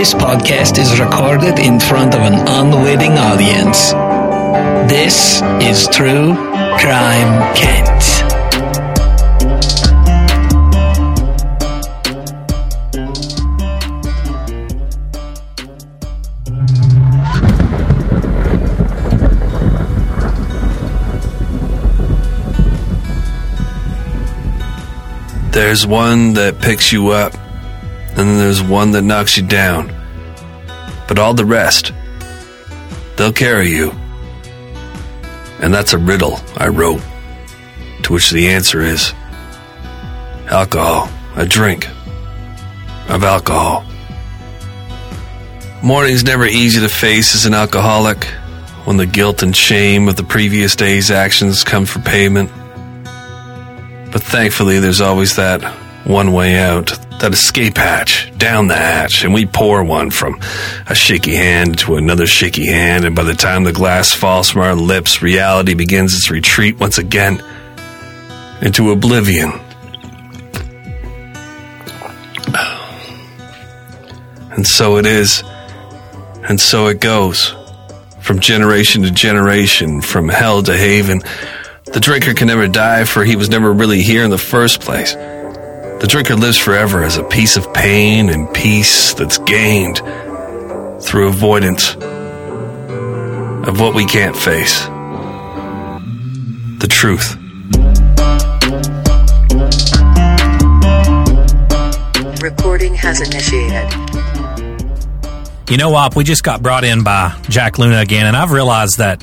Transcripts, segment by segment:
This podcast is recorded in front of an unwitting audience. This is True Crime Kent. There's one that picks you up, then there's one that knocks you down. But all the rest, they'll carry you. And that's a riddle I wrote, to which the answer is alcohol, a drink of alcohol. Morning's never easy to face as an alcoholic when the guilt and shame of the previous day's actions come for payment. But thankfully, there's always that one way out, that escape hatch, down the hatch, and we pour one from a shaky hand to another shaky hand, and by the time the glass falls from our lips, reality begins its retreat once again into oblivion. And so it is, and so it goes, from generation to generation, from hell to haven. The drinker can never die, for he was never really here in the first place. The drinker lives forever as a piece of pain and peace that's gained through avoidance of what we can't face. The truth. Recording has initiated. You know, Op, we just got brought in by Jack Luna again, and I've realized that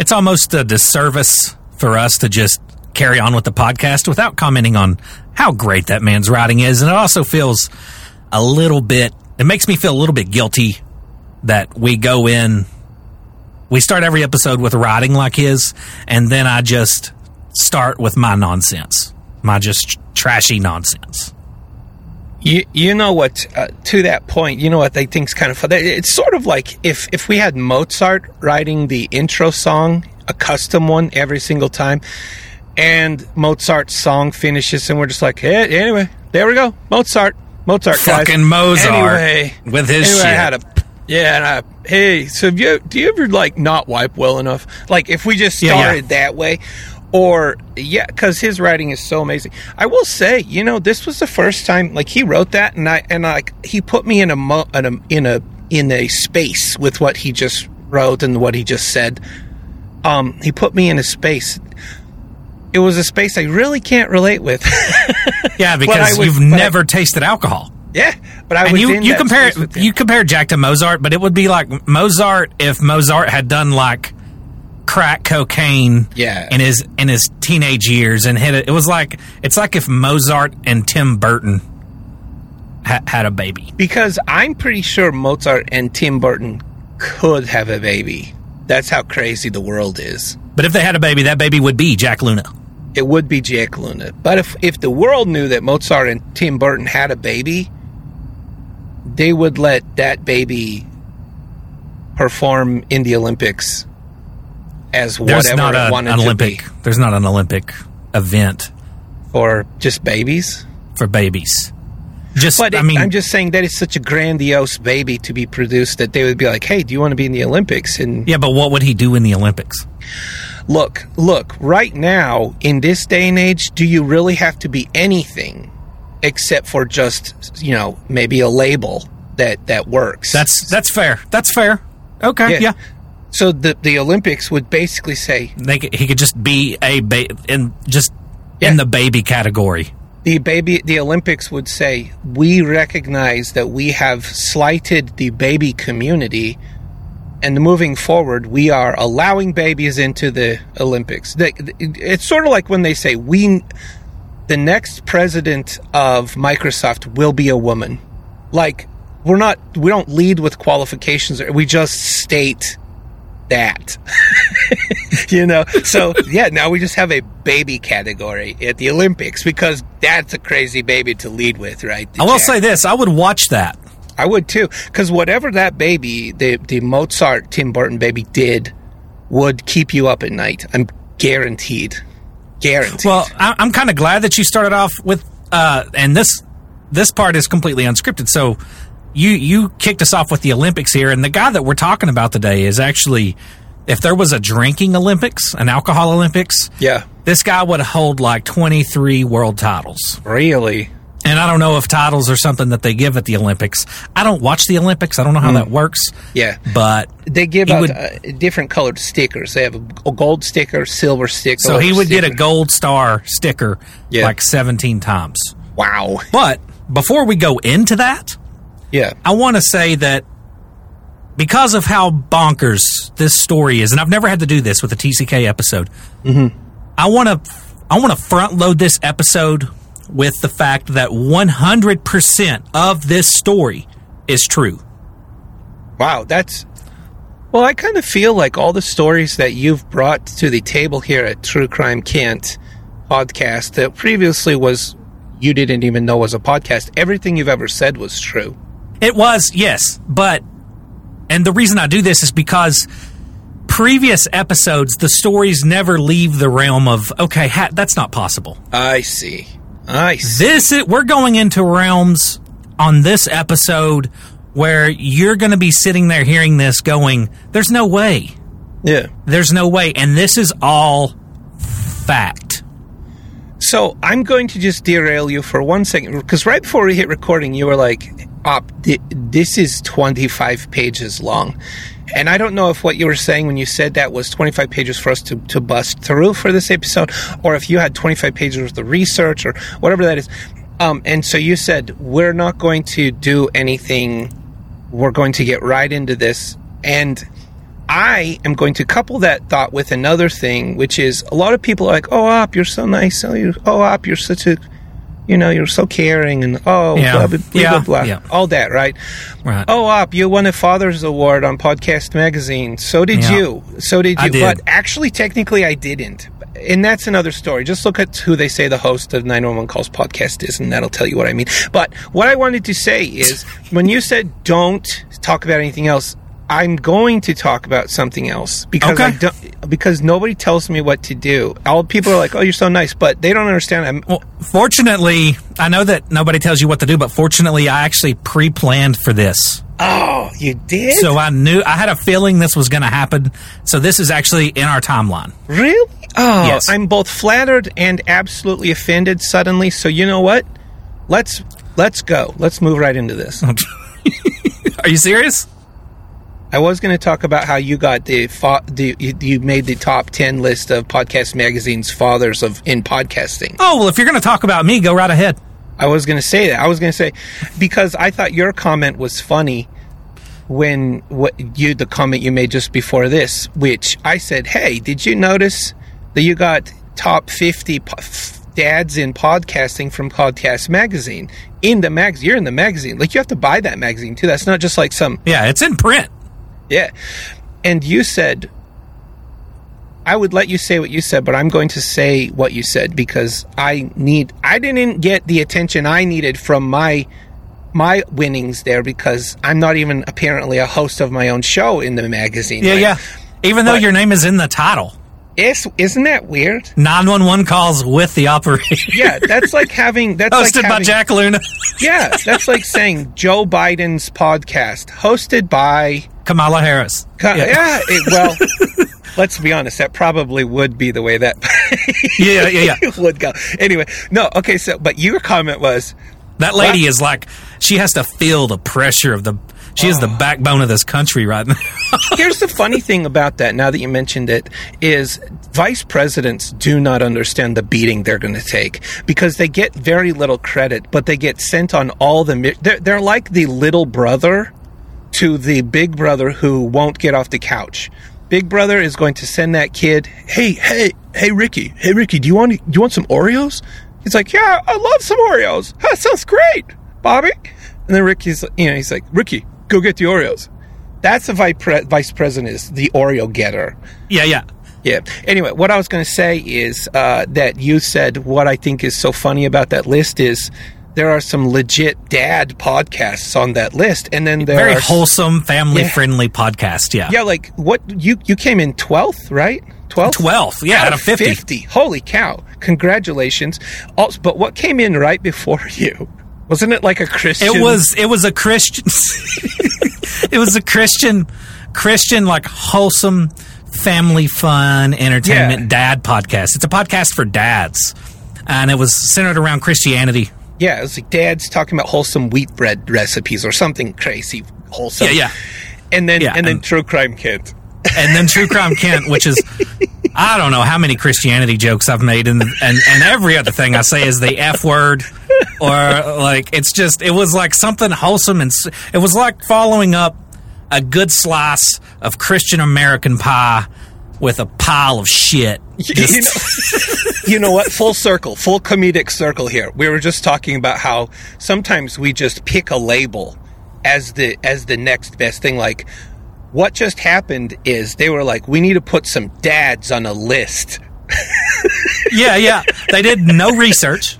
it's almost a disservice for us to just carry on with the podcast without commenting on how great that man's writing is. And it also feels a little bit, it makes me feel a little bit guilty that we go in, we start every episode with writing like his, and then I just start with my nonsense, my just trashy nonsense. You you know what? Uh, to that point, you know what they think's kind of fun. It's sort of like if if we had Mozart writing the intro song, a custom one every single time, and Mozart's song finishes, and we're just like, hey, anyway, there we go, Mozart, Mozart, guys. Fucking Mozart Anyway, with his anyway, I shit. had a yeah, and I, hey, so have you do you ever like not wipe well enough? Like if we just Yeah, yeah. started that way. Or yeah, because his writing is so amazing. I will say, you know, this was the first time like he wrote that, and I and like he put me in a mo- in a in a in a space with what he just wrote and what he just said. Um, he put me in a space. It was a space I really can't relate with. Yeah, because was- you've but I- never tasted alcohol. yeah, but I and was you you compare space with him. you compare Jack to Mozart, but it would be like Mozart if Mozart had done like crack cocaine Yeah. in his in his teenage years and hit it. It was like it's like if Mozart and Tim Burton ha- had a baby. because I'm pretty sure Mozart and Tim Burton could have a baby. That's how crazy the world is. But if they had a baby, that baby would be Jack Luna. It would be Jack Luna. But if if the world knew that Mozart and Tim Burton had a baby, they would let that baby perform in the Olympics as whatever There's not a, wanted an to Olympic. be. There's not an Olympic event for just babies. for babies. Just But I mean, I'm just saying that it's such a grandiose baby to be produced that they would be like, "Hey, do you want to be in the Olympics?" And yeah, but what would he do in the Olympics? Look, look, right now in this day and age, do you really have to be anything except for just, you know, maybe a label that that works? That's that's fair. That's fair. Okay, yeah. So the the Olympics would basically say They could, he could just be a ba- in just in the baby category. the baby the Olympics would say we recognize that we have slighted the baby community and moving forward we are allowing babies into the Olympics. It's sort of like when they say we the next president of Microsoft will be a woman. Like we're not we don't lead with qualifications we just state that. you know. So yeah, now we just have a baby category at the Olympics because that's a crazy baby to lead with, right? I will say this: I would watch that. I would too, because whatever that baby, the the Mozart Tim Burton baby did, would keep you up at night. I'm guaranteed. Guaranteed. Well, I, I'm kind of glad that you started off with, uh, and this this part is completely unscripted. So you you kicked us off with the Olympics here, and the guy that we're talking about today is actually, if there was a drinking Olympics, an alcohol Olympics, yeah, this guy would hold like 23 world titles. Really? And I don't know if titles are something that they give at the Olympics. I don't watch the Olympics. I don't know how Mm. that works. Yeah. But They give out would- uh, different colored stickers. They have a, gold sticker, silver sticker. So he would get a gold star sticker Yeah. like 17 times. Wow. But before we go into that, yeah, I want to say that because of how bonkers this story is, and I've never had to do this with a TCK episode, Mm-hmm. I want to I want to front load this episode with the fact that 100% of this story is true. Wow, that's well. I kind of feel like all the stories that you've brought to the table here at True Crime Can't podcast that previously was you didn't even know was a podcast. Everything you've ever said was true. It was, yes, but and the reason I do this is because previous episodes the stories never leave the realm of okay, ha- that's not possible. I see. See. This is, we're going into realms on this episode where you're going to be sitting there hearing this going, there's no way. Yeah. There's no way. And this is all fact. So I'm going to just derail you for one second because right before we hit recording, you were like, "Up, th- this is 25 pages long," and I don't know if what you were saying when you said that was 25 pages for us to, to bust through for this episode, or if you had 25 pages worth of research or whatever that is. Um, and so you said we're not going to do anything. We're going to get right into this, and I am going to couple that thought with another thing, which is a lot of people are like, "Oh, Op, you're so nice. Oh, you, oh, Op, you're such a, you know, you're so caring," and oh, Yeah. blah blah blah, Yeah. blah. Yeah. all that, right? Right. Oh, Op, you won a Father's Award on Podcast Magazine. So did Yeah. you. So did you. Did. But actually, technically, I didn't. And that's another story. Just look at who they say the host of 911 Calls podcast is, and that'll tell you what I mean. But what I wanted to say is when you said don't talk about anything else, I'm going to talk about something else because I don't, because nobody tells me what to do. All people are like, "Oh, you're so nice," but they don't understand. I'm, Well, fortunately, I know that nobody tells you what to do, but fortunately, I actually pre planned for this. oh, you did? So I knew, I had a feeling this was going to happen. So this is actually in our timeline. Really? Oh, Yes. I'm both flattered and absolutely offended suddenly. So you know what? Let's let's go. Let's move right into this. Are you serious? I was going to talk about how you got the, fa- the you, you made the top ten list of podcast magazine's fathers of in podcasting. Oh, well, if you're going to talk about me, go right ahead. I was going to say that. I was going to say because I thought your comment was funny when what you the comment you made just before this, which I said, "Hey, did you notice that you got top 50 po- f- dads in podcasting from Podcast Magazine in the mag? You're in the magazine. Like you have to buy that magazine too. That's not just like some Yeah, it's in print. Yeah. And you said, I would let you say what you said, but I'm going to say what you said because I need, I didn't get the attention I needed from my, my winnings there because I'm not even apparently a host of my own show in the magazine. Yeah, right? yeah. Even though But- your name is in the title. Is, isn't that weird? 911 calls with the operator. Yeah, that's like having that's Hosted like by having, Jack Luna. Yeah, that's like saying Joe Biden's podcast hosted by Kamala Harris. Ka- yeah. it- well, let's be honest. That probably would be the way that Yeah, yeah, yeah. would go. Anyway, no. Okay, so but your comment was That lady is like, she has to feel the pressure of the, she is the oh. backbone of this country right now. Here's the funny thing about that. Now that you mentioned it, is vice presidents do not understand the beating they're going to take because they get very little credit, but they get sent on all the. They're, they're like the little brother to the big brother who won't get off the couch. Big brother is going to send that kid, "Hey, hey, hey, Ricky, hey, Ricky, do you want do you want some Oreos?" He's like, "Yeah, I love some Oreos. That sounds great, Bobby." And then Ricky's, you know, he's like, "Ricky, go get the Oreos." That's the vice, pre- vice president is the Oreo getter. yeah, yeah. Yeah. Anyway, what I was going to say is uh, that you said what I think is so funny about that list is there are some legit dad podcasts on that list, and then there Very are wholesome, family Yeah. friendly podcast. Yeah. yeah, like what you you came in twelfth, right? Twelfth, 12th, yeah, out of 50. 50. Holy cow! Congratulations. Also, but what came in right before you? Wasn't it like a Christian? It was it was a Christian it was a Christian Christian like wholesome family fun entertainment Yeah. dad podcast. It's a podcast for dads. And it was centered around Christianity. Yeah, it was like dad's talking about wholesome wheat bread recipes or something crazy wholesome. Yeah, yeah. And then Yeah, and then True Crime Kid. And then True Crime Kent, which is I don't know how many Christianity jokes I've made and and, and every other thing I say is the F word or like it's just it was like something wholesome and it was like following up a good slice of Christian American pie with a pile of shit. You know, you know what? Full circle, full comedic circle here. We were just talking about how sometimes we just pick a label as the as the next best thing. Like what just happened is they were like, we need to put some dads on a list. yeah, yeah. They did no research.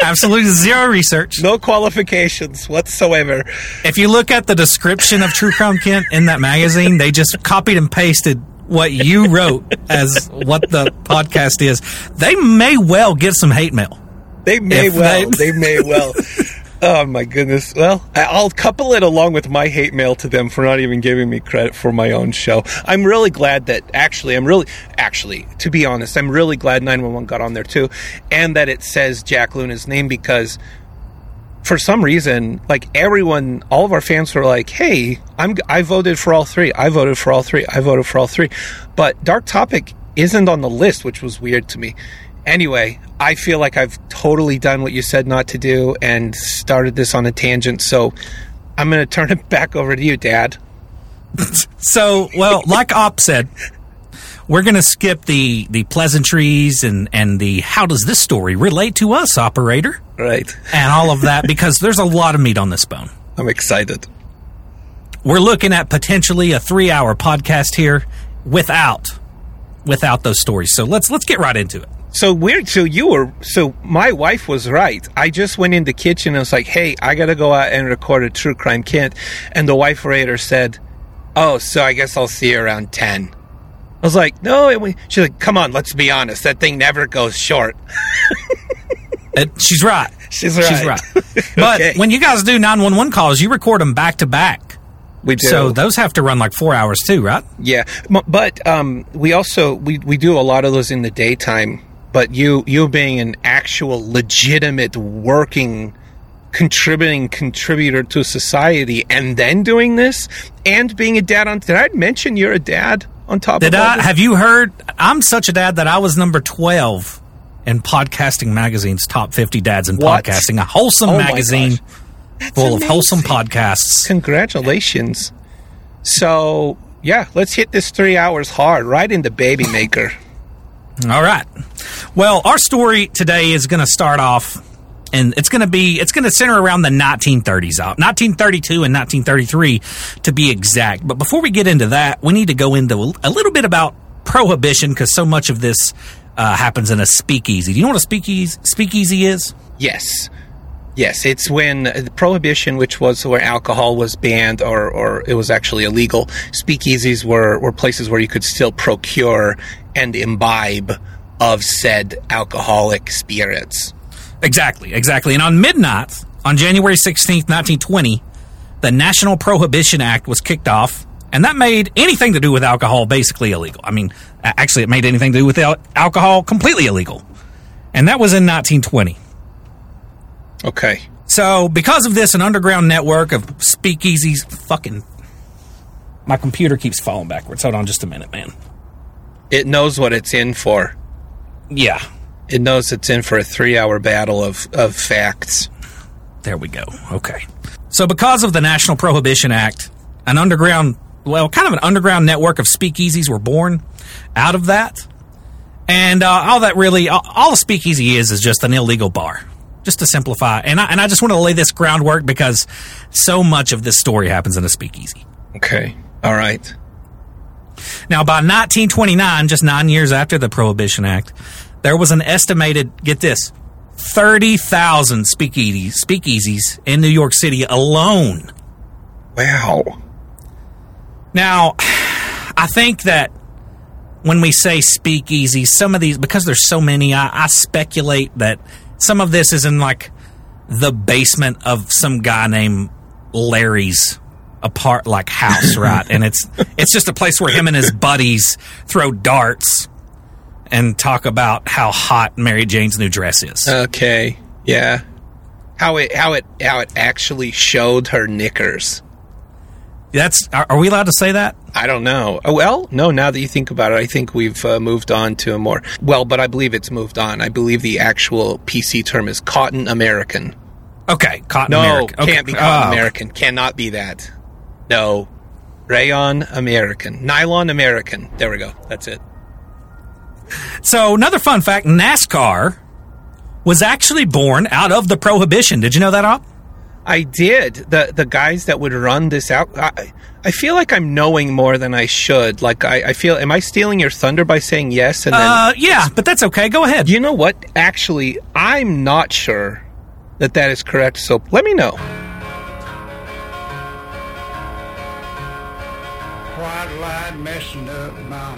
Absolutely zero research. No qualifications whatsoever. If you look at the description of True Crime Kent in that magazine, they just copied and pasted what you wrote as what the podcast is. They may well get some hate mail. They may well. they- They, may well. Oh my goodness. Well, I'll couple it along with my hate mail to them for not even giving me credit for my own show. I'm really glad that actually, I'm really, actually, to be honest, I'm really glad 911 got on there too, and that it says Jack Luna's name because for some reason, like everyone, all of our fans were like, "Hey, I'm I voted for all three. I voted for all three. I voted for all three. But Dark Topic isn't on the list, which was weird to me. Anyway, I feel like I've totally done what you said not to do and started this on a tangent. So I'm going to turn it back over to you, Dad. So, well, like Op said, we're going to skip the the pleasantries and and the how does this story relate to us, operator, Right. and all of that because there's a lot of meat on this bone. I'm excited. We're looking at potentially a three hour podcast here without without those stories. So let's let's get right into it. So weird. So you were. So my wife was right. I just went in the kitchen and was like, "Hey, I got to go out and record a true crime Kent." And the wife rater said, "Oh, so I guess I'll see you around 10. I was like, "No." It, she's like, "Come on, let's be honest. That thing never goes short." She's right. She's right. She's right. But Okay. when you guys do 911 calls, you record them back to back. We do. So those have to run like four hours too, right? Yeah, but um, we also we, we do a lot of those in the daytime. But you you being an actual legitimate working contributing contributor to society and then doing this and being a dad on did I mention you're a dad on top Did of I have you heard? I'm such a dad that I was number 12 in Podcasting Magazine's top 50 dads in What? podcasting, a wholesome Oh magazine full of wholesome podcasts. Congratulations. So yeah, let's hit this three hours hard right in the baby maker. All right. Well, our story today is going to start off, and it's going to be it's going to center around the 1930s, out 1932 and 1933 to be exact. But before we get into that, we need to go into a, a little bit about prohibition because so much of this uh, happens in a speakeasy. Do you know what a speakeasy speakeasy is? Yes. Yes, it's when the prohibition, which was where alcohol was banned or, or it was actually illegal. Speakeasies were, were places where you could still procure and imbibe of said alcoholic spirits. Exactly, exactly. And on midnight, on January 16th, 1920, the National Prohibition Act was kicked off, and that made anything to do with alcohol basically illegal. I mean, actually, it made anything to do with alcohol completely illegal. And that was in 1920. Okay. So, because of this, an underground network of speakeasies, fucking. My computer keeps falling backwards. Hold on just a minute, man. It knows what it's in for. Yeah. It knows it's in for a three hour battle of, of facts. There we go. Okay. So, because of the National Prohibition Act, an underground, well, kind of an underground network of speakeasies were born out of that. And uh, all that really, all, all a speakeasy is, is just an illegal bar. Just to simplify. And I, and I just want to lay this groundwork because so much of this story happens in a speakeasy. Okay. All right. Now, by 1929, just nine years after the Prohibition Act, there was an estimated, get this, 30,000 speakeasies, speakeasies in New York City alone. Wow. Now, I think that when we say speakeasies, some of these, because there's so many, I, I speculate that some of this is in like the basement of some guy named Larry's apart like house, right? and it's it's just a place where him and his buddies throw darts and talk about how hot Mary Jane's new dress is. Okay. Yeah. How it how it how it actually showed her knickers. That's are, are we allowed to say that? I don't know. Oh, well, no. Now that you think about it, I think we've uh, moved on to a more well, but I believe it's moved on. I believe the actual PC term is cotton American. Okay, cotton no, American. Okay. can't be cotton Oh, American. Cannot be that. No, rayon American, nylon American. There we go. That's it. So, another fun fact NASCAR was actually born out of the Prohibition. Did you know that, Op? I did. The the guys that would run this out. I, I feel like I'm knowing more than I should. Like I, I feel. Am I stealing your thunder by saying yes? And then Uh, yeah, but that's okay. Go ahead. You know what? Actually, I'm not sure that that is correct. So let me know. White light messing up my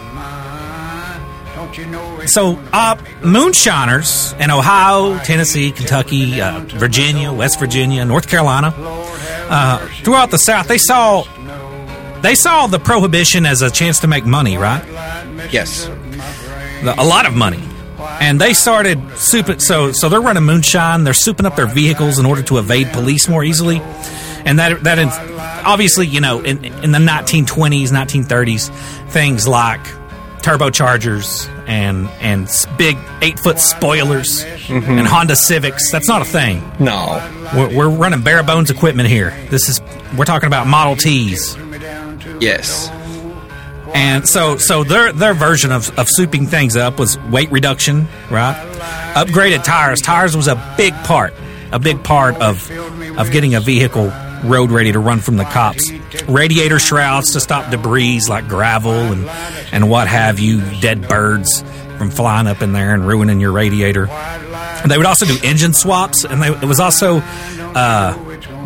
So, uh, moonshiners in Ohio, Tennessee, Kentucky, uh, Virginia, West Virginia, North Carolina, uh, throughout the South, they saw they saw the prohibition as a chance to make money, right? Yes. A lot of money, and they started souping. So, so they're running moonshine. They're souping up their vehicles in order to evade police more easily, and that that is obviously, you know, in in the 1920s, 1930s, things like turbochargers and and big eight foot spoilers mm-hmm. and Honda Civics. That's not a thing. No, we're, we're running bare bones equipment here. This is we're talking about Model Ts. Yes. And so so their their version of, of souping things up was weight reduction, right? Upgraded tires. Tires was a big part, a big part of of getting a vehicle road ready to run from the cops. Radiator shrouds to stop debris like gravel and and what have you, dead birds from flying up in there and ruining your radiator. They would also do engine swaps, and they, it was also uh,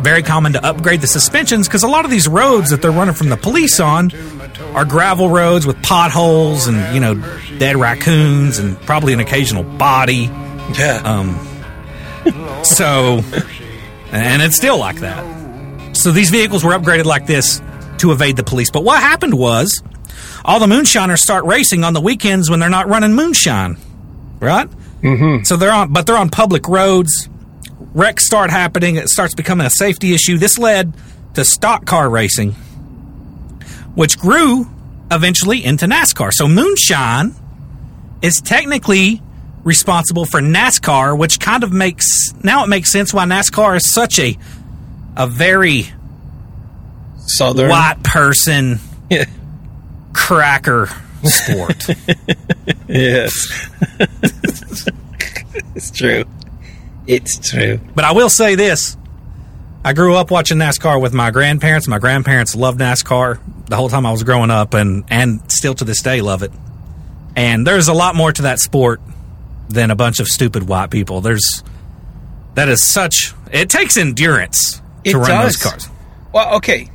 very common to upgrade the suspensions because a lot of these roads that they're running from the police on are gravel roads with potholes and you know dead raccoons and probably an occasional body. Yeah. Um. So, and it's still like that. So these vehicles were upgraded like this to evade the police. But what happened was, all the moonshiners start racing on the weekends when they're not running moonshine, right? Mm-hmm. So they're on, but they're on public roads. Wrecks start happening. It starts becoming a safety issue. This led to stock car racing, which grew eventually into NASCAR. So moonshine is technically responsible for NASCAR, which kind of makes now it makes sense why NASCAR is such a a very Southern. white person cracker sport. yes. it's true. It's true. But I will say this. I grew up watching NASCAR with my grandparents. My grandparents loved NASCAR the whole time I was growing up and and still to this day love it. And there's a lot more to that sport than a bunch of stupid white people. There's that is such It takes endurance It to run does. those cars. Well, okay.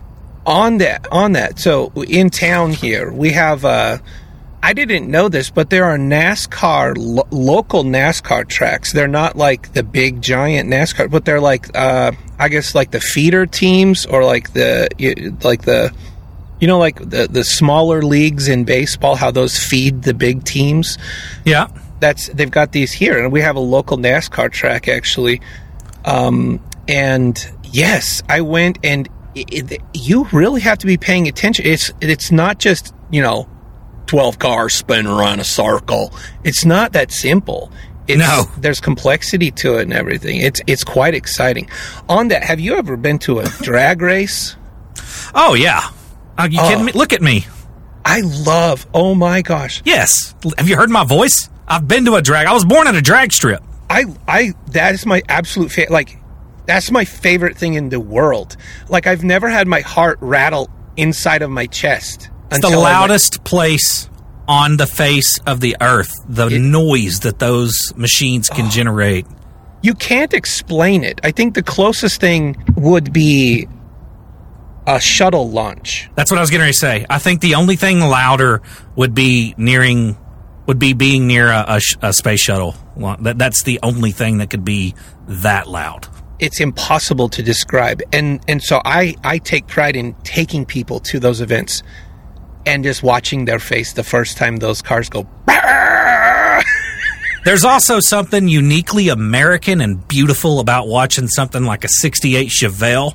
On that, on that. So in town here, we have. Uh, I didn't know this, but there are NASCAR lo- local NASCAR tracks. They're not like the big giant NASCAR, but they're like uh, I guess like the feeder teams or like the like the you know like the the smaller leagues in baseball. How those feed the big teams. Yeah. That's they've got these here, and we have a local NASCAR track actually. Um, and yes, I went and it, it, you really have to be paying attention. It's it's not just you know twelve cars spin around a circle. It's not that simple. It's, No. there's complexity to it and everything. It's it's quite exciting. On that, have you ever been to a drag race? Oh yeah. Are you Oh. kidding me? Look at me. I love. Oh my gosh. Yes. Have you heard my voice? I've been to a drag. I was born at a drag strip. I I that is my absolute favorite. like that's my favorite thing in the world. Like I've never had my heart rattle inside of my chest. It's the I went- loudest place on the face of the earth. The noise that those machines Oh. can ah. generate. You can't explain it. I think the closest thing would be a shuttle launch. That's what I was getting ready to say. I think the only thing louder would be nearing, would be being near a, a, a space shuttle. That, that's the only thing that could be that loud. It's impossible to describe. And and so I I take pride in taking people to those events and just watching their face the first time those cars go There's also something uniquely American and beautiful about watching something like a 68 Chevelle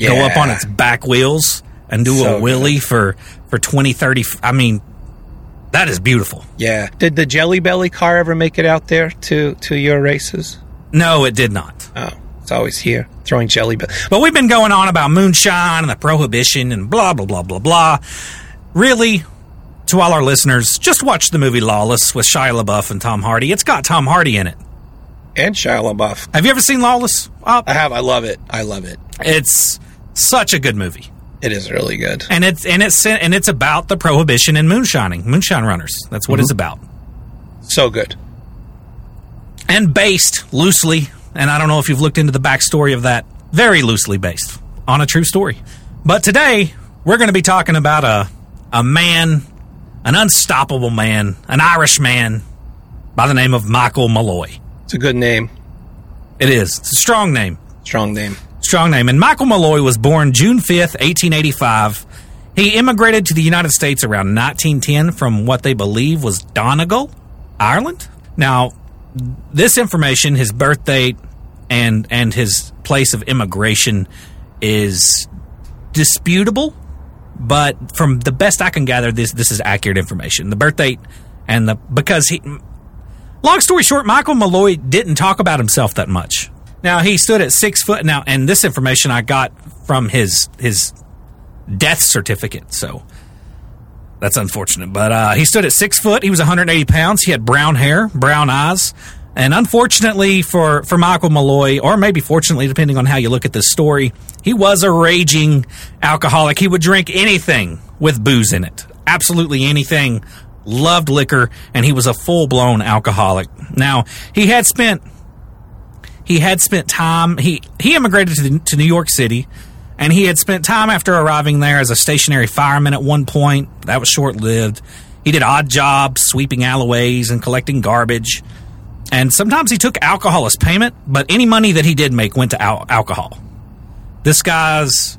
go up on its back wheels and do So a wheelie for, for 20, 30. f- I mean, that is beautiful. Yeah. Did the Jelly Belly car ever make it out there to to your races? No, it did not. Oh, it's always here throwing Jelly Belly. But we've been going on about moonshine and the prohibition and blah, blah, blah, blah, blah. Really, to all our listeners, just watch the movie Lawless with Shia LaBeouf and Tom Hardy. It's got Tom Hardy in it. And Shia LaBeouf. Have you ever seen Lawless? Oh, I have. I love it. I love it. it's such a good movie. It is really good. and it's and it's and it's about the prohibition and moonshining, moonshine runners. That's what it's mm-hmm. about, So good. and based loosely. And I don't know if you've looked into the backstory of that. Very loosely based on a true story. But today we're going to be talking about a a man, an unstoppable man, an Irish man by the name of Michael Malloy. It's a good name. It is. It's a strong name. Strong name. strong name. And Michael Malloy was born June 5th, 1885. He immigrated to the United States around 1910 from what they believe was Donegal, Ireland. Now, this information, his birth date and and his place of immigration is disputable, but from the best I can gather this this is accurate information. The birth date and the because he Long story short, Michael Malloy didn't talk about himself that much. Now he stood at six foot now, and this information I got from his his death certificate. So that's unfortunate. But uh, he stood at six foot. He was 180 pounds. He had brown hair, brown eyes, and unfortunately for for Michael Malloy, or maybe fortunately, depending on how you look at this story, he was a raging alcoholic. He would drink anything with booze in it, absolutely anything. Loved liquor, and he was a full blown alcoholic. Now he had spent he had spent time he he immigrated to, to New York City and he had spent time after arriving there as a stationary fireman at one point that was short lived he did odd jobs sweeping alleyways and collecting garbage and sometimes he took alcohol as payment but any money that he did make went to al- alcohol. This guy's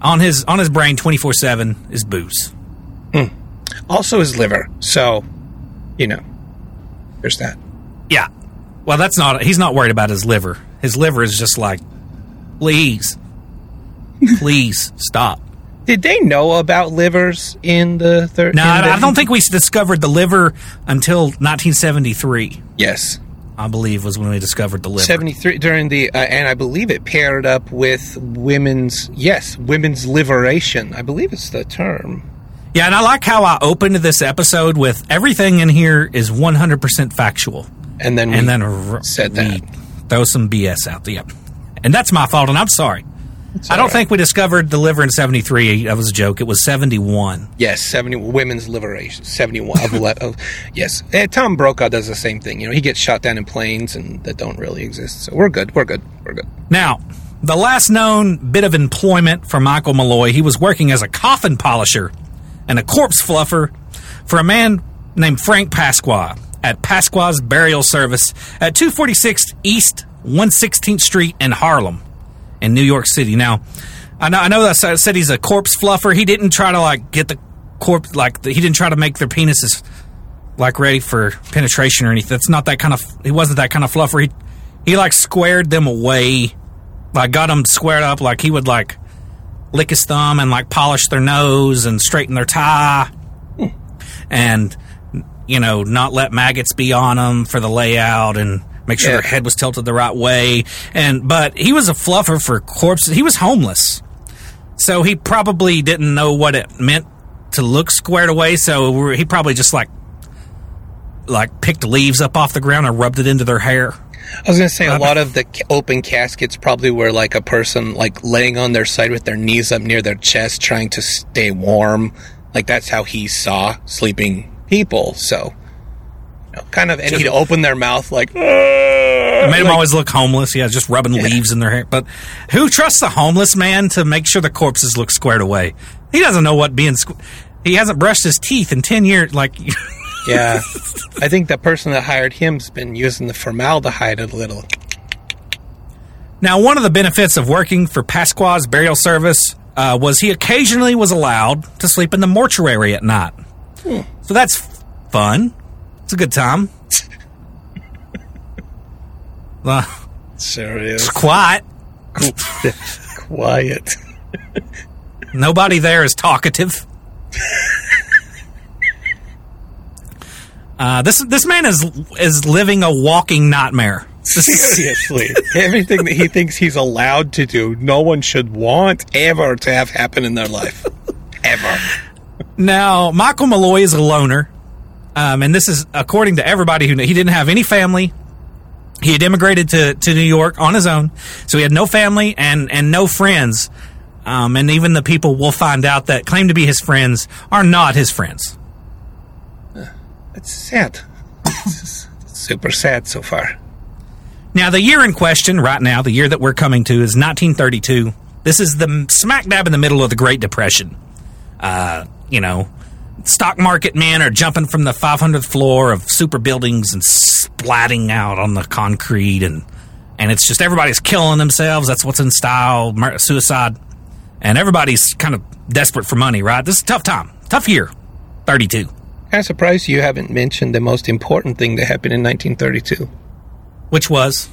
on his on his brain 24/7 is booze. Hmm. Also his liver. So, you know, there's that. yeah. Well that's not he's not worried about his liver. His liver is just like please please stop Did they know about livers in the third? No, I, I don't think we discovered the liver until 1973. Yes, I believe was when we discovered the liver. 73 during the, uh, and I believe it paired up with women's, yes, women's liberation. I believe it's the term. Yeah, and I like how I opened this episode with everything in here is 100% factual, And then we and then r- said that. throw some BS out. Yep, and that's my fault, and I'm sorry. I don't think we discovered the liver in 73. That was a joke. It was 71. Yes, seventy women's liberation, seventy-one. of, ele- of, yes, and Tom Brokaw does the same thing. You know, he gets shot down in planes and that don't really exist. So we're good. We're good. We're good. Now, the last known bit of employment for Michael Malloy, he was working as a coffin polisher and a corpse fluffer for a man named Frank Pasqua at Pasqua's Burial Service at 246 East 116th Street in Harlem in New York City. Now, I know, I know that said he's a corpse fluffer. He didn't try to like get the corpse like the, he didn't try to make their penises like ready for penetration or anything. That's not that kind of. He wasn't that kind of fluffer. He he like squared them away, like got them squared up. Like he would like lick his thumb and like polish their nose and straighten their tie, hmm. and you know not let maggots be on them for the layout and make sure Yeah. their head was tilted the right way. And but he was a fluffer for corpses. He was homeless, so he probably didn't know what it meant to look squared away. So he probably just like like picked leaves up off the ground and rubbed it into their hair. I was going to say a uh, lot of the open caskets probably were like a person like laying on their side with their knees up near their chest, trying to stay warm. Like that's how he saw sleeping people. So, kind of, and he'd open their mouth like. It made them like- always look homeless. Yeah, just rubbing leaves in their hair. But who trusts a homeless man to make sure the corpses look squared away? He doesn't know what being. Squ- he hasn't brushed his teeth in ten years. Like, Yeah, I think the person that hired him's been using the formaldehyde a little. Now, one of the benefits of working for Pasqua's burial service uh, was he occasionally was allowed to sleep in the mortuary at night. So that's fun. It's a good time. Uh, Sure is. quiet. Quiet. Nobody there is talkative. Uh, this this man is is living a walking nightmare. Seriously, everything that he thinks he's allowed to do, no one should want ever to have happen in their life. Ever. Now, Michael Malloy is a loner, um, and this is according to everybody who kn- he didn't have any family. He had immigrated to, to New York on his own, so he had no family and and no friends. Um, and even the people we'll find out that claim to be his friends are not his friends. It's sad. It's super sad so far. Now, the year in question right now, the year that we're coming to, is 1932. This is the smack dab in the middle of the Great Depression. Uh, you know, stock market men are jumping from the 500th floor of super buildings and splatting out on the concrete, and and it's just everybody's killing themselves. That's what's in style, suicide, and everybody's kind of desperate for money. Right? This is a tough time, tough year. 32. I'm surprised you haven't mentioned the most important thing that happened in 1932. Which was?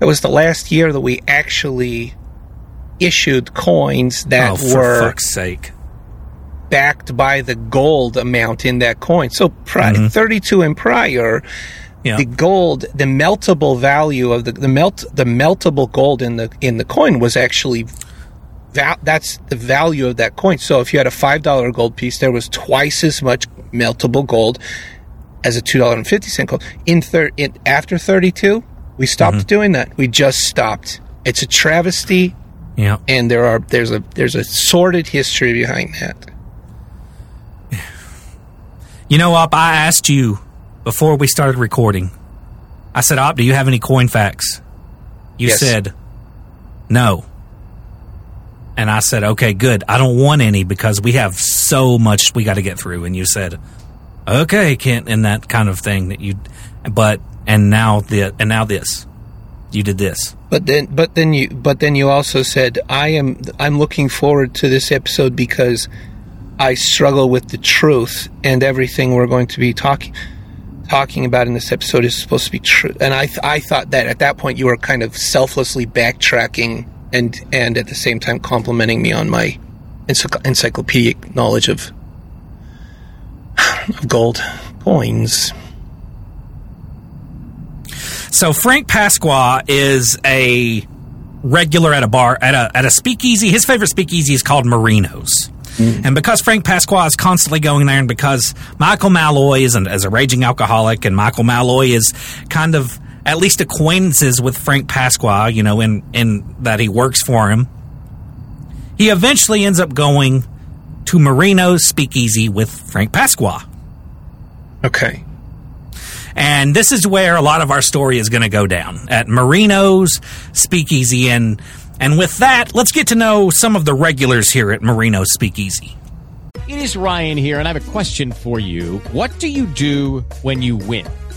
It was the last year that we actually issued coins that oh, for were fuck's sake! Backed by the gold amount in that coin. So pri- mm-hmm. 32 and prior, Yeah. the gold, the meltable value of the, the melt, the meltable gold in the in the coin was actually val- that's the value of that coin. So if you had a five dollar gold piece, there was twice as much meltable gold as a two dollar and fifty cent gold. In thir- in, after thirty two, we stopped mm-hmm. doing that. We just stopped. It's a travesty, Yeah. and there are there's a there's a sordid history behind that. You know, Op, I asked you before we started recording. I said, Op, do you have any coin facts? You Yes. said, no. And I said, okay, good. I don't want any because we have so much we got to get through. And you said, okay, Kent, and that kind of thing that you, but, and now the, and now this. You did this. But then, but then you, but then you also said, "I am, I'm looking forward to this episode because I struggle with the truth, and everything we're going to be talking, talking about in this episode is supposed to be true." And I, th- I thought that at that point you were kind of selflessly backtracking and, and at the same time complimenting me on my encycl- encyclopedic knowledge of, of gold coins. So Frank Pasqua is a regular at a bar at a at a speakeasy. His favorite speakeasy is called Marino's. Mm. And because Frank Pasqua is constantly going there, and because Michael Malloy is, an, is a raging alcoholic, and Michael Malloy is kind of at least acquaintances with Frank Pasqua, you know, in, in that he works for him, he eventually ends up going to Marino's Speakeasy with Frank Pasqua. Okay. And this is where a lot of our story is going to go down at Marino's Speakeasy. And, and with that, let's get to know some of the regulars here at Marino Speakeasy. It is Ryan here, and I have a question for you. What do you do when you win?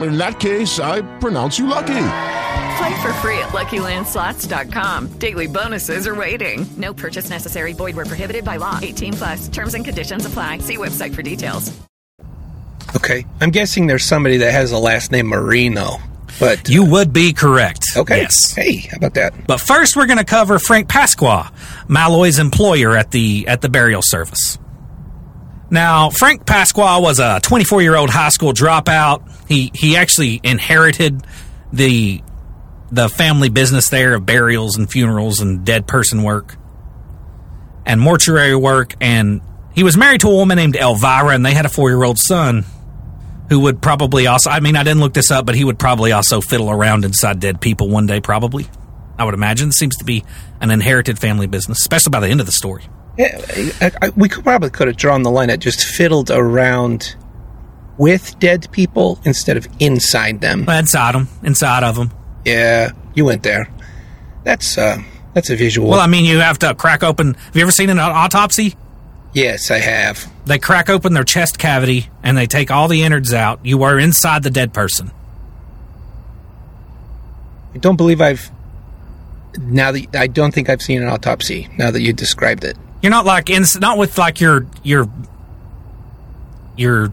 In that case, I pronounce you lucky. Play for free at LuckyLandSlots.com. Daily bonuses are waiting. No purchase necessary. Void were prohibited by law. 18 plus. Terms and conditions apply. See website for details. Okay. I'm guessing there's somebody that has a last name Marino. But you would be correct. Okay. Yes. Hey, how about that? But first, we're going to cover Frank Pasqua, Malloy's employer at the at the burial service. Now, Frank Pasqua was a 24 year old high school dropout. He he actually inherited the the family business there of burials and funerals and dead person work and mortuary work. And he was married to a woman named Elvira, and they had a four year old son who would probably also, I mean, I didn't look this up, but he would probably also fiddle around inside dead people one day, probably. I would imagine. Seems to be an inherited family business, especially by the end of the story. I, I, we could probably could have drawn the line at just fiddled around with dead people instead of inside them. Inside them, inside of them. Yeah, you went there. That's uh, that's a visual. Well, I mean, you have to crack open. Have you ever seen an autopsy? Yes, I have. They crack open their chest cavity and they take all the innards out. You are inside the dead person. I don't believe I've. Now that I don't think I've seen an autopsy. Now that you described it, You're not like in, not with like your your your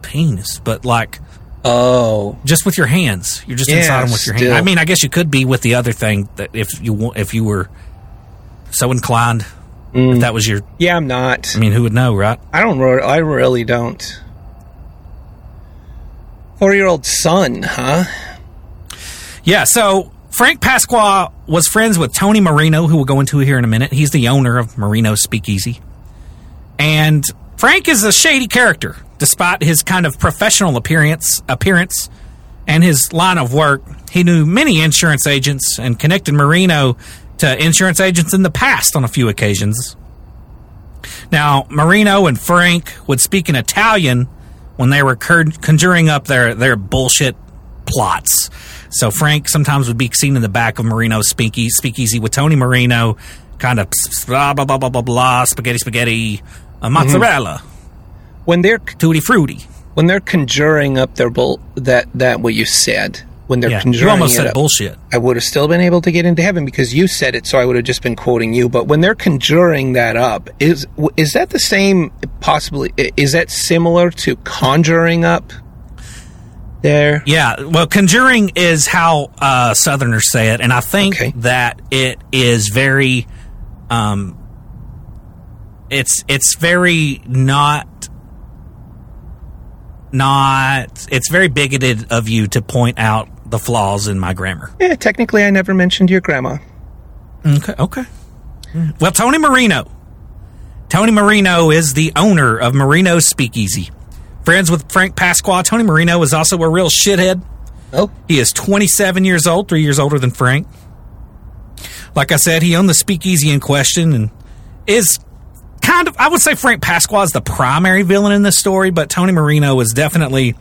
penis, but like oh, just with your hands. You're just Yeah, inside them with your hands. I mean, I guess you could be with the other thing that if you wa- if you were so inclined. If mm. that was your, yeah, I'm not. I mean, who would know, right? I don't. I really don't. Four-year-old son, huh? Yeah, so Frank Pasqua was friends with Tony Marino, who we'll go into here in a minute. He's the owner of Marino Speakeasy. And Frank is a shady character, despite his kind of professional appearance appearance and his line of work. He knew many insurance agents and connected Marino to insurance agents in the past on a few occasions. Now, Marino and Frank would speak in Italian when they were conjuring up their, their bullshit plots. So Frank sometimes would be seen in the back of Marino's speakeasy, speakeasy with Tony Marino, kind of blah, blah, blah, blah, blah, blah, spaghetti, spaghetti, uh, mozzarella, When they're tutti frutti. when they're conjuring up their bull that that what you said when they're Yeah, conjuring you almost said up, bullshit. I would have still been able to get into heaven because you said it, so I would have just been quoting you. But when they're conjuring that up, is is that the same? Possibly, is that similar to conjuring up? There, Yeah, well, conjuring is how uh, Southerners say it, and I think that it is very, um, it's it's very not not it's very bigoted of you to point out the flaws in my grammar. yeah. Technically, I never mentioned your grandma. Okay, okay. Well, Tony Marino. Tony Marino is the owner of Marino Speakeasy. Friends with Frank Pasqua, Tony Marino is also a real shithead. Oh. He is 27 years old, three years older than Frank. Like I said, he owned the speakeasy in question and is kind of, I would say Frank Pasqua is the primary villain in this story, but Tony Marino is definitely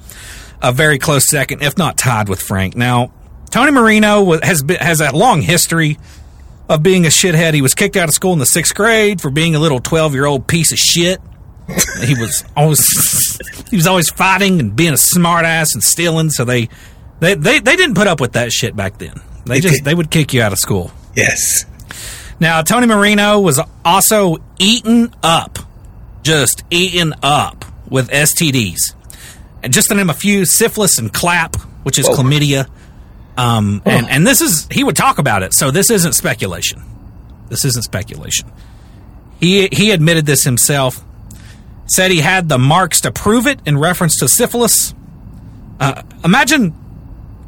a very close second, if not tied with Frank. Now, Tony Marino has been, has a long history of being a shithead. He was kicked out of school in the sixth grade for being a little 12 year old piece of shit. He was always he was always fighting and being a smartass and stealing. So they, they they they didn't put up with that shit back then. They just they would kick you out of school. Yes. Now Tony Marino was also eaten up, just eaten up with STDs, and just to name a few: syphilis and clap, which is Whoa. chlamydia. Um, and and this is he would talk about it, so this isn't speculation. This isn't speculation. He he admitted this himself. Said he had the marks to prove it in reference to syphilis. Uh, imagine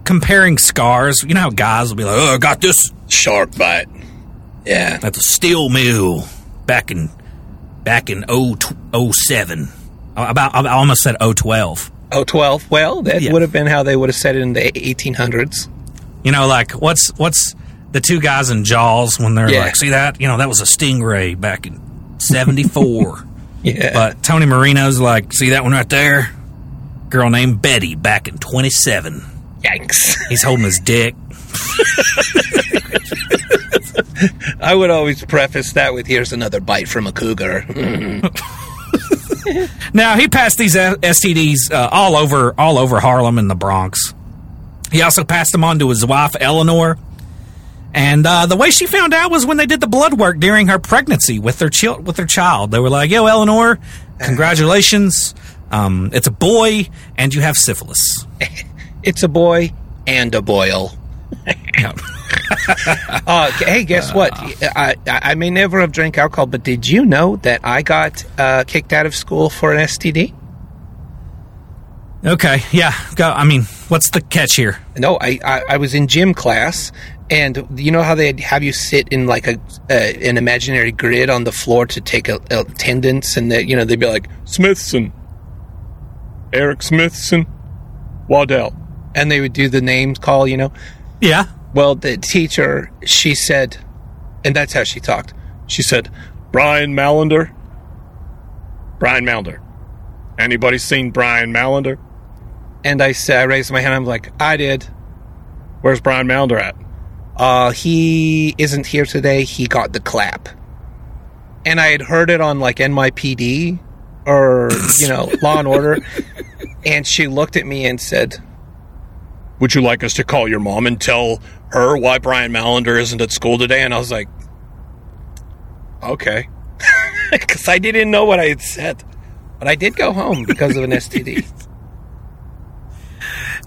comparing scars. You know how guys will be like, "Oh, I got this shark bite." Yeah, at the steel mill back in back in 0, 07. About I almost said 012. Oh, 12. Well, that Yeah. would have been how they would have said it in the 1800s. You know, like what's what's the two guys in Jaws when they're Yeah. like, see that? You know, that was a stingray back in '74. Yeah. But Tony Marino's like, see that one right there? Girl named Betty back in 27. Yikes. He's holding his dick. I would always preface that with here's another bite from a cougar. Now he passed these STDs uh, all over all over Harlem and the Bronx. He also passed them on to his wife Eleanor, and uh, the way she found out was when they did the blood work during her pregnancy with their with their child. They were like, "Yo, Eleanor, congratulations! Um, it's a boy, and you have syphilis." it's a boy and a boil. uh, hey, guess what? I, I I may never have drank alcohol, but did you know that I got uh, kicked out of school for an STD? Okay, yeah. Go. I mean, what's the catch here? No, I, I, I was in gym class, and you know how they have you sit in like a uh, an imaginary grid on the floor to take a, a attendance, and that you know they'd be like Smithson, Eric Smithson, Waddell, and they would do the names call, you know. Yeah. Well, the teacher, she said, and that's how she talked. She said, Brian Mallender. Brian Mallender. Anybody seen Brian Mallender? And I said, I raised my hand. I'm like, I did. Where's Brian Mallender at? Uh, he isn't here today. He got the clap. And I had heard it on like NYPD or, you know, Law and Order. And she looked at me and said, Would you like us to call your mom and tell her why Brian Mallender isn't at school today? And I was like, Okay. Because I didn't know what I had said. But I did go home because of an STD.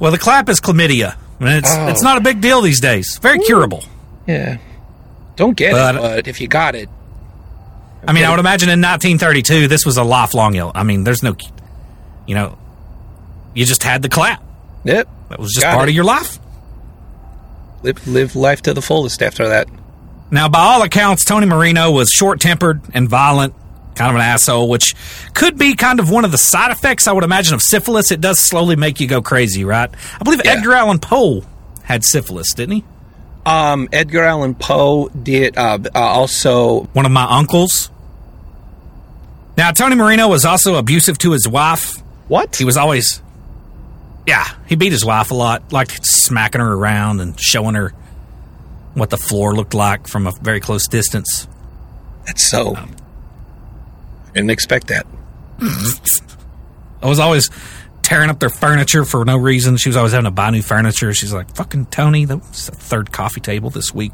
Well, the clap is chlamydia. It's Oh. it's not a big deal these days. Very curable. Yeah. Don't get But- it, but if you got it, I mean, I would imagine in 1932, this was a lifelong ill. I mean, there's no, you know, you just had the clap. Yep. That was just Got part it. of your life. live, live life to the fullest after that. Now, by all accounts, Tony Marino was short tempered and violent, kind of an asshole, which could be kind of one of the side effects, I would imagine, of syphilis. It does slowly make you go crazy, right? I believe Edgar Allan Poe had syphilis, didn't he? Um, Edgar Allan Poe did uh, uh, also. One of my uncles. Now, Tony Marino was also abusive to his wife. What? He was always. Yeah, he beat his wife a lot, liked smacking her around and showing her what the floor looked like from a very close distance. That's so. Didn't expect that. I was always tearing up their furniture for no reason. She was always having to buy new furniture. She's like, "Fucking Tony, that was the third coffee table this week,"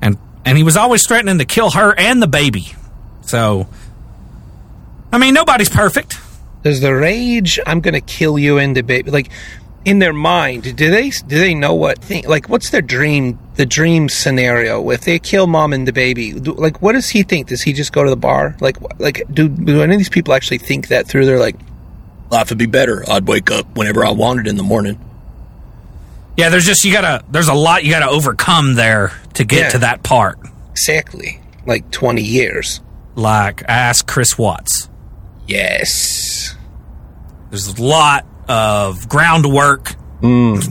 and and he was always threatening to kill her and the baby. So, I mean, nobody's perfect. There's the rage "I'm going to kill you" in the baby like in their mind? Do they do they know what thing? Like, what's their dream? The dream scenario if they kill mom and the baby. Do, like, what does he think? Does he just go to the bar? Like, like do do any of these people actually think that through? They're like, life would be better. I'd wake up whenever I wanted in the morning. Yeah, there's just you gotta. There's a lot you gotta overcome there to get Yeah. to that part. Exactly, like twenty years. Like ask Chris Watts. Yes. There's a lot of groundwork. Mm.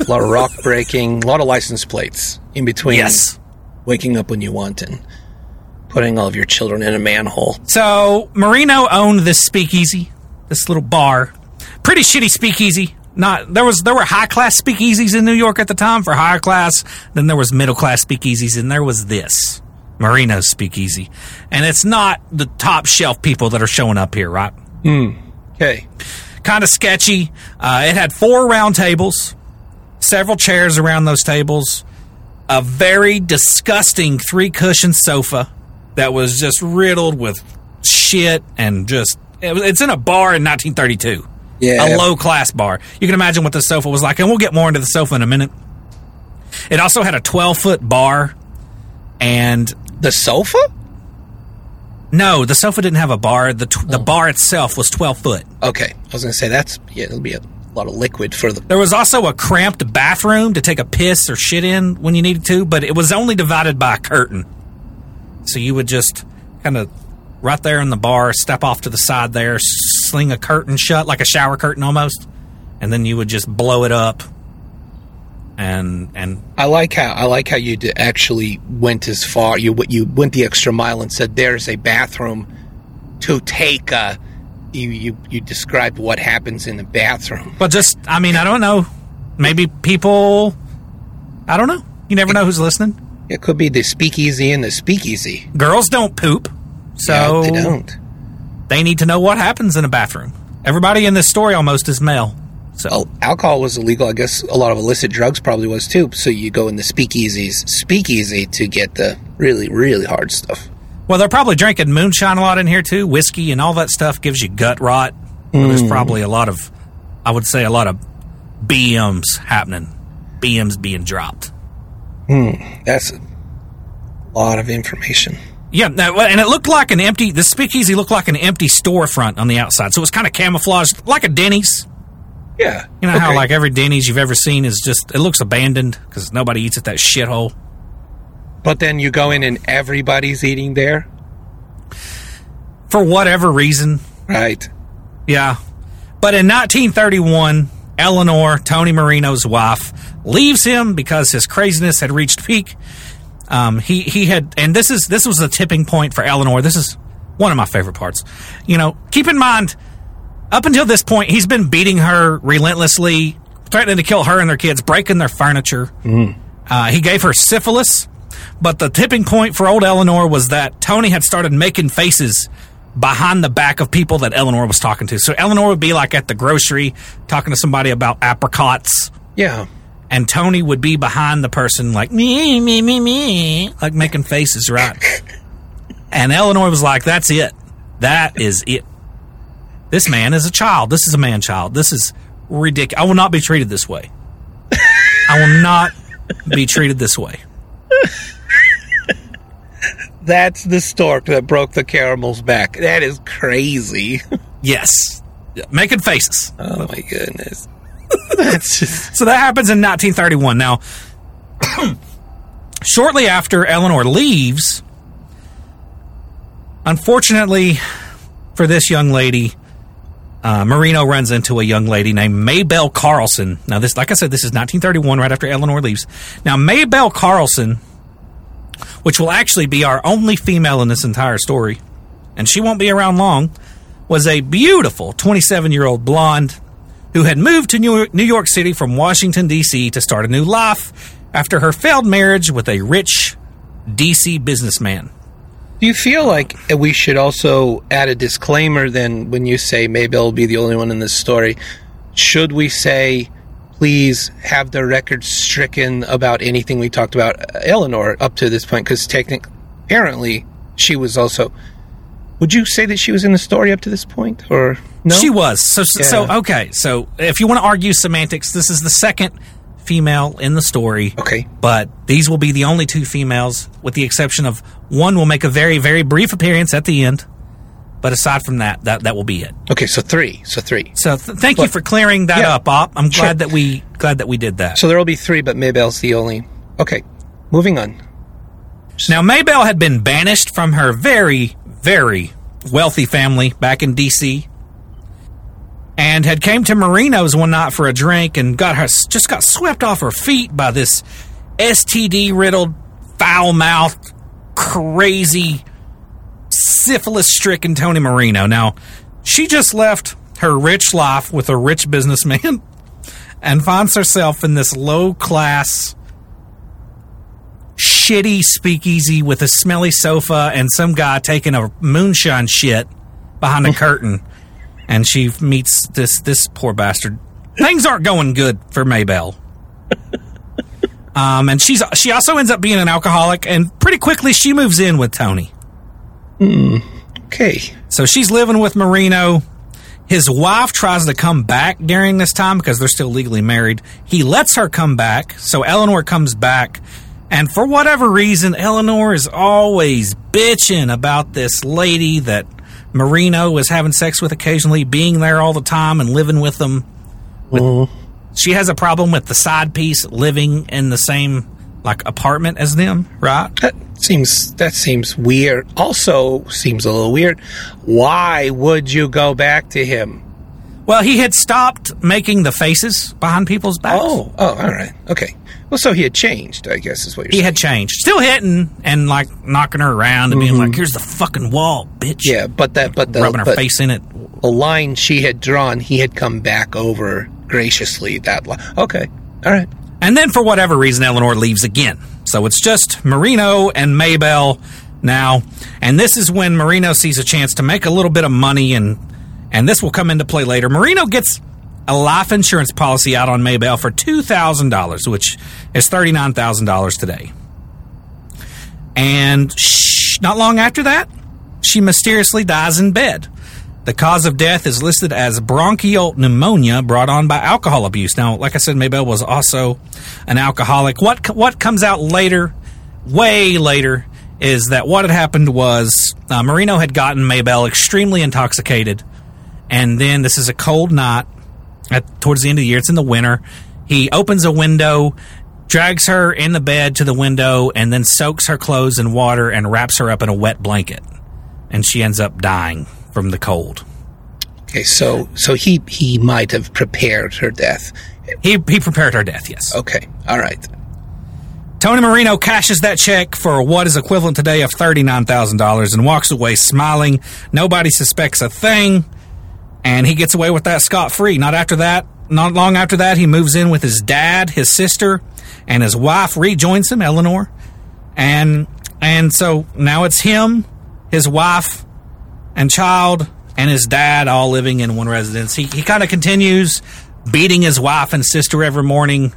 a lot of rock breaking, a lot of license plates in between. Yes. Waking up when you want and putting all of your children in a manhole. So Marino owned this speakeasy, this little bar, pretty shitty speakeasy. Not there was there were high class speakeasies in New York at the time for higher class. Then there was middle class speakeasies, and there was this. Marino's Speakeasy. And it's not the top shelf people that are showing up here, right? Hmm. Okay. Kind of sketchy. Uh, it had four round tables, several chairs around those tables, a very disgusting three cushion sofa that was just riddled with shit and just. It, it's in a bar in 1932. Yeah. A low class bar. You can imagine what the sofa was like. And we'll get more into the sofa in a minute. It also had a 12 foot bar and. The sofa? No, the sofa didn't have a bar. The t- the oh. bar itself was 12 foot. Okay. I was going to say that's, yeah, it'll be a lot of liquid for the. There was also a cramped bathroom to take a piss or shit in when you needed to, but it was only divided by a curtain. So you would just kind of right there in the bar, step off to the side there, sling a curtain shut like a shower curtain almost, and then you would just blow it up. And and I like how I like how you actually went as far you you went the extra mile and said there's a bathroom to take a you you you described what happens in the bathroom. But just, I mean, I don't know. Maybe people, I don't know. You never know who's listening. It could be the speakeasy and the speakeasy. Girls don't poop, so Yeah, they don't. They need to know what happens in a bathroom. Everybody in this story almost is male. So Well, alcohol was illegal. I guess a lot of illicit drugs probably was too. So you go in the speakeasies, speakeasy to get the really really hard stuff. Well, they're probably drinking moonshine a lot in here too. Whiskey and all that stuff gives you gut rot. Well, There's Mm. probably a lot of, I would say, a lot of BMs happening. BMs being dropped. Hmm, that's a lot of information. Yeah, and it looked like an empty. The speakeasy looked like an empty storefront on the outside, so it was kind of camouflaged, like a Denny's. Yeah, You know how like every Denny's you've ever seen is just it looks abandoned because nobody eats at that shithole. But then you go in and everybody's eating there, for whatever reason. right? Yeah. But in 1931, Eleanor, Tony Marino's wife, leaves him because his craziness had reached peak. Um, he he had, and this is this was the tipping point for Eleanor. This is one of my favorite parts. You know, keep in mind, up until this point, he's been beating her relentlessly, threatening to kill her and their kids, breaking their furniture. Uh, he gave her syphilis, but the tipping point for old Eleanor was that Tony had started making faces behind the back of people that Eleanor was talking to. So Eleanor would be like at the grocery talking to somebody about apricots. Yeah. And Tony would be behind the person like me, me, me, me, like making faces, right? and Eleanor was like, "That's it. That is it. This man is a child. This is a man child. This is ridiculous. I will not be treated this way. I will not be treated this way." That's the stork that broke the caramel's back. That is crazy. Yes, making faces. Oh my goodness. That's just So that happens in 1931. Now, shortly after Eleanor leaves, unfortunately for this young lady, uh, Marino runs into a young lady named Maybelle Carlson. Now, this, like I said, this is 1931, right after Eleanor leaves. Now, Maybelle Carlson, which will actually be our only female in this entire story, and she won't be around long, was a beautiful 27 year old blonde who had moved to New New York City from Washington, D.C. to start a new life after her failed marriage with a rich D.C. businessman. Do you feel like we should also add a disclaimer then when you say Maybelle will be the only one in this story? Should we say, please have the record stricken about anything we talked about uh, Eleanor up to this point? Because technically, apparently, she was also. Would you say that she was in the story up to this point? Or no? She was. So, so, so okay. So, if you want to argue semantics, this is the second female in the story. Okay. But these will be the only two females, with the exception of one will make a very, very brief appearance at the end. But aside from that, that, that will be it. Okay, so three. So three. So, th- thank you for clearing that Yeah. up, Op. I'm Sure. glad that we glad that we did that. So there will be three, but Maybelle's the only. Okay, moving on. Now, Maybell had been banished from her very, very wealthy family back in D.C. and had came to Marino's one night for a drink and got her just got swept off her feet by this STD riddled, foul mouthed, crazy, syphilis stricken Tony Marino. Now, she just left her rich life with a rich businessman and finds herself in this low class shitty speakeasy with a smelly sofa and some guy taking a moonshine shit behind a curtain. And she meets this this poor bastard. Things aren't going good for Maybell. Um, and she's she also ends up being an alcoholic, and pretty quickly she moves in with Tony. Okay. So she's living with Marino. His wife tries to come back during this time because they're still legally married. He lets her come back, so Eleanor comes back. And for whatever reason, Eleanor is always bitching about this lady that Marino is having sex with occasionally, being there all the time and living with them. With, mm-hmm. She has a problem with the side piece living in the same like apartment as them, right? That seems that seems weird. Also seems a little weird. Why would you go back to him? Well, he had stopped making the faces behind people's backs. Oh, oh, all right, okay. Well, so he had changed, I guess, is what you're he saying. had changed. Still hitting and like knocking her around and being mm-hmm. like, "Here's the fucking wall, bitch." Yeah, but that, but the rubbing her but face in it. The line she had drawn, he had come back over graciously. That line. Okay, all right. And then for whatever reason, Eleanor leaves again. So it's just Marino and Maybell now. And this is when Marino sees a chance to make a little bit of money, and and this will come into play later. Marino gets a life insurance policy out on Maybell for two thousand dollars, which is thirty nine thousand dollars today. And shh, not long after that, she mysteriously dies in bed. The cause of death is listed as bronchial pneumonia brought on by alcohol abuse. Now, like I said, Maybell was also an alcoholic. What what comes out later, way later, is that what had happened was uh, Marino had gotten Maybell extremely intoxicated, and then this is a cold night at towards the end of the year. It's in the winter. He opens a window, drags her in the bed to the window, and then soaks her clothes in water and wraps her up in a wet blanket, and she ends up dying from the cold. Okay, so so he he might have prepared her death. He he prepared her death. Yes. Okay. All right. Tony Marino cashes that check for what is equivalent today of $39,000 and walks away smiling. Nobody suspects a thing. And he gets away with that scot free. Not after that, not long after that, he moves in with his dad, his sister, and his wife rejoins him, Eleanor. And and so now it's him, his wife, and child, and his dad all living in one residence. He he kind of continues beating his wife and sister every morning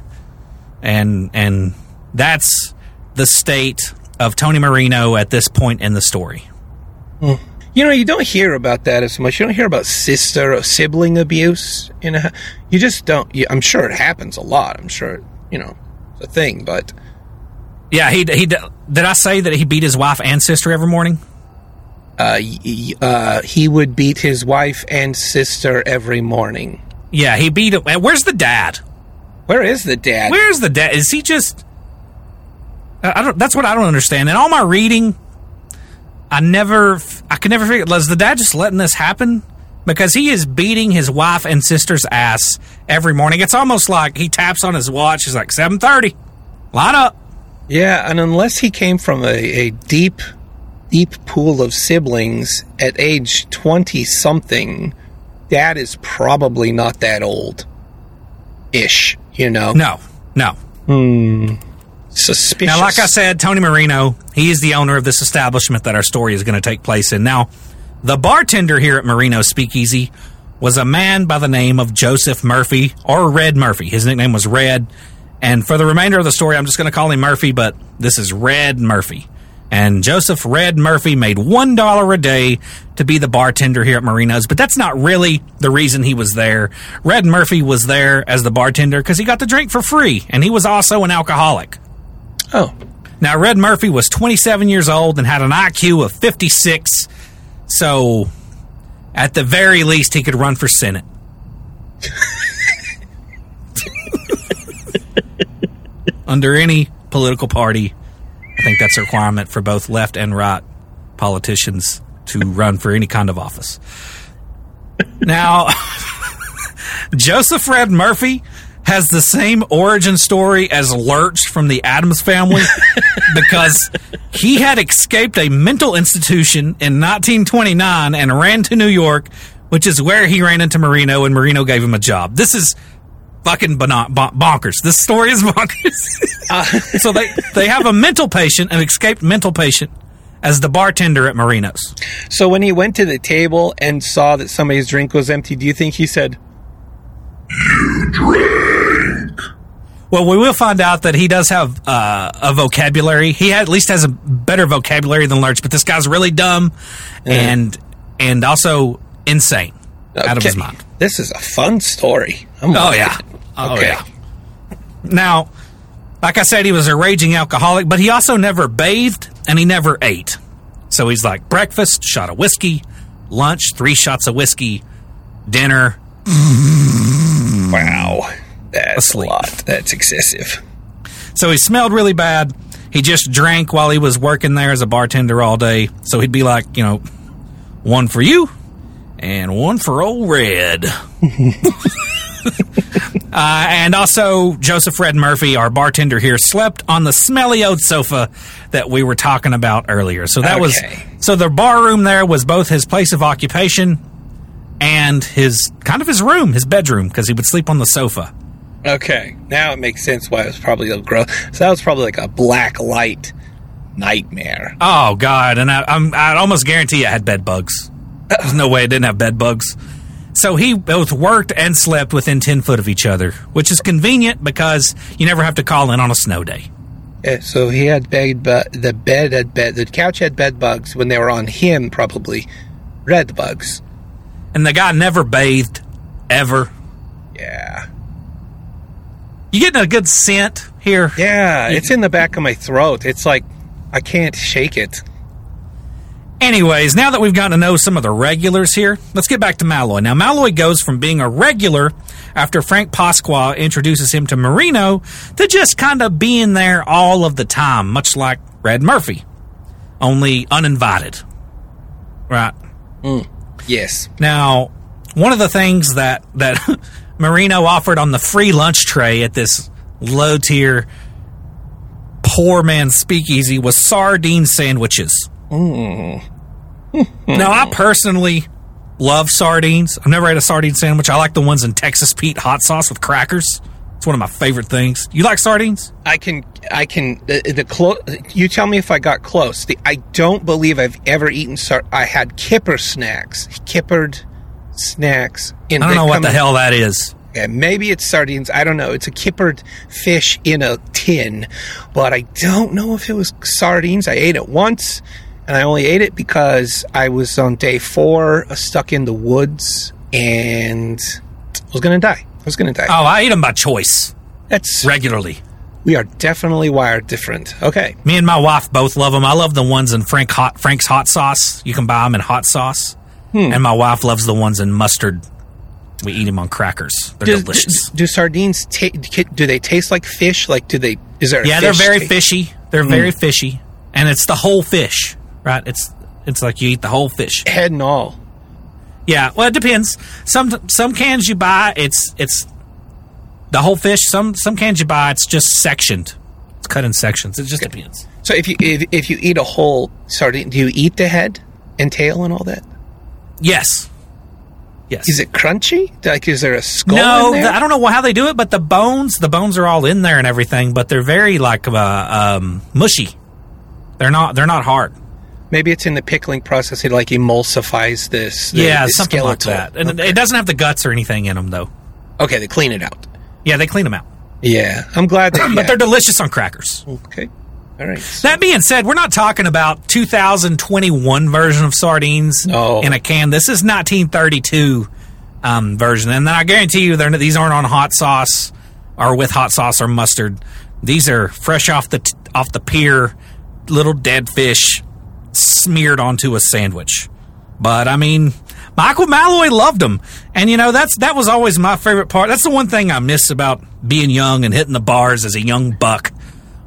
and and that's the state of Tony Marino at this point in the story. Hmm. You know, you don't hear about that as much. You don't hear about sister or sibling abuse. You know, you just don't. You, I'm sure it happens a lot. I'm sure you know it's a thing, but Yeah, he he did I say that he beat his wife and sister every morning? uh, y- uh, he would beat his wife and sister every morning. Yeah, he beat it. Where's the dad? Where is the dad? Where's the dad? Is he just? I don't. That's what I don't understand. In all my reading, I never, I can never figure. Was the dad just letting this happen? Because he is beating his wife and sister's ass every morning. It's almost like he taps on his watch. He's like seven thirty. Line up. Yeah, and unless he came from a, a deep, deep pool of siblings at age 20 something, dad is probably not that old. Ish, you know? No, no. Hmm. Suspicious. Now, like I said, Tony Marino, he is the owner of this establishment that our story is going to take place in. Now, the bartender here at Marino Speakeasy was a man by the name of Joseph Murphy, or Red Murphy. His nickname was Red. And for the remainder of the story, I'm just going to call him Murphy, but this is Red Murphy. And Joseph Red Murphy made $1 a day to be the bartender here at Marino's, but that's not really the reason he was there. Red Murphy was there as the bartender because he got to drink for free, and he was also an alcoholic. Oh. Now, Red Murphy was 27 years old and had an IQ of 56, so at the very least, he could run for Senate. Under any political party, I think that's a requirement for both left and right politicians to run for any kind of office. Now, Joseph Red Murphy has the same origin story as Lurch from the Addams family because he had escaped a mental institution in 1929 and ran to New York, which is where he ran into Marino and Marino gave him a job. This is fucking bono- bon- bonkers. This story is bonkers. Uh, so they they have a mental patient, an escaped mental patient, as the bartender at Marino's. So when he went to the table and saw that somebody's drink was empty, do you think he said, Well, we will find out that he does have uh, a vocabulary. He at least has a better vocabulary than Lurch, but this guy's really dumb and and also insane out of his mind. This is a fun story. I'm Oh yeah. Oh Okay. yeah. Now, like I said, he was a raging alcoholic, but he also never bathed and he never ate. So he's like breakfast, shot of whiskey, lunch, three shots of whiskey, dinner. Wow. That's a lot. That's excessive. So he smelled really bad. He just drank while he was working there as a bartender all day. So he'd be like, you know, one for you and one for old Red. Uh, and also, Joseph Red Murphy, our bartender here, slept on the smelly old sofa that we were talking about earlier. So that was so the bar room there was both his place of occupation and his kind of his room, his bedroom, because he would sleep on the sofa. Okay. Now it makes sense why it was probably a gross. So that was probably like a black light nightmare. Oh God! And I, I'm, I'd almost guarantee I had bed bugs. There's no way I didn't have bed bugs. So he both worked and slept within ten foot of each other, which is convenient because you never have to call in on a snow day. Yeah, so he had bed, bu- the bed had bed, the couch had bed bugs when they were on him, probably red bugs. And the guy never bathed ever. Yeah. You getting a good scent here? Yeah, it's in the back of my throat. It's like I can't shake it. Anyways, now that we've gotten to know some of the regulars here, let's get back to Malloy. Now, Malloy goes from being a regular after Frank Pasqua introduces him to Marino to just kind of being there all of the time, much like Red Murphy, only uninvited. Right. Hmm. Yes. Now, one of the things that that Marino offered on the free lunch tray at this low tier poor man speakeasy was sardine sandwiches. Mm. now, I personally love sardines. I've never had a sardine sandwich. I like the ones in Texas Pete hot sauce with crackers. It's one of my favorite things. You like sardines? I can, I can. The, the clo- You tell me if I got close. The, I don't believe I've ever eaten. Sar- I had kipper snacks, kippered snacks. In I don't know what the in- hell that is. Yeah, maybe it's sardines. I don't know. It's a kippered fish in a tin, but I don't know if it was sardines. I ate it once, and I only ate it because I was on day four, uh, stuck in the woods, and was gonna die. I was gonna die. Oh, I eat them by choice. That's regularly. We are definitely wired different. Okay. Me and my wife both love them. I love the ones in Frank hot, Frank's hot sauce. You can buy them in hot sauce. Hmm. And my wife loves the ones in mustard. We eat them on crackers. They're Do, delicious. do sardines ta- do they taste like fish? Like do they? Is there? A yeah, they're very taste? fishy. They're Mm. very fishy, and it's the whole fish, right? It's it's like you eat the whole fish, head and all. Yeah, well, it depends. Some some cans you buy, it's it's the whole fish. Some some cans you buy, it's just sectioned. It's cut in sections. It just depends. So if you if, if you eat a whole sardine, do you eat the head and tail and all that? Yes. Yes. Is it crunchy? Like, is there a skull? no, the- I don't know how they do it, but the bones, the bones are all in there and everything, but they're very like uh, um, mushy. They're not. They're not hard. Maybe it's in the pickling process. It like emulsifies this. the- yeah, the something like that. And it doesn't have the guts or anything in them, though. Okay, they clean it out. Yeah, they clean them out. Yeah, I'm glad that. but they're delicious on crackers. Okay. All right. That being said, we're not talking about 2021 version of sardines in a can. This is 1932 um, version, and I guarantee you, they're, these aren't on hot sauce or with hot sauce or mustard. These are fresh off the t- off the pier, little dead fish smeared onto a sandwich. But I mean, Michael Malloy loved them, and you know that's that was always my favorite part. That's the one thing I miss about being young and hitting the bars as a young buck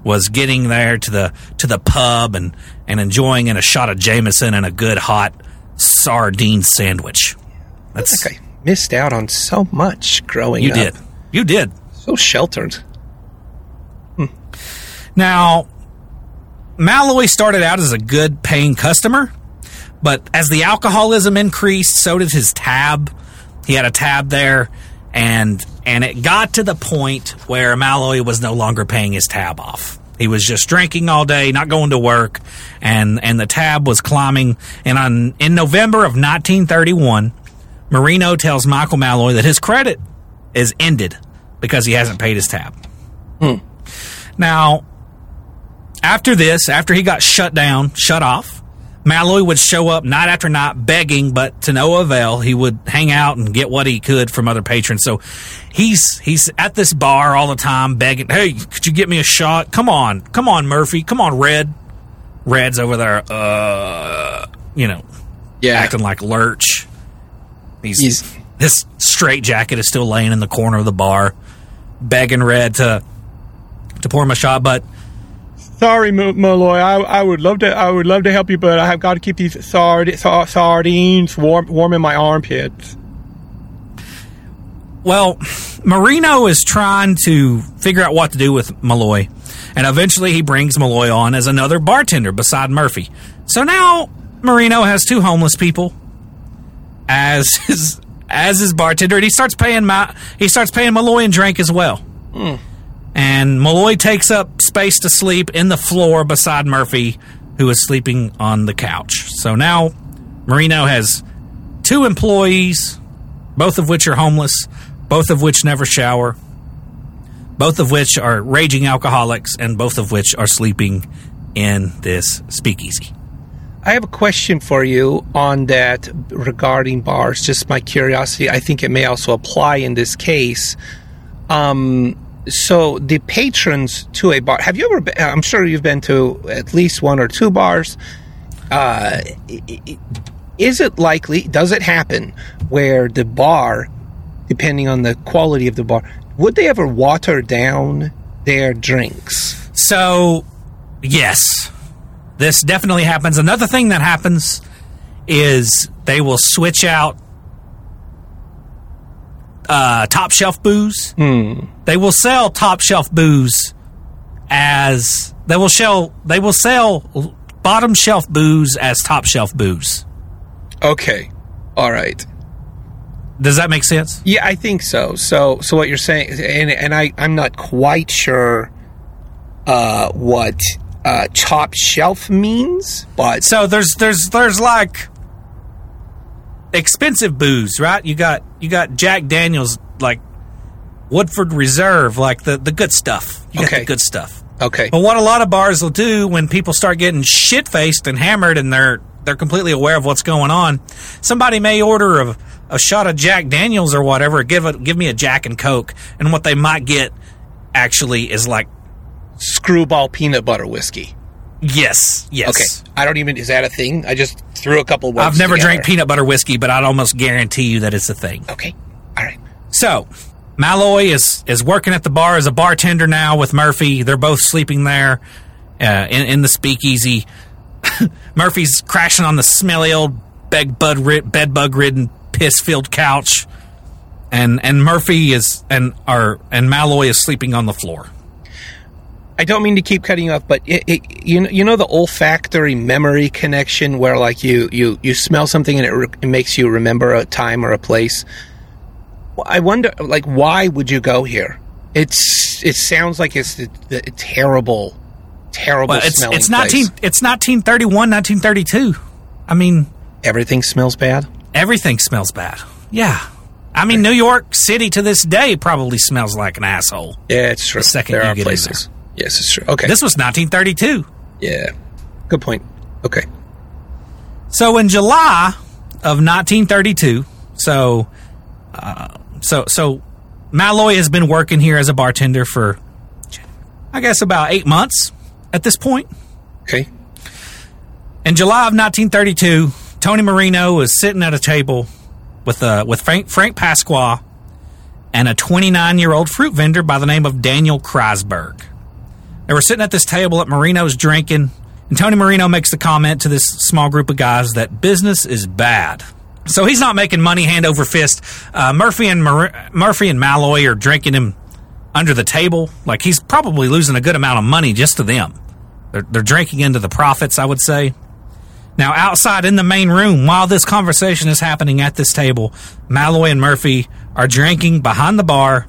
was getting there to the to the pub and and enjoying in a shot of Jameson and a good hot sardine sandwich. That's like I missed out on so much growing you up. did. You did. So sheltered. Now, Malloy started out as a good paying customer, but as the alcoholism increased, so did his tab. He had a tab there, and and it got to the point where Malloy was no longer paying his tab off. He was just drinking all day, not going to work, and and the tab was climbing. And on in November of 1931, Marino tells Michael Malloy that his credit is ended because he hasn't paid his tab. Hmm. Now, after this, after he got shut down, shut off, Malloy would show up night after night begging, but to no avail. He would hang out and get what he could from other patrons. So he's he's at this bar all the time begging, "Hey, could you get me a shot? Come on, come on, Murphy, come on, Red." Red's over there, uh, you know, Yeah. acting like Lurch. He's, his straight jacket is still laying in the corner of the bar, begging Red to to pour him a shot, but Sorry, Malloy. I, I would love to. I would love to help you, but I have got to keep these sard, sar- sardines warm, warm in my armpits. Well, Marino is trying to figure out what to do with Malloy, and eventually he brings Malloy on as another bartender beside Murphy. So now Marino has two homeless people as his as his bartender, and he starts paying Ma- he starts paying Malloy and drink as well. Hmm. And Malloy takes up space to sleep in the floor beside Murphy, who is sleeping on the couch. So now Marino has two employees, both of which are homeless, both of which never shower, both of which are raging alcoholics, and both of which are sleeping in this speakeasy. I have a question for you on that regarding bars. Just my curiosity. I think it may also apply in this case. Um, so the patrons to a bar. Have you ever? Been, I'm sure you've been to at least one or two bars. Uh, is it likely? Does it happen where the bar, depending on the quality of the bar, would they ever water down their drinks? So, yes, this definitely happens. Another thing that happens is they will switch out uh, top shelf booze. They will sell top shelf booze as they will sell. They will sell bottom shelf booze as top shelf booze. Okay, all right. Does that make sense? Yeah, I think so. So, so what you're saying, and and I, I'm not quite sure uh, what uh, top shelf means, but so there's there's there's like expensive booze, right? You got you got Jack Daniels, like Woodford Reserve, like the the good stuff. You got Okay. the good stuff. Okay. But what a lot of bars will do when people start getting shit faced and hammered and they're they're completely aware of what's going on, somebody may order a, a shot of Jack Daniels or whatever, give it give me a Jack and Coke, and what they might get actually is like Skrewball peanut butter whiskey. Yes, yes. Okay, I don't even. Is that a thing? I just threw a couple words. I've never together. drank peanut butter whiskey, but I'd almost guarantee you that it's a thing. Okay. All right. So, Malloy is is working at the bar as a bartender now with Murphy. They're both sleeping there uh, in, in the speakeasy. Murphy's crashing on the smelly old bed bug bed bug ridden piss filled couch, and and Murphy is and are and Malloy is sleeping on the floor. I don't mean to keep cutting you off, but it, it, you know, you know the olfactory memory connection where like you you you smell something and it, re- it makes you remember a time or a place. I wonder, like, why would you go here? It's it sounds like it's the, the terrible, terrible Well, it's it's nineteen place. it's 1931, 1932. I mean, everything smells bad. Everything smells bad. Yeah. I mean, New York City to this day probably smells like an asshole. Yeah, it's true. The second There you get in places. Yes, it's true. Okay. This was 1932. Yeah. Good point. Okay. So in July of 1932, so uh, so so Malloy has been working here as a bartender for I guess about 8 months at this point. Okay. In July of 1932, Tony Marino was sitting at a table with uh, with Frank Frank Pasqua and a 29 year old fruit vendor by the name of Daniel Kriesberg. They were sitting at this table at Marino's drinking, and Tony Marino makes the comment to this small group of guys that business is bad. So he's not making money hand over fist. Uh, Murphy and Mar- Murphy and Malloy are drinking him under the table. Like he's probably losing a good amount of money just to them. They're, they're drinking into the profits, I would say. Now, outside in the main room, while this conversation is happening at this table, Malloy and Murphy are drinking behind the bar,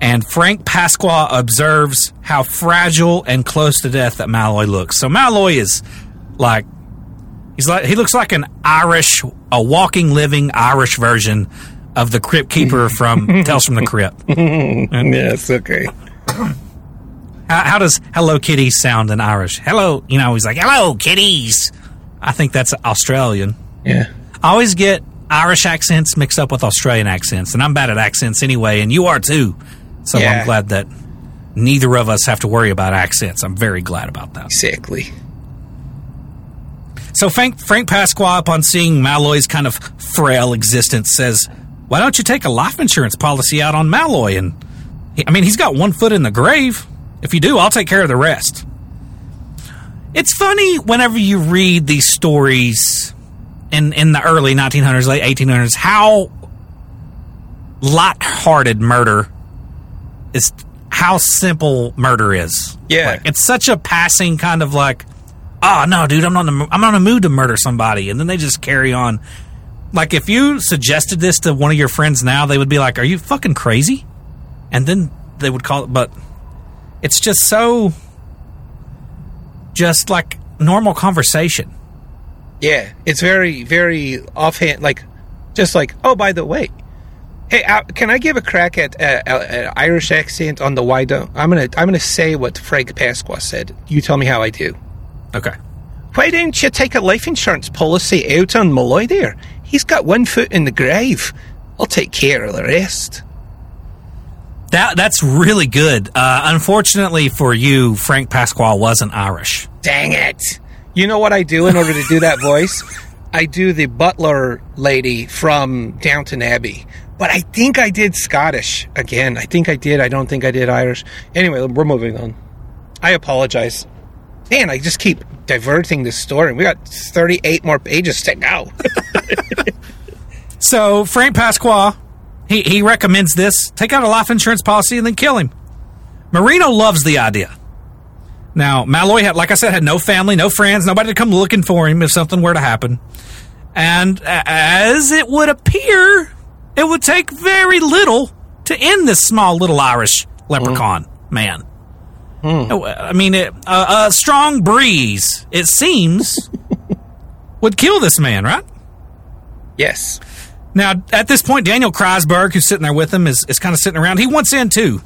and Frank Pasqua observes how fragile and close to death that Malloy looks. So Malloy is like he's like he looks like an Irish, a walking, living Irish version of the Crypt Keeper from Tales from the Crypt. yes, okay. How, how does "Hello Kitty" sound in Irish? Hello, you know, he's like "Hello Kitties." I think that's Australian. Yeah. I always get Irish accents mixed up with Australian accents, and I'm bad at accents anyway, and you are too. So Yeah. I'm glad that neither of us have to worry about accents. I'm very glad about that. Exactly. So Frank, Frank Pasqua, upon seeing Malloy's kind of frail existence, says, "Why don't you take a life insurance policy out on Malloy?" And he, I mean, he's got one foot in the grave. If you do, I'll take care of the rest. It's funny whenever you read these stories in in the early 1900s, late 1800s, how light-hearted murder is, how simple murder is. Yeah. Like, it's such a passing kind of like, oh no, dude, I'm not in the, I'm not in a mood to murder somebody, and then they just carry on. Like if you suggested this to one of your friends now, they would be like, "Are you fucking crazy?" And then they would call it. But it's just so, just like normal conversation. Yeah, it's very, very offhand. Like, just like, oh, by the way, hey, uh, can I give a crack at uh, uh, an Irish accent on the why don't? I'm gonna, I'm gonna say what Frank Pasqua said. You tell me how I do. Okay. Why don't you take a life insurance policy out on Malloy there? He's got one foot in the grave. I'll take care of the rest. That that's really good. Uh, unfortunately for you, Frank Pasquale wasn't Irish. Dang it! You know what I do in order to do that voice? I do the butler lady from Downton Abbey. But I think I did Scottish again. I think I did. I don't think I did Irish. Anyway, we're moving on. I apologize. Man, I just keep diverting this story. We got 38 more pages to go. So Frank Pasqua, he he recommends this: take out a life insurance policy and then kill him. Marino loves the idea. Now Malloy had, like I said, had no family, no friends, nobody to come looking for him if something were to happen. And as it would appear, it would take very little to end this small little Irish leprechaun man. Hmm. Oh, I mean, it, a, a strong breeze, it seems, would kill this man, right? yes. Now, at this point, Daniel Kriesberg, who's sitting there with him, is, is kind of sitting around. He wants in too.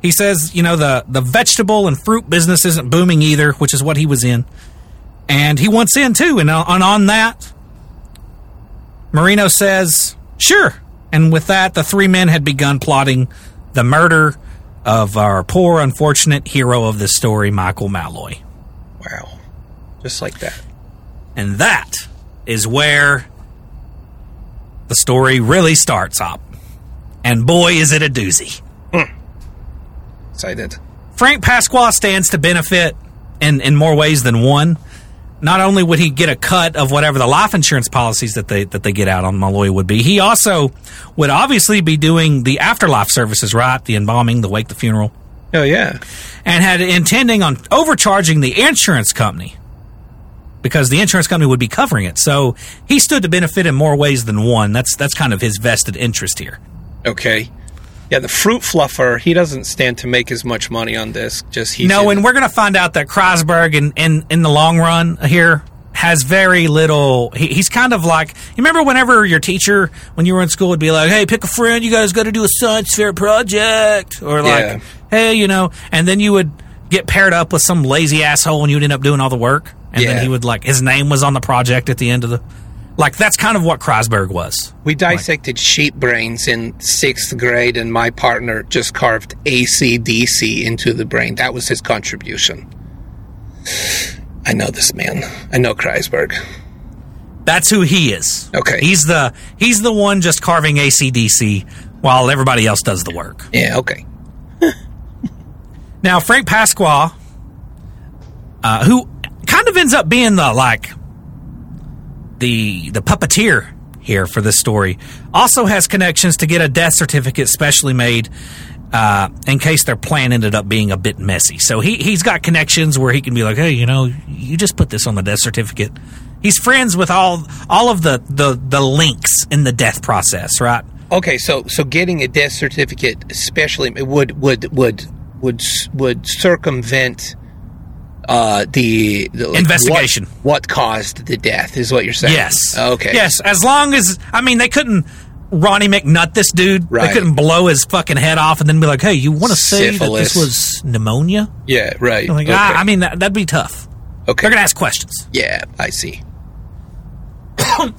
He says, you know, the, the vegetable and fruit business isn't booming either, which is what he was in. And he wants in too. And uh, on, on that, Marino says, sure. And with that, the three men had begun plotting the murder of our poor, unfortunate hero of this story, Michael Malloy. Wow. Just like that. And that is where the story really starts up. And boy, is it a doozy. Hmm. Excited. Frank Pasqua stands to benefit in, in more ways than one. Not only would he get a cut of whatever the life insurance policies that they that they get out on Malloy would be, he also would obviously be doing the afterlife services, right? The embalming, the wake, the funeral. Oh, yeah. and had intending on overcharging the insurance company because the insurance company would be covering it. So he stood to benefit in more ways than one. That's that's kind of his vested interest here. Okay. Yeah, the fruit fluffer, he doesn't stand to make as much money on this. Just he's no, in- and we're going to find out that Kriesberg in, in in the long run here has very little. He, he's kind of like you remember whenever your teacher when you were in school would be like, "Hey, pick a friend. You guys got to do a science fair project," or like, Yeah. "Hey, you know," and then you would get paired up with some lazy asshole and you'd end up doing all the work, and Yeah. then he would like his name was on the project at the end of the. Like that's kind of what Kriesberg was. We dissected sheep brains in sixth grade, and my partner just carved ACDC into the brain. That was his contribution. I know this man. I know Kriesberg. That's who he is. Okay. He's the he's the one just carving ACDC while everybody else does the work. Yeah, okay. Now Frank Pasqua, uh, who kind of ends up being the like the the puppeteer here for this story, also has connections to get a death certificate specially made uh, in case their plan ended up being a bit messy. So he he's got connections where he can be like, hey, you know, you just put this on the death certificate. He's friends with all all of the the the links in the death process, right? Okay, so so getting a death certificate, especially, would would would would would circumvent uh, the, the Investigation. What, what caused the death is what you're saying? Yes. Okay. Yes, as long as I mean they couldn't Ronnie McNutt this dude. Right. They couldn't blow his fucking head off and then be like, "Hey, you want to say that this was pneumonia?" Yeah. Right. Like, okay. ah, I mean, that, that'd be tough. Okay. They're gonna ask questions. yeah, I see.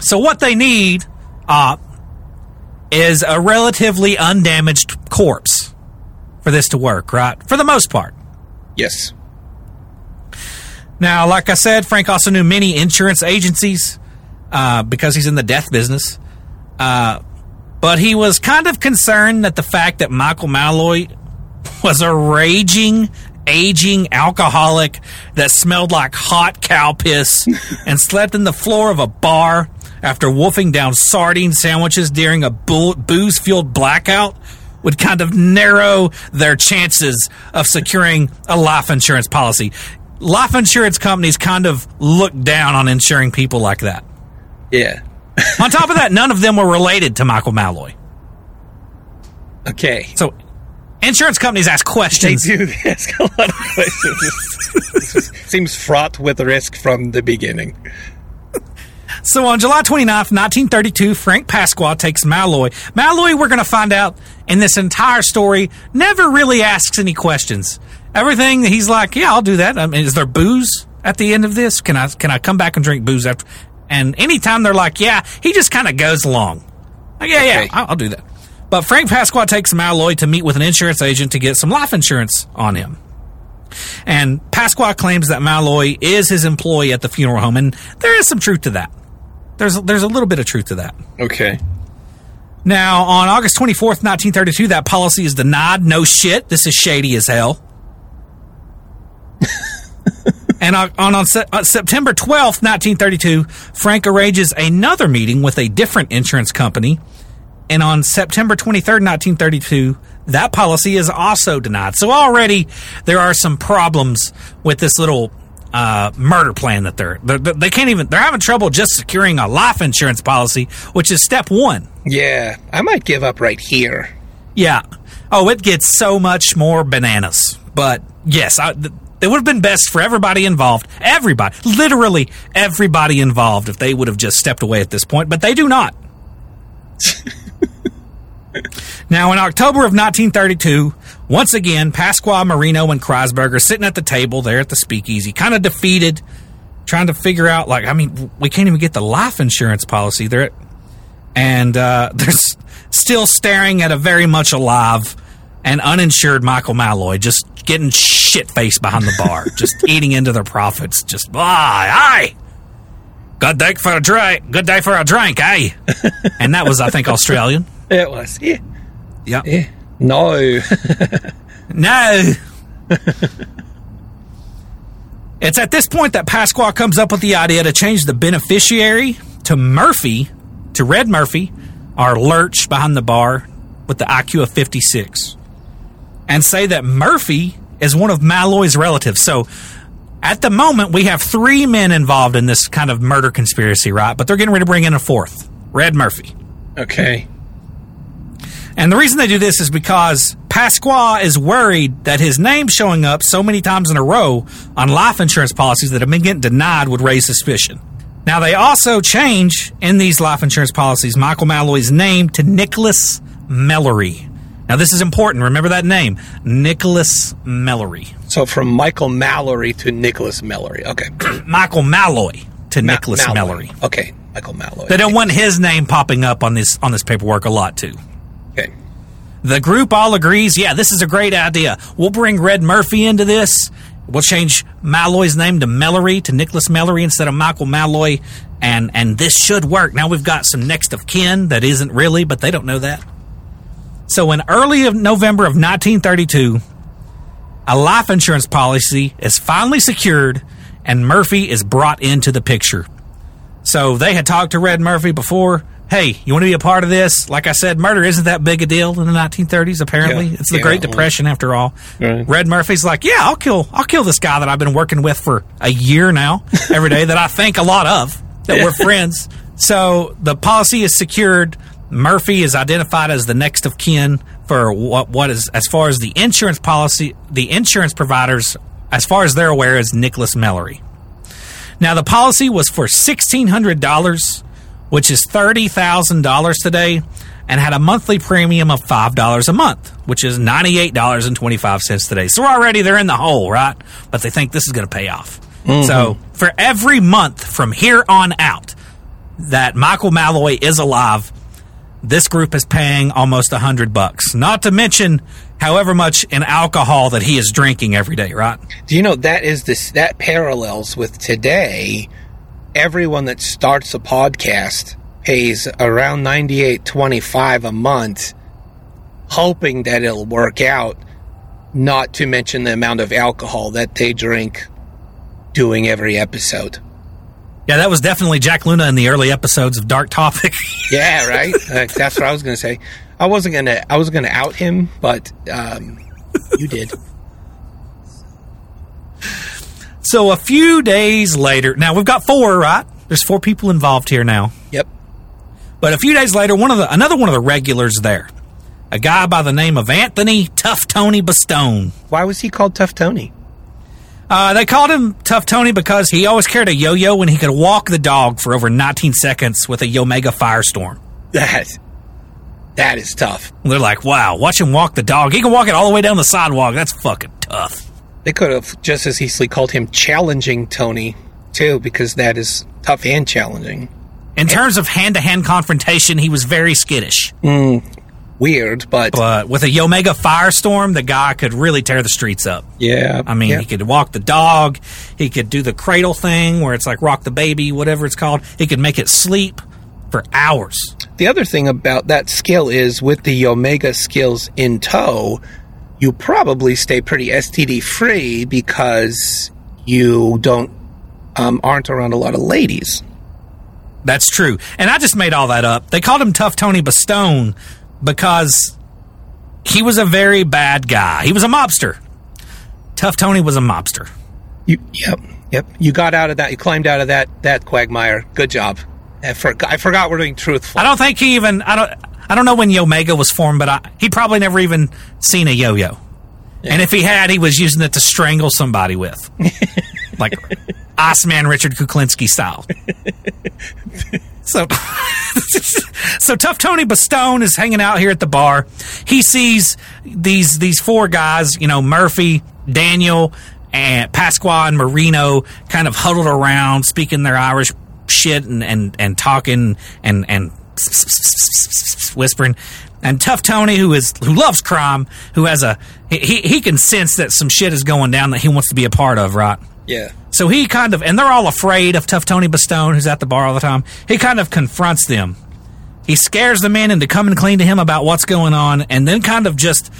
So what they need uh, is a relatively undamaged corpse for this to work, right? For the most part. Yes. Now, like I said, Frank also knew many insurance agencies uh, because he's in the death business. Uh, but he was kind of concerned that the fact that Michael Malloy was a raging, aging alcoholic that smelled like hot cow piss and slept in the floor of a bar after wolfing down sardine sandwiches during a booze fueled blackout would kind of narrow their chances of securing a life insurance policy. Life insurance companies kind of look down on insuring people like that. Yeah. on top of that, none of them were related to Michael Malloy. Okay. So insurance companies ask questions. They do ask a lot of questions. Seems fraught with risk from the beginning. So on July 29th, 1932, Frank Pasqua takes Malloy. Malloy, we're going to find out in this entire story, never really asks any questions. Everything he's like, yeah, I'll do that. I mean, is there booze at the end of this? Can I can I come back and drink booze after? And anytime they're like, yeah, he just kind of goes along. Like, yeah, yeah, I'll, I'll do that. But Frank Pasqua takes Malloy to meet with an insurance agent to get some life insurance on him. And Pasqua claims that Malloy is his employee at the funeral home, and there is some truth to that. There's there's a little bit of truth to that. Okay. Now, on August 24th, 1932, that policy is denied. No shit. This is shady as hell. and on, on, on, Se- on uh, September 12th, 1932, Frank arranges another meeting with a different insurance company. And on September 23rd, 1932, that policy is also denied. So already there are some problems with this little uh, murder plan that they're, they're they can't even they're having trouble just securing a life insurance policy, which is step one. Yeah, I might give up right here. Yeah. Oh, it gets so much more bananas. But yes, I, th- it would have been best for everybody involved, everybody, literally everybody involved, if they would have just stepped away at this point. But they do not. now, in October of 1932, once again, Pasqua, Marino, and Kriesberg are sitting at the table there at the speakeasy, kind of defeated, trying to figure out, like, I mean, we can't even get the life insurance policy. They're, and uh, they're still staring at a very much alive and uninsured Michael Malloy, just getting shit faced behind the bar, just eating into their profits. Just, aye, aye. Good day for a drink. Good day for a drink, eh? and that was, I think, Australian. It was. Yeah. Yeah. Yeah. No. No. it's at this point that Pasqua comes up with the idea to change the beneficiary to Murphy, to Red Murphy, our lurch behind the bar with the IQ of 56, and say that Murphy is one of Malloy's relatives. So at the moment, we have three men involved in this kind of murder conspiracy, right? But they're getting ready to bring in a fourth, Red Murphy. Okay. And the reason they do this is because Pasqua is worried that his name showing up so many times in a row on life insurance policies that have been getting denied would raise suspicion. Now, they also change in these life insurance policies Michael Malloy's name to Nicholas Mellery. Now, this is important. Remember that name Nicholas Mellery. So from Michael Mallory to Nicholas Mallory. Okay. Michael Malloy to Ma- Nicholas Mallory. Mellery. Okay. Michael Malloy. They don't want his name popping up on this on this paperwork a lot too. The group all agrees, yeah, this is a great idea. We'll bring Red Murphy into this. We'll change Malloy's name to Mellery to Nicholas Mellery instead of Michael Malloy, and and this should work. Now we've got some next of kin that isn't really, but they don't know that. So in early of November of 1932, a life insurance policy is finally secured, and Murphy is brought into the picture. So they had talked to Red Murphy before. Hey, you want to be a part of this? Like I said, murder isn't that big a deal in the 1930s. Apparently, Yeah. it's the Yeah, Great well. Depression after all. Right. Red Murphy's like, yeah, I'll kill, I'll kill this guy that I've been working with for a year now, every day that I think a lot of that we're friends. So the policy is secured. Murphy is identified as the next of kin for what what is as far as the insurance policy, the insurance providers, as far as they're aware, is Nicholas Mellery. Now the policy was for sixteen hundred dollars, which is thirty thousand dollars today, and had a monthly premium of five dollars a month, which is ninety eight dollars and twenty five cents today. So already they're in the hole, right? But they think this is going to pay off. Mhm. So for every month from here on out that Michael Malloy is alive, this group is paying almost a hundred bucks. Not to mention however much in alcohol that he is drinking every day, right? Do you know that is this that parallels with today? Everyone that starts a podcast pays around ninety eight twenty five a month, hoping that it'll work out. Not to mention the amount of alcohol that they drink doing every episode. Yeah, that was definitely Jack Luna in the early episodes of Dark Topic. Yeah, right. Uh, that's what I was going to say. I wasn't gonna. I was gonna out him, but um, you did. So a few days later, now we've got four, right? There's four people involved here now. Yep. But a few days later, one of the another one of the regulars there, a guy by the name of Anthony Tough Tony Bastone. Why was he called Tough Tony? Uh, they called him Tough Tony because he always carried a yo-yo and he could walk the dog for over 19 seconds with a Yomega Firestorm. That that is tough. They're like, wow, watch him walk the dog. He can walk it all the way down the sidewalk. That's fucking tough. They could have just as easily called him Challenging Tony too, because that is tough and challenging. In terms of hand-to-hand confrontation, he was very skittish. Mm, weird, but But with a Yomega Firestorm, the guy could really tear the streets up. yeah. I mean, yeah. he could walk the dog. He could do the cradle thing where it's like rock the baby, whatever it's called. He could make it sleep for hours. The other thing about that skill is with the Omega skills in tow, you probably stay pretty STD free because you don't um, aren't around a lot of ladies. That's true. And I just made all that up. They called him Tough Tony Bastone because he was a very bad guy. He was a mobster. Tough Tony was a mobster. You, yep, yep. You got out of that. You climbed out of that that quagmire. Good job. I, for, I forgot we're doing truthful. I don't think he even I don't I don't know when Yomega was formed, but I, he probably never even seen a yo-yo. And if he had, he was using it to strangle somebody with, like Iceman Richard Kuklinski style. so, so tough Tony Bastone is hanging out here at the bar. He sees these these four guys, you know Murphy, Daniel, and Pasqua and Marino, kind of huddled around, speaking their Irish shit and and and talking and and whispering. And tough Tony, who is who loves crime, who has a he he can sense that some shit is going down that he wants to be a part of, right? Yeah. So he kind of, and they're all afraid of Tough Tony Bastone, who's at the bar all the time. He kind of confronts them. He scares the men into coming clean to him about what's going on, and then kind of just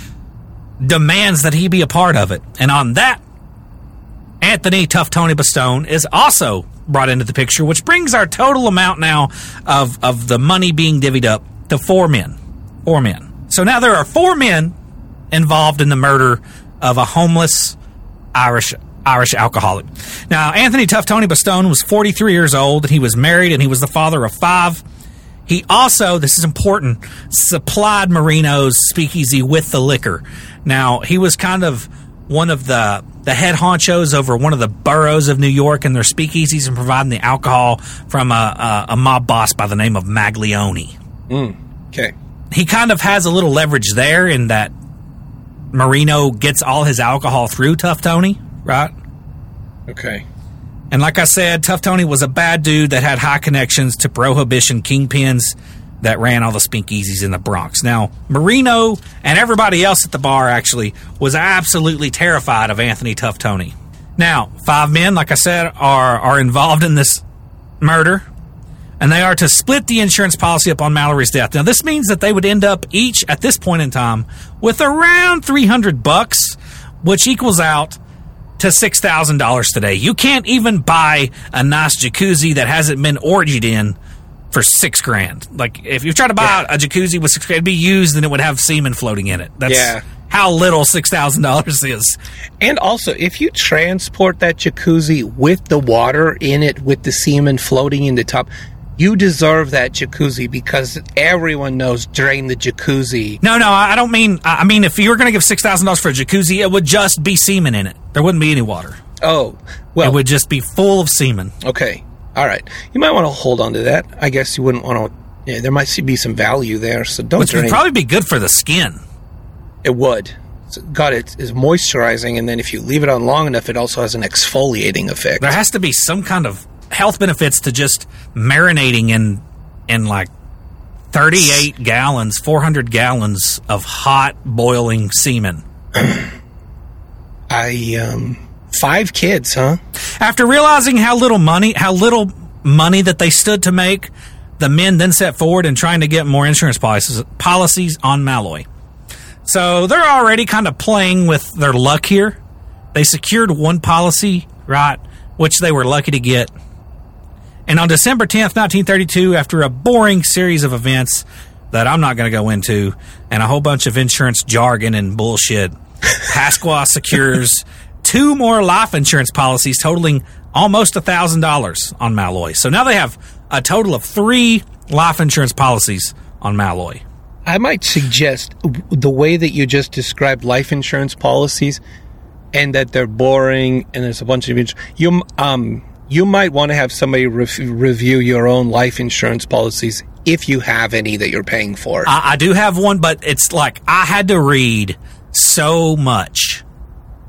demands that he be a part of it. And on that, Anthony Tough Tony Bastone is also brought into the picture, which brings our total amount now of, of the money being divvied up to four men. Four men. So now there are four men involved in the murder of a homeless Irish Irish alcoholic. Now, Anthony Tough Tony Bastone was 43 years old, and he was married, and he was the father of five. He also, this is important, supplied Marino's speakeasy with the liquor. Now, he was kind of one of the the head honchos over one of the boroughs of New York and their speakeasies and providing the alcohol from a, a, a mob boss by the name of Maglione. Mm. Okay. He kind of has a little leverage there in that Marino gets all his alcohol through Tough Tony, right? Okay. And like I said, Tough Tony was a bad dude that had high connections to prohibition kingpins that ran all the speakeasies in the Bronx. Now, Marino and everybody else at the bar actually was absolutely terrified of Anthony Tough Tony. Now, five men, like I said, are are involved in this murder, and they are to split the insurance policy upon Mallory's death. Now, this means that they would end up each at this point in time with around three hundred bucks, which equals out to six thousand dollars today. You can't even buy a nice jacuzzi that hasn't been orgied in for six grand. Like if you try to buy a jacuzzi with six grand, it'd be used and it would have semen floating in it. That's Yeah. how little six thousand dollars is. And also, if you transport that jacuzzi with the water in it, with the semen floating in the top, you deserve that jacuzzi because everyone knows drain the jacuzzi. No, no, I don't mean. I I mean, if you were going to give six thousand dollars for a jacuzzi, it would just be semen in it. There wouldn't be any water. Oh, well, it would just be full of semen. Okay, all right. You might want to hold on to that. I guess you wouldn't want to. Yeah, there might be some value there, so don't Which would probably be good for the skin. It would. God, it is moisturizing, and then if you leave it on long enough, it also has an exfoliating effect. There has to be some kind of health benefits to just marinating in in like thirty eight gallons, four hundred gallons of hot boiling semen. I um five kids, huh? After realizing how little money, how little money that they stood to make, the men then set forward in trying to get more insurance policies, policies on Malloy. So they're already kind of playing with their luck here. They secured one policy, right, which they were lucky to get. And on December 10th, 1932, after a boring series of events that I'm not going to go into and a whole bunch of insurance jargon and bullshit, Pasqua secures two more life insurance policies totaling almost $1,000 on Malloy. So now they have a total of three life insurance policies on Malloy. I might suggest the way that you just described life insurance policies, and that they're boring, and there's a bunch of you um you might want to have somebody ref- review your own life insurance policies if you have any that you're paying for. I, I do have one, but it's like I had to read so much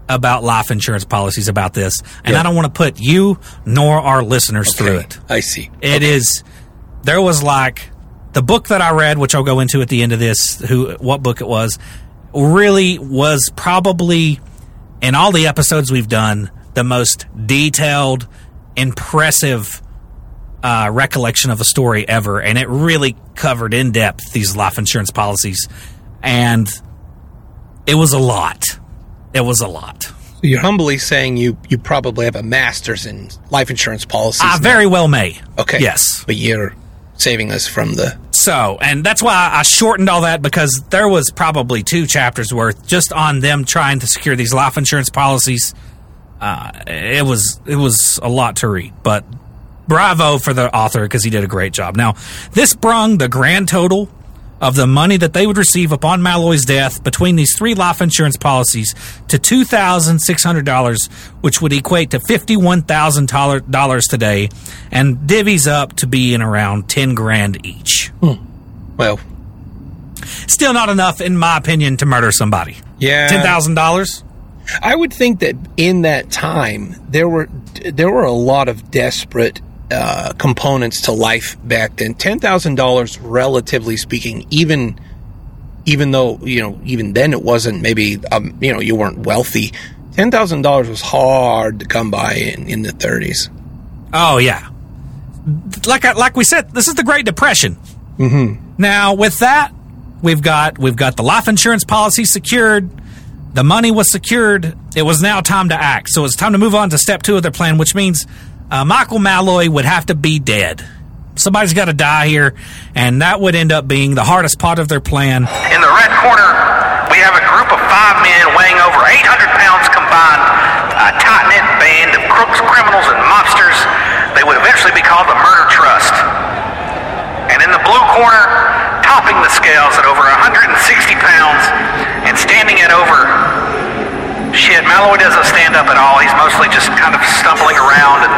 about life insurance policies about this, and Yeah. I don't want to put you nor our listeners through it. I see. It is. There was like the book that I read, which I'll go into at the end of this. Who, what book it was, really was probably in all the episodes we've done the most detailed, impressive uh, recollection of a story ever, and it really covered in depth these life insurance policies, and it was a lot. It was a lot. You're humbly saying you you probably have a master's in life insurance policies. I now. very well may. okay. Yes. but you're saving us from the So, and that's why I shortened all that because there was probably two chapters worth just on them trying to secure these life insurance policies. Uh, it was it was a lot to read, but bravo for the author because he did a great job. Now, this brung the grand total of the money that they would receive upon Malloy's death between these three life insurance policies to two thousand six hundred dollars, which would equate to fifty one thousand dollars today, and divvies up to be in around ten grand each. Hmm. well, Still not enough, in my opinion, to murder somebody. Yeah. ten thousand dollars. I would think that in that time there were there were a lot of desperate uh, components to life back then. Ten thousand dollars, relatively speaking, even even though you know even then it wasn't maybe um, you know you weren't wealthy. Ten thousand dollars was hard to come by in, in the thirties. Oh yeah, like I, like we said, this is the Great Depression. Mm-hmm. Now with that, we've got we've got the life insurance policy secured. The money was secured. It was now time to act. So it's time to move on to step two of their plan, which means uh, Michael Malloy would have to be dead. Somebody's got to die here, and that would end up being the hardest part of their plan. In the red corner, we have a group of five men weighing over 800 pounds combined, a tight knit band of crooks, criminals, and mobsters. They would eventually be called the Murder Trust. And in the blue corner, topping the scales at over 160 pounds and standing at over. Shit, Malloy doesn't stand up at all. He's mostly just kind of stumbling around and,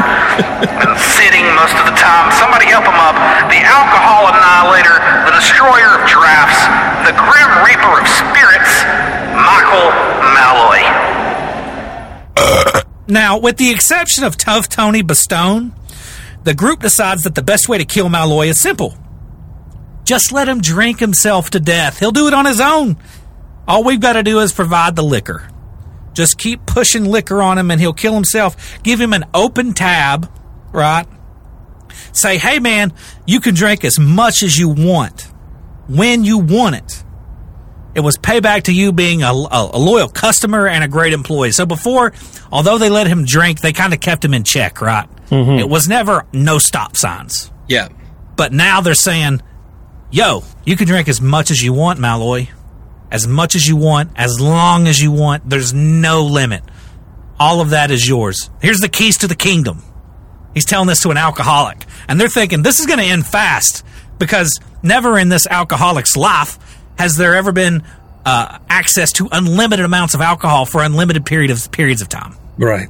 and sitting most of the time. Somebody help him up. The alcohol annihilator, the destroyer of giraffes, the grim reaper of spirits, Michael Malloy. Now, with the exception of Tough Tony Bastone, the group decides that the best way to kill Malloy is simple. Just let him drink himself to death. He'll do it on his own. All we've got to do is provide the liquor. Just keep pushing liquor on him and he'll kill himself. Give him an open tab, right? Say, hey man, you can drink as much as you want when you want it. It was payback to you being a, a, a loyal customer and a great employee. So before, although they let him drink, they kind of kept him in check, right? Mhm. It was never no stop signs. Yeah. But now they're saying, yo, you can drink as much as you want, Malloy. As much as you want, as long as you want. There's no limit. All of that is yours. Here's the keys to the kingdom. He's telling this to an alcoholic. And they're thinking, this is going to end fast because never in this alcoholic's life has there ever been uh, access to unlimited amounts of alcohol for unlimited period of periods of time. Right.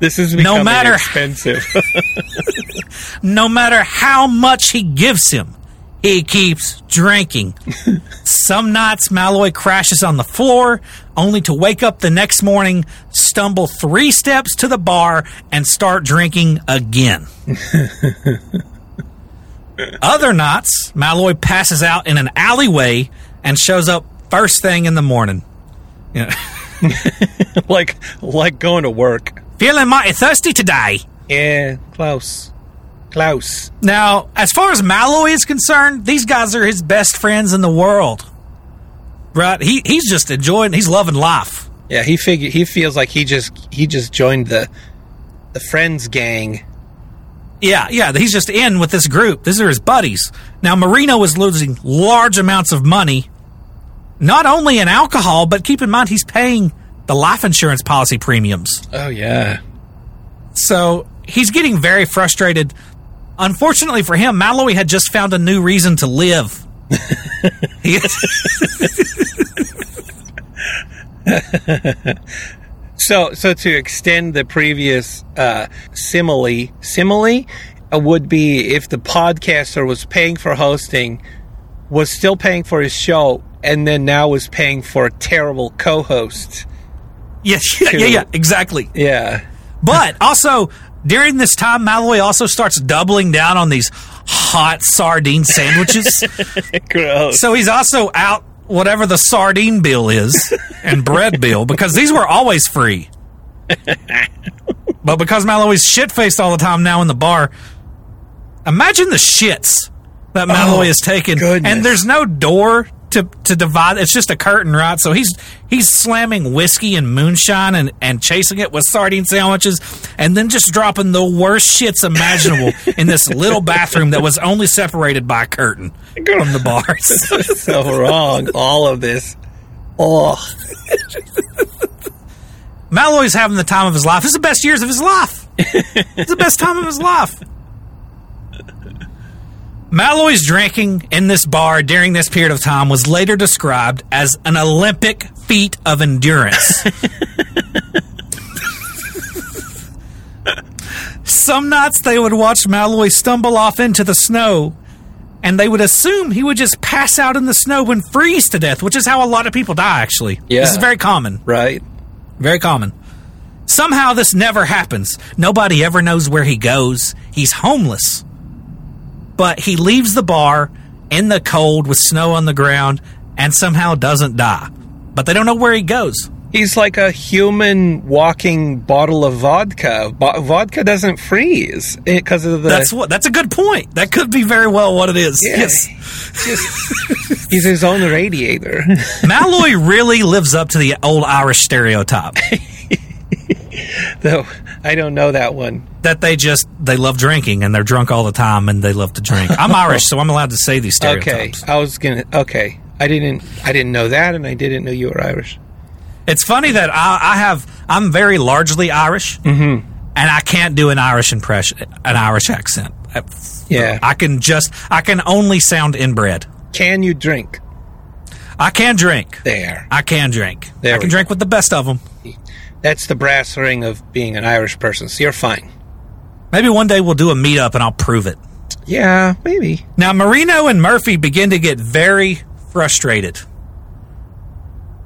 This is No matter- expensive. no matter how much he gives him, he keeps drinking. Some nights, Malloy crashes on the floor, only to wake up the next morning, stumble three steps to the bar, and start drinking again. Other nights, Malloy passes out in an alleyway and shows up first thing in the morning. Yeah. like like going to work. Feeling mighty thirsty today. Yeah, close. Close. Now, as far as Malloy is concerned, these guys are his best friends in the world. Right? He he's just enjoying he's loving life. Yeah, he figure he feels like he just he just joined the the friends gang. Yeah, yeah, he's just in with this group. These are his buddies. Now Marino is losing large amounts of money, not only in alcohol, but keep in mind he's paying the life insurance policy premiums. Oh yeah. So he's getting very frustrated. Unfortunately for him, Malloy had just found a new reason to live. So so to extend the previous uh, simile, simile uh, would be if the podcaster was paying for hosting, was still paying for his show, and then now was paying for a terrible co-host. Yeah, yeah, yeah, yeah, exactly. Yeah. But also during this time, Malloy also starts doubling down on these hot sardine sandwiches. Gross. so he's also out whatever the sardine bill is and bread bill because these were always free. but because Malloy's shit faced all the time now in the bar, imagine the shits that Malloy Oh, has taken, goodness. and there's no door to to divide. It's just a curtain, right? So he's he's slamming whiskey and moonshine and and chasing it with sardine sandwiches, and then just dropping the worst shits imaginable in this little bathroom that was only separated by a curtain from the bars. so wrong. All of this. Oh, Malloy's having the time of his life. It's the best years of his life. It's the best time of his life. Malloy's drinking in this bar during this period of time was later described as an Olympic feat of endurance. Some nights they would watch Malloy stumble off into the snow, and they would assume he would just pass out in the snow and freeze to death, which is how a lot of people die, actually. Yeah. This is very common. right. Very common. Somehow this never happens. Nobody ever knows where he goes. He's homeless. But he leaves the bar in the cold with snow on the ground and somehow doesn't die. But they don't know where he goes. He's like a human walking bottle of vodka. Bo- vodka doesn't freeze because of the. That's what that's a good point. That could be very well what it is. Yeah. Yes. just he's his own radiator. Malloy really lives up to the old Irish stereotype Though I don't know that one. that they just they love drinking and they're drunk all the time and they love to drink. I'm Irish, so I'm allowed to say these stereotypes. Okay. I was gonna. Okay, I didn't. I didn't know that, and I didn't know you were Irish. It's funny that I, I have I'm very largely Irish, Mm-hmm. and I can't do an Irish impression, an Irish accent. Yeah. I can just I can only sound inbred. Can you drink? I can drink. There. I can drink. There I can drink with the best of them. That's the brass ring of being an Irish person. So you're fine. Maybe one day we'll do a meetup and I'll prove it. Yeah, maybe. Now Marino and Murphy begin to get very frustrated.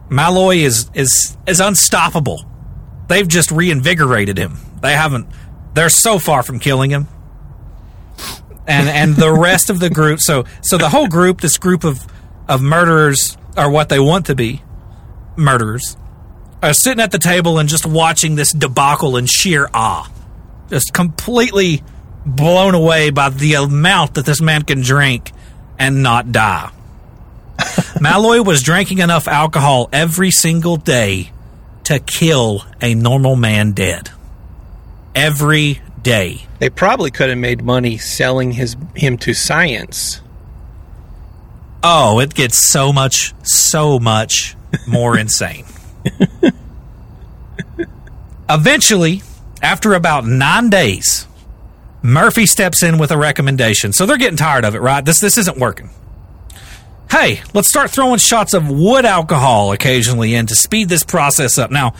Malloy is is is unstoppable. They've just reinvigorated him. They haven't. They're so far from killing him. And and the rest of the group. So so the whole group, this group of of murderers, are what they want to be, murderers, are sitting at the table and just watching this debacle in sheer awe, just completely blown away by the amount that this man can drink and not die. Malloy was drinking enough alcohol every single day to kill a normal man dead. Every day. They probably could have made money selling his him to science. Oh, it gets so much, so much more insane. Eventually, after about nine days, Murphy steps in with a recommendation. So they're getting tired of it, right? This this isn't working. Hey, let's start throwing shots of wood alcohol occasionally in to speed this process up. Now,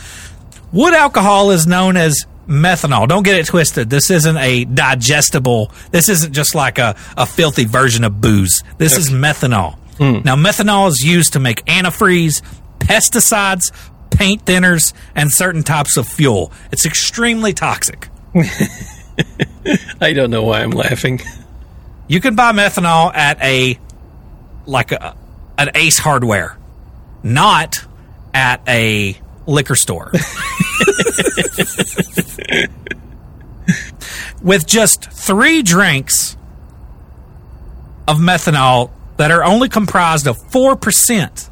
wood alcohol is known as methanol. Don't get it twisted. This isn't a digestible. This isn't just like a, a filthy version of booze. This is methanol. Hmm. Now, methanol is used to make antifreeze, pesticides, paint thinners, and certain types of fuel. It's extremely toxic. I don't know why I'm laughing. You can buy methanol at a like a an Ace Hardware, not at a liquor store. With just three drinks of methanol that are only comprised of four percent,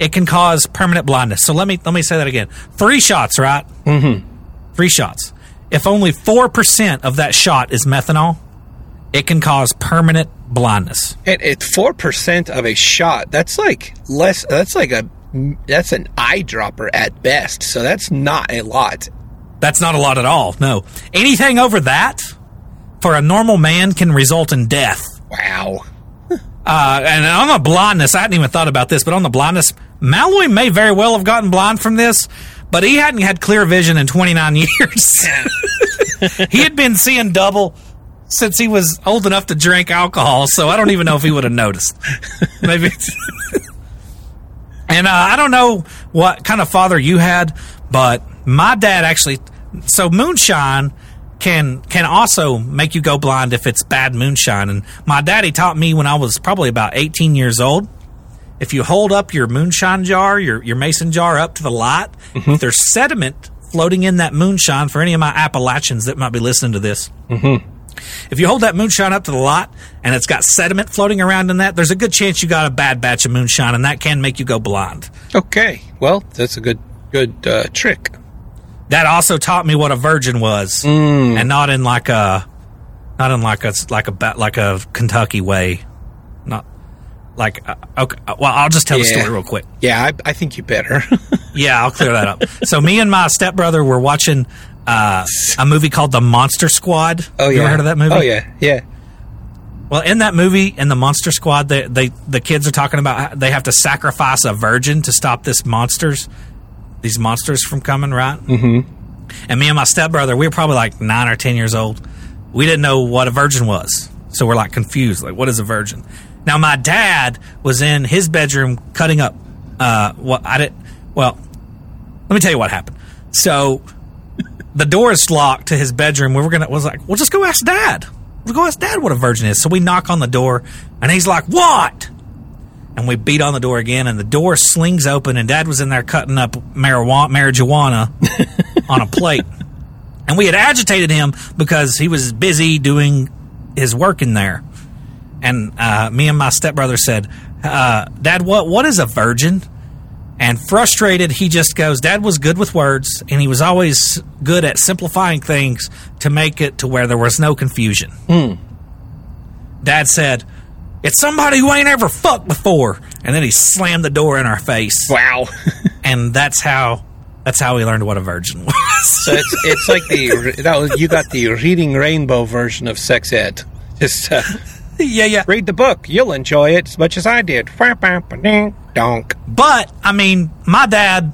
it can cause permanent blindness. So let me let me say that again: three shots, right? Mm-hmm. Three shots. If only four percent of that shot is methanol, it can cause permanent blindness. And at four percent of a shot, that's like less. That's like a that's an eyedropper at best. So that's not a lot. That's not a lot at all. No, anything over that for a normal man can result in death. Wow. Uh, and on the blindness, I hadn't even thought about this, but on the blindness, Malloy may very well have gotten blind from this, but he hadn't had clear vision in 29 years. he had been seeing double since he was old enough to drink alcohol, so I don't even know if he would have noticed. Maybe. and uh, I don't know what kind of father you had, but my dad actually. So moonshine can can also make you go blind if it's bad moonshine. And my daddy taught me when I was probably about 18 years old. If you hold up your moonshine jar, your your mason jar up to the light, if there's sediment floating in that moonshine for any of my Appalachians that might be listening to this. Mm-hmm. If you hold that moonshine up to the light and it's got sediment floating around in that, there's a good chance you got a bad batch of moonshine, and that can make you go blind. Okay. Well, that's a good good uh, trick. That also taught me what a virgin was, Mm. and not in like a, not in like a like a like a Kentucky way, not like uh, okay. Well, I'll just tell the story real quick. Yeah, I, I think you better. Yeah, I'll clear that up. so me and my stepbrother were watching uh, a movie called The Monster Squad. Oh you yeah. ever heard of that movie? Oh yeah, yeah. Well, in that movie, in the Monster Squad, they, they the kids are talking about they have to sacrifice a virgin to stop this monsters, these monsters from coming, right? Mm-hmm. And me and my stepbrother, we were probably like nine or ten years old. We didn't know what a virgin was, so we're like confused. Like, what is a virgin? Now, my dad was in his bedroom cutting up. Uh, what I did. Well, let me tell you what happened. So, the door is locked to his bedroom. We were gonna was like, well, just go ask dad. We'll go ask dad what a virgin is. So we knock on the door, and he's like, what? And we beat on the door again, and the door slings open, and dad was in there cutting up marijuana, marijuana on a plate. And we had agitated him because he was busy doing his work in there. And uh, me and my stepbrother said, uh, Dad, what what is a virgin? And frustrated, he just goes, Dad was good with words, and he was always good at simplifying things to make it to where there was no confusion. Hmm. Dad said, It's somebody who ain't ever fucked before. and then he slammed the door in our face. Wow. and that's how that's how we learned what a virgin was. So it's it's like the that was, you got the reading rainbow version of sex ed. Just uh, yeah, yeah. Read the book. You'll enjoy it as much as I did. Donk. But I mean, my dad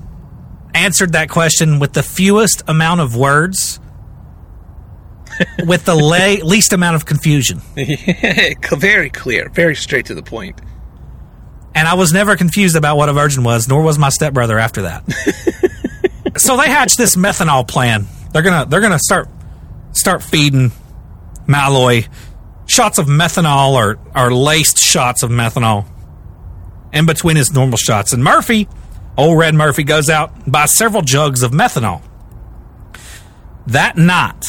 answered that question with the fewest amount of words, with the least amount of confusion. very clear, very straight to the point. And I was never confused about what a virgin was, nor was my stepbrother after that. so they hatched this methanol plan. They're gonna they're gonna start start feeding Malloy shots of methanol or, or laced shots of methanol in between his normal shots. And Murphy, old Red Murphy, goes out and buys several jugs of methanol. That night,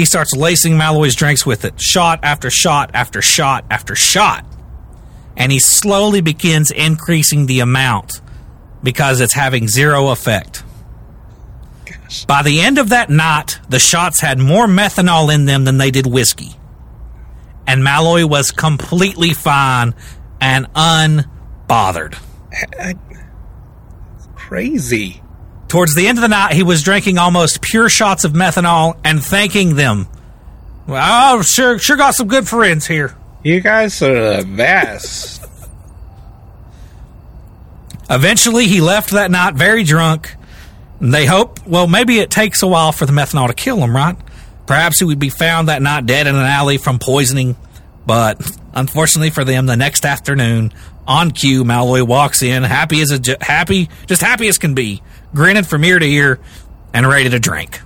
he starts lacing Malloy's drinks with it, shot after shot after shot after shot. And he slowly begins increasing the amount because it's having zero effect. By the end of that night, the shots had more methanol in them than they did whiskey. And Malloy was completely fine and unbothered. Crazy. Towards the end of the night, he was drinking almost pure shots of methanol and thanking them. Well, oh, sure, sure got some good friends here. You guys are the best. Eventually, he left that night very drunk. They hope, well, maybe it takes a while for the methanol to kill him, right? Perhaps he would be found that night dead in an alley from poisoning. But unfortunately for them, the next afternoon, on cue, Malloy walks in, happy as a happy, just happy as can be, grinning from ear to ear, and ready to drink.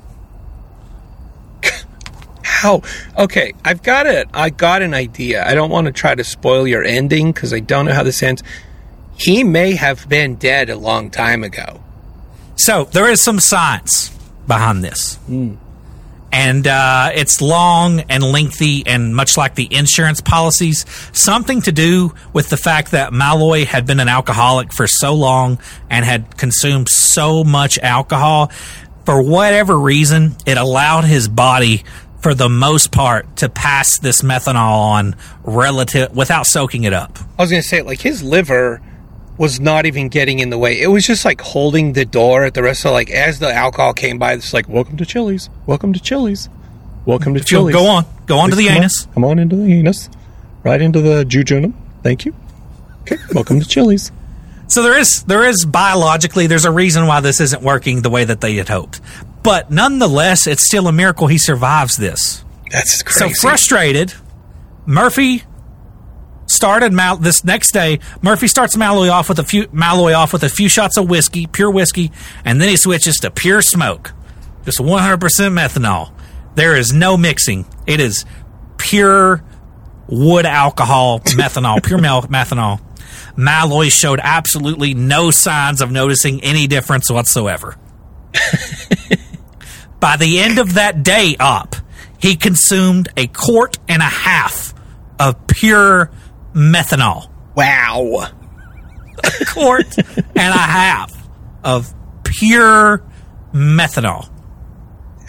How? Okay, I've got it. I got an idea. I don't want to try to spoil your ending because I don't know how this ends. He may have been dead a long time ago. So there is some science behind this. Mm. And uh, it's long and lengthy, and much like the insurance policies, something to do with the fact that Malloy had been an alcoholic for so long and had consumed so much alcohol. For whatever reason, it allowed his body, for the most part, to pass this methanol on relative without soaking it up. I was going to say, like his liver was not even getting in the way. It was just like holding the door at the rest of like as the alcohol came by, it's like welcome to Chili's, welcome to Chili's, welcome to Chili's. Go on, go on to the come anus. On, come on into the anus, right into the jejunum. Thank you. Okay, welcome to Chili's. So there is there is biologically there's a reason why this isn't working the way that they had hoped, but nonetheless, it's still a miracle he survives this. That's crazy. So frustrated, Murphy started Mal- this next day. Murphy starts Malloy off with a few Malloy off with a few shots of whiskey, pure whiskey, and then he switches to pure smoke, just 100% methanol. There is no mixing. It is pure wood alcohol methanol, pure mel- methanol. Malloy showed absolutely no signs of noticing any difference whatsoever. By the end of that day up, he consumed a quart and a half of pure methanol. Wow. A quart and a half of pure methanol.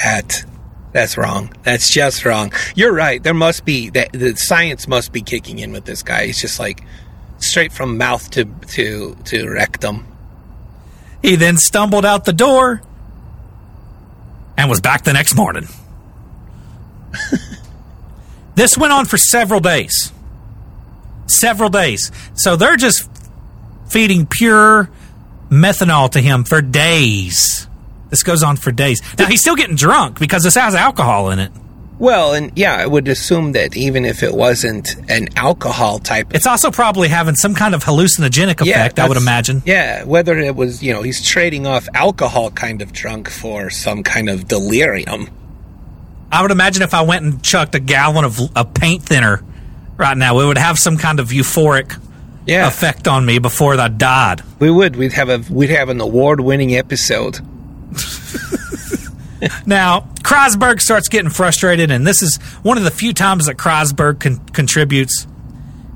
That that's wrong. That's just wrong. You're right. There must be that the science must be kicking in with this guy. He's just like straight from mouth to to to rectum. He then stumbled out the door and was back the next morning. this went on for several days. Several days. So they're just feeding pure methanol to him for days. This goes on for days. Now he's still getting drunk because this has alcohol in it. Well, and yeah, I would assume that even if it wasn't an alcohol type, It's also probably having some kind of hallucinogenic effect, I would imagine. Yeah, whether it was you know he's trading off alcohol kind of drunk for some kind of delirium. I would imagine if I went and chucked a gallon of, of paint thinner right now, it would have some kind of euphoric Yeah. effect on me before I died. We would. We'd have a we'd have an award winning episode. Now, Kriesberg starts getting frustrated, and this is one of the few times that Kriesberg con- contributes.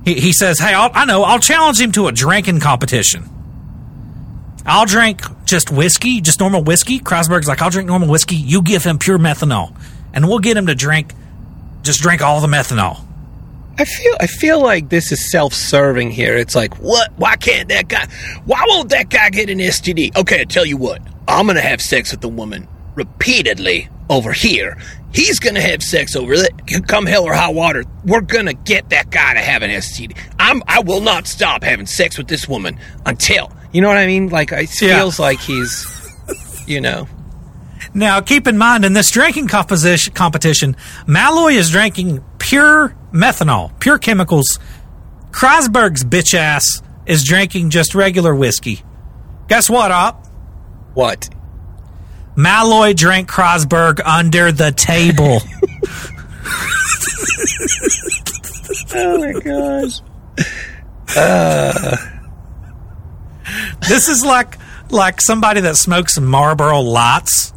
He, he says, Hey, I'll, I know, I'll challenge him to a drinking competition. I'll drink just whiskey, just normal whiskey. Kriesberg's like, I'll drink normal whiskey. You give him pure methanol, and we'll get him to drink, just drink all the methanol. I feel I feel like this is self-serving here. It's like, what? Why can't that guy? Why won't that guy get an STD? Okay, I tell you what. I'm gonna have sex with the woman repeatedly over here. He's gonna have sex over there. Come hell or high water, we're gonna get that guy to have an STD. I'm I will not stop having sex with this woman until you know what I mean. Like it feels like he's, you know. Now, keep in mind in this drinking composition competition, Malloy is drinking pure methanol, pure chemicals. Kriesberg's bitch ass is drinking just regular whiskey. Guess what, Op? What? Malloy drank Kriesberg under the table. oh my gosh. Uh. this is like like somebody that smokes Marlboro Lights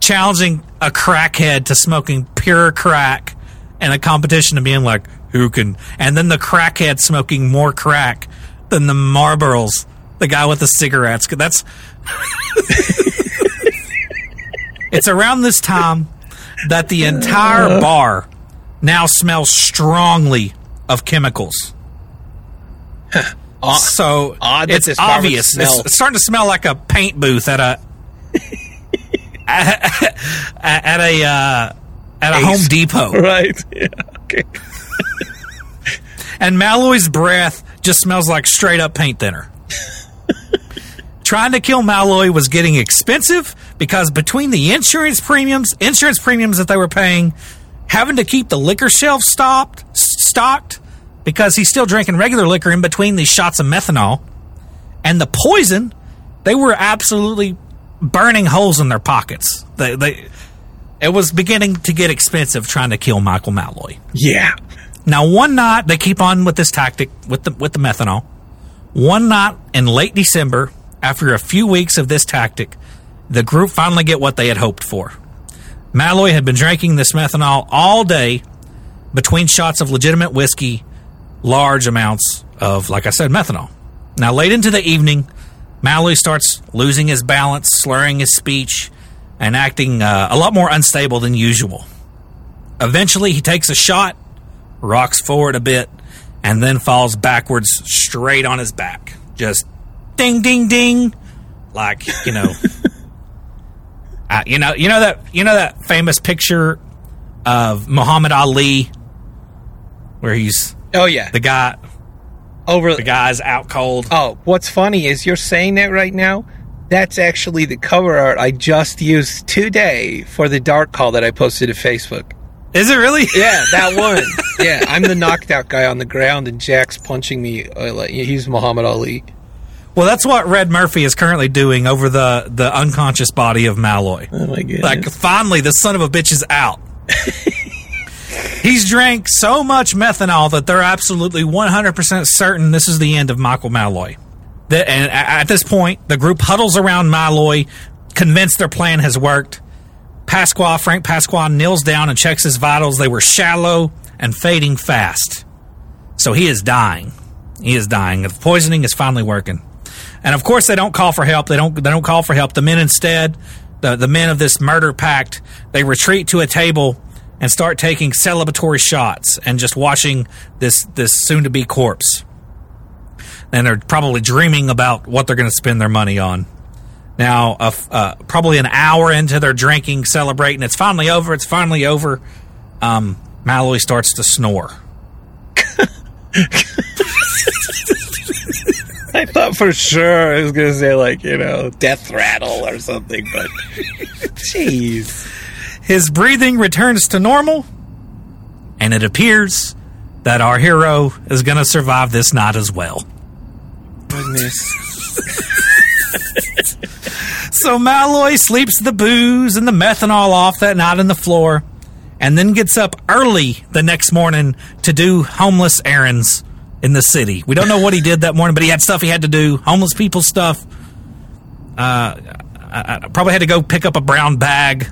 challenging a crackhead to smoking pure crack and a competition of being like who can and then the crackhead smoking more crack than the Marlboros the guy with the cigarettes. That's it's around this time that the entire uh. bar now smells strongly of chemicals. So odd it's this bar would obvious. It's starting to smell like a paint booth at a at, at a uh, at a Ace. Home Depot. Right. Yeah. Okay. And Malloy's breath just smells like straight up paint thinner. Trying to kill Malloy was getting expensive because between the insurance premiums, insurance premiums that they were paying, having to keep the liquor shelf stopped, stocked because he's still drinking regular liquor in between these shots of methanol, and the poison, they were absolutely burning holes in their pockets. They, they, it was beginning to get expensive trying to kill Michael Malloy. Yeah. Now, one night they keep on with this tactic with the with the methanol. One night in late December, after a few weeks of this tactic, the group finally get what they had hoped for. Malloy had been drinking this methanol all day between shots of legitimate whiskey, large amounts of, like I said, methanol. Now, late into the evening, Malloy starts losing his balance, slurring his speech, and acting uh, a lot more unstable than usual. Eventually, he takes a shot, rocks forward a bit, and then falls backwards straight on his back. Just ding, ding, ding, like you know, uh, you know, you know that you know that famous picture of Muhammad Ali, where he's Oh yeah. the guy over the guy's out cold. Oh, what's funny is you're saying that right now. That's actually the cover art I just used today for the dark call that I posted to Facebook. Is it really? Yeah, that one. yeah, I'm the knocked out guy on the ground, and Jack's punching me. Uh, he's Muhammad Ali. Well, that's what Red Murphy is currently doing over the the unconscious body of Malloy. Oh my goodness! Like finally, the son of a bitch is out. He's drank so much methanol that they're absolutely 100% certain this is the end of Michael Malloy. The, and at this point, the group huddles around Malloy, convinced their plan has worked. Pasqua, Frank Pasqua, kneels down and checks his vitals. They were shallow and fading fast. So he is dying. He is dying. The poisoning is finally working. And of course, they don't call for help. They don't. They don't call for help. The men instead, the the men of this murder pact, they retreat to a table and start taking celebratory shots and just watching this this soon to be corpse. And they're probably dreaming about what they're going to spend their money on. Now, uh, uh, probably an hour into their drinking, celebrating, it's finally over. It's finally over. Um, Malloy starts to snore. I thought for sure I was going to say like you know death rattle or something, but jeez. His breathing returns to normal, and it appears that our hero is going to survive this night as well. Goodness. So Malloy sleeps the booze and the methanol off that night on the floor, and then gets up early the next morning to do homeless errands in the city. We don't know what he did that morning, but he had stuff he had to do, homeless people stuff. Uh, I, I probably had to go pick up a brown bag.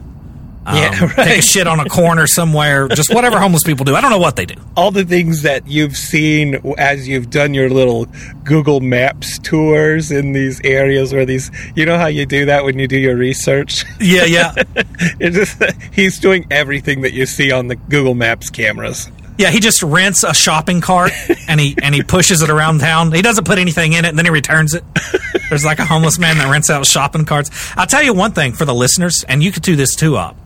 Um, Yeah, Take a shit on a corner somewhere. Just whatever homeless people do. I don't know what they do. All the things that you've seen as you've done your little Google Maps tours in these areas where these, you know how you do that when you do your research? Yeah, yeah. it's just, he's doing everything that you see on the Google Maps cameras. Yeah, he just rents a shopping cart and he and he pushes it around town. He doesn't put anything in it and then he returns it. There's like a homeless man that rents out shopping carts. I'll tell you one thing for the listeners, and you could do this too up.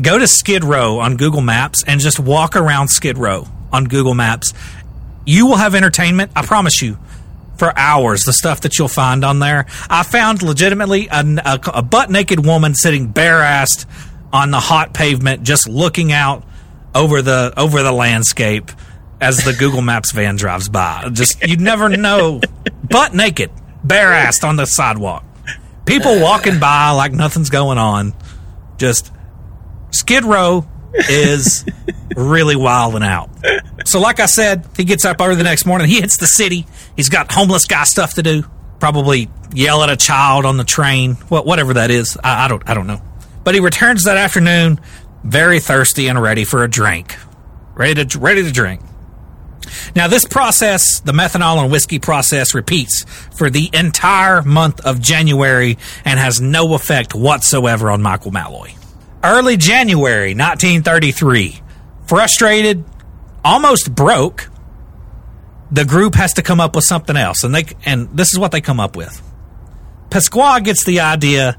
Go to Skid Row on Google Maps and just walk around Skid Row on Google Maps. You will have entertainment, I promise you, for hours. The stuff that you'll find on there. I found legitimately a, a, a butt naked woman sitting bare assed on the hot pavement, just looking out over the over the landscape as the Google Maps van drives by. Just you never know, butt naked, bare assed on the sidewalk. People walking by like nothing's going on. Just Skid Row is really wilding out. So, like I said, he gets up early the next morning. He hits the city. He's got homeless guy stuff to do. Probably yell at a child on the train. What, whatever that is, I, I don't. I don't know. But he returns that afternoon, very thirsty and ready for a drink. Ready to ready to drink. Now, this process, the methanol and whiskey process, repeats for the entire month of January and has no effect whatsoever on Michael Malloy. Early January 1933, frustrated, almost broke, the group has to come up with something else, and they and this is what they come up with. Pasqua gets the idea.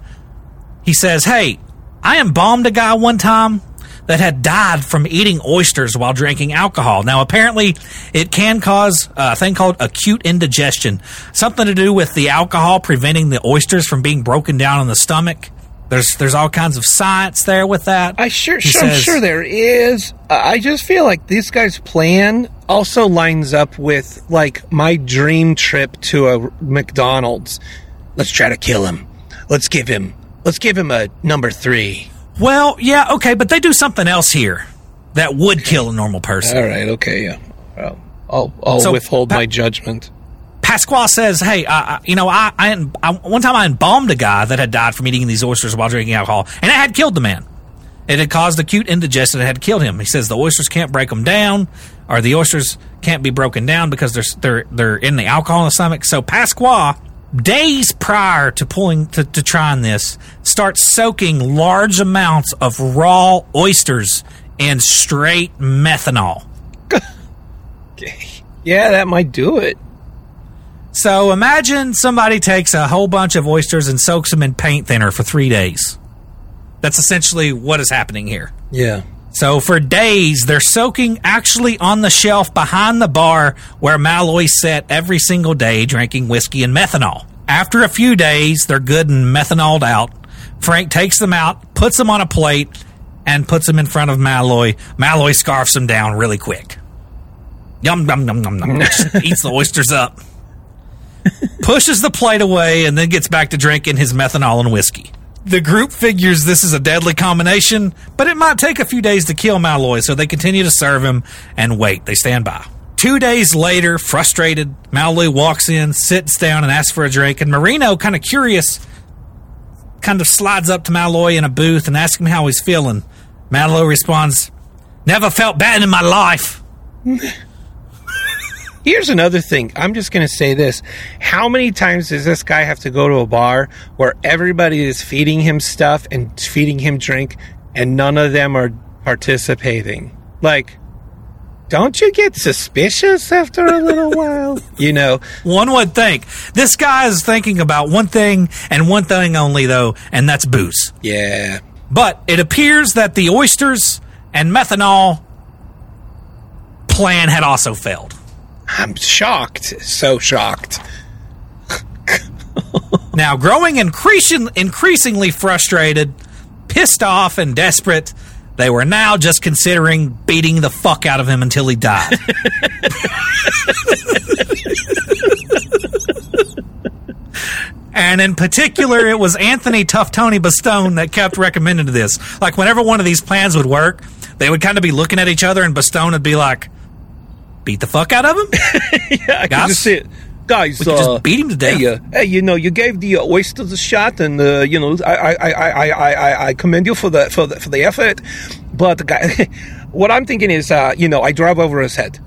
He says, "Hey, I embalmed a guy one time that had died from eating oysters while drinking alcohol. Now, apparently, it can cause a thing called acute indigestion, something to do with the alcohol preventing the oysters from being broken down in the stomach." There's there's all kinds of science there with that. I sure, sure I'm sure there is. I just feel like this guy's plan also lines up with like my dream trip to a McDonald's. Let's try to kill him. Let's give him. Let's give him a number three. Well, yeah, okay, but they do something else here that would kill a normal person. All right. Okay. Yeah. Well, I'll I'll So, withhold Pa- my judgment. Pasqua says, "Hey, I- you know, I, I, I one time I embalmed a guy that had died from eating these oysters while drinking alcohol, and it had killed the man. It had caused acute indigestion. It had killed him. He says the oysters can't break them down, or the oysters can't be broken down because they're they're they're in the alcohol in the stomach. So Pasqua, days prior to pulling to, to trying this, starts soaking large amounts of raw oysters in straight methanol." Yeah, that might do it. So imagine somebody takes a whole bunch of oysters and soaks them in paint thinner for three days. That's essentially what is happening here. Yeah. So for days, they're soaking actually on the shelf behind the bar where Malloy sat every single day drinking whiskey and methanol. After a few days, they're good and methanoled out. Frank takes them out, puts them on a plate, and puts them in front of Malloy. Malloy scarfs them down really quick. Yum, yum, yum, yum, yum. Eats the oysters up. Pushes the plate away and then gets back to drinking his methanol and whiskey. The group figures this is a deadly combination, but it might take a few days to kill Malloy, so they continue to serve him and wait. They stand by. Two days later, frustrated, Malloy walks in, sits down, and asks for a drink. And Marino, kind of curious, kind of slides up to Malloy in a booth and asks him how he's feeling. Malloy responds, Never felt bad in my life. Here's another thing. I'm just going to say this. How many times does this guy have to go to a bar where everybody is feeding him stuff and feeding him drink and none of them are participating? Like, don't you get suspicious after a little while? You know, One would think. This guy is thinking about one thing and one thing only, though, and that's booze. yeah. But it appears that the oysters and methanol plan had also failed. I'm shocked. So shocked. Now, growing increasing, increasingly frustrated, pissed off, and desperate, they were now just considering beating the fuck out of him until he died. and in particular, it was Anthony Tough Tony Bastone that kept recommending this. Like, whenever one of these plans would work, they would kind of be looking at each other, and Bastone would be like, beat the fuck out of him? yeah, I can Guys? just see it. Guys, We uh, just beat him to death. Hey, uh, hey, you know, you gave the uh, oysters a shot, and uh, you know, I, I, I, I, I, I, commend you for the for the for the effort. But guy, what I'm thinking is, uh, you know, I drive over his head.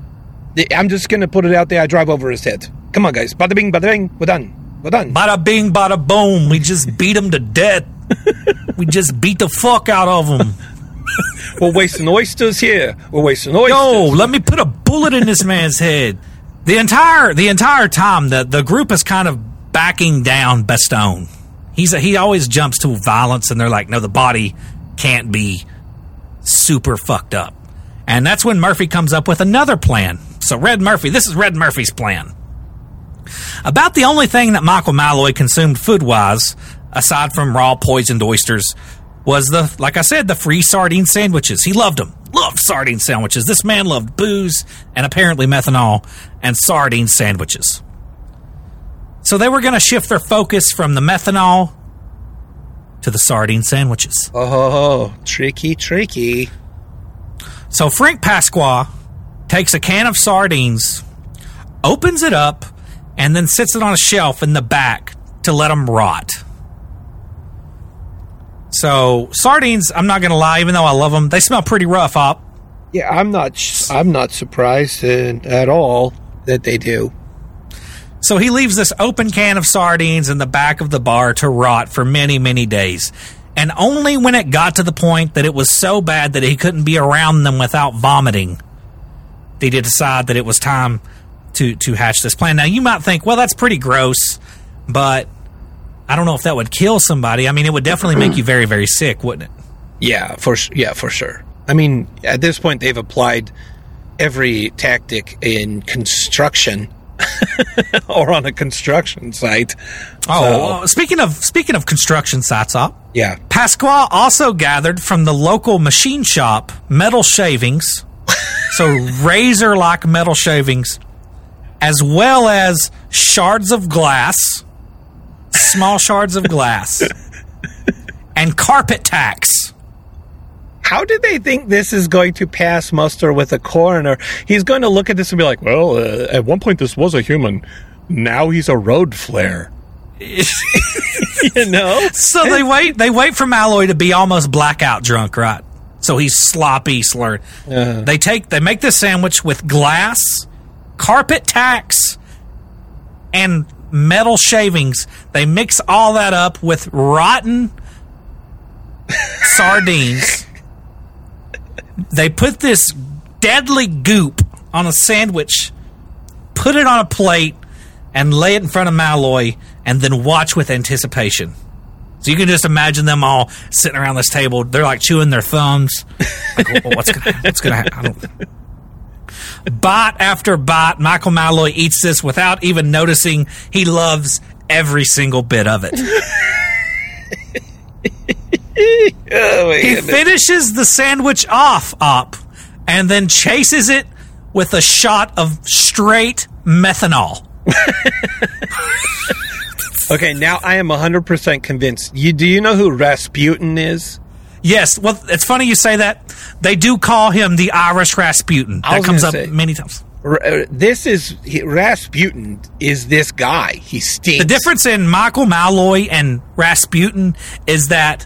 I'm just gonna put it out there. I drive over his head. Come on, guys. Bada bing, bada bing. We're done. We're done. Bada bing, bada boom. We just beat him to death. we just beat the fuck out of him. We're wasting oysters here. We're wasting oysters. Yo, let me put a bullet in this man's head. The entire the entire time the the group is kind of backing down Bastone. He's a, he always jumps to violence, and they're like, no, the body can't be super fucked up. And that's when Murphy comes up with another plan. So Red Murphy, this is Red Murphy's plan. About the only thing that Michael Malloy consumed food wise, aside from raw poisoned oysters, was the, like I said, the free sardine sandwiches. He loved them. Loved sardine sandwiches. This man loved booze and apparently methanol and sardine sandwiches. So they were going to shift their focus from the methanol to the sardine sandwiches. Oh, tricky, tricky. So Frank Pasqua takes a can of sardines, opens it up, and then sits it on a shelf in the back to let them rot. So sardines, I'm not going to lie, even though I love them, they smell pretty rough up. Yeah, I'm not. I'm not surprised at all that they do. So he leaves this open can of sardines in the back of the bar to rot for many, many days. And only when it got to the point that it was so bad that he couldn't be around them without vomiting did he decide that it was time to, to hatch this plan. Now, you might think, well, that's pretty gross, but I don't know if that would kill somebody. I mean, it would definitely make you very, very sick, wouldn't it? Yeah, for yeah, for sure. I mean, at this point, they've applied every tactic in construction or on a construction site. Oh, So- well, speaking of speaking of construction sites, up. yeah. Pasqua also gathered from the local machine shop metal shavings, so razor like metal shavings, as well as shards of glass, small shards of glass, and carpet tacks. How did they think this is going to pass muster with a coroner? He's going to look at this and be like, "Well, uh, at one point this was a human. Now he's a road flare." you know. So they wait. They wait for Malloy to be almost blackout drunk, right? So he's sloppy, slurred. They take. They make this sandwich with glass, carpet tacks, and metal shavings. They mix all that up with rotten sardines. They put this deadly goop on a sandwich, put it on a plate, and lay it in front of Malloy, and then watch with anticipation. So you can just imagine them all sitting around this table. They're like chewing their thumbs. Like, "Well, what's gonna, what's gonna happen? Bite after bite, Michael Malloy eats this without even noticing. He loves every single bit of it. Oh, he goodness. finishes the sandwich off up and then chases it with a shot of straight methanol. Okay, now I am 100% convinced. You do you know who Rasputin is? Yes, well, it's funny you say that. They do call him the Irish Rasputin. That comes up say- many times. R- uh, this is he, Rasputin is this guy. He stinks. The difference in Michael Malloy and Rasputin is that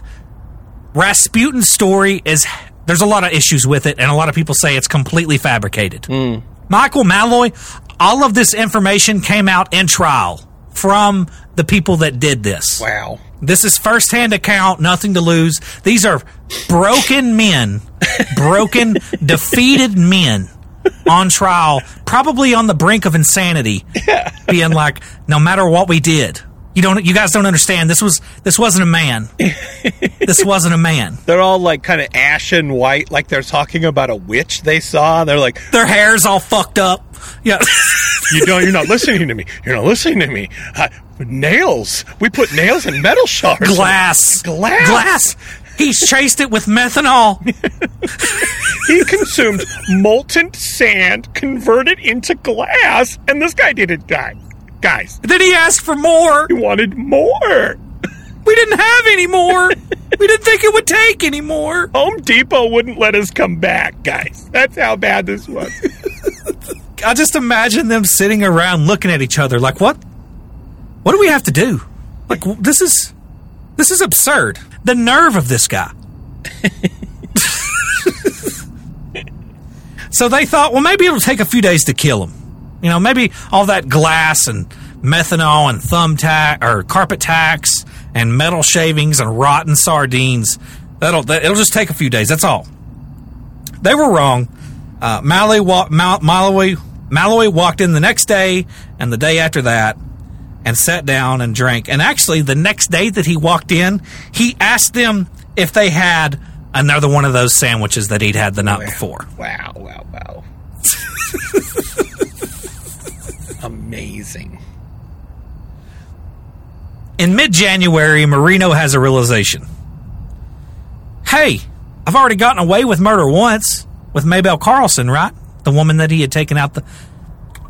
Rasputin's story is there's a lot of issues with it, and a lot of people say it's completely fabricated. Hmm. Michael Malloy, all of this information came out in trial from the people that did this. Wow. This is firsthand account, nothing to lose. These are broken men, broken, defeated men on trial, probably on the brink of insanity, yeah. being like, no matter what we did, you don't, you guys don't understand. This was, this wasn't a man. This wasn't a man. They're all like kind of ashen white, like they're talking about a witch they saw. They're like, Their hair's all fucked up. Yeah. you know, you're not listening to me. You're not listening to me. Uh, nails. We put nails in metal shards. Glass. Glass. Glass. He's chased it with methanol. He consumed molten sand, converted into glass, and this guy didn't die. Guys, Then he asked for more. he wanted more. We didn't have any more. we didn't think it would take any more. Home Depot wouldn't let us come back, guys. That's how bad this was. I just imagine them sitting around looking at each other like, what? What do we have to do? Like, this is this is absurd. The nerve of this guy. so they thought, well, maybe it'll take a few days to kill him. You know, maybe all that glass and methanol and thumbtack or carpet tacks and metal shavings and rotten sardines. That'll that, it'll just take a few days. That's all. They were wrong. Uh, Malloy, wa- Mal- Malloy, Malloy walked in the next day and the day after that and sat down and drank. And actually, the next day that he walked in, he asked them if they had another one of those sandwiches that he'd had the night before. Wow, wow, wow. Amazing. In mid January, Marino has a realization. Hey, I've already gotten away with murder once with Maybelle Carlson, right? The woman that he had taken out the.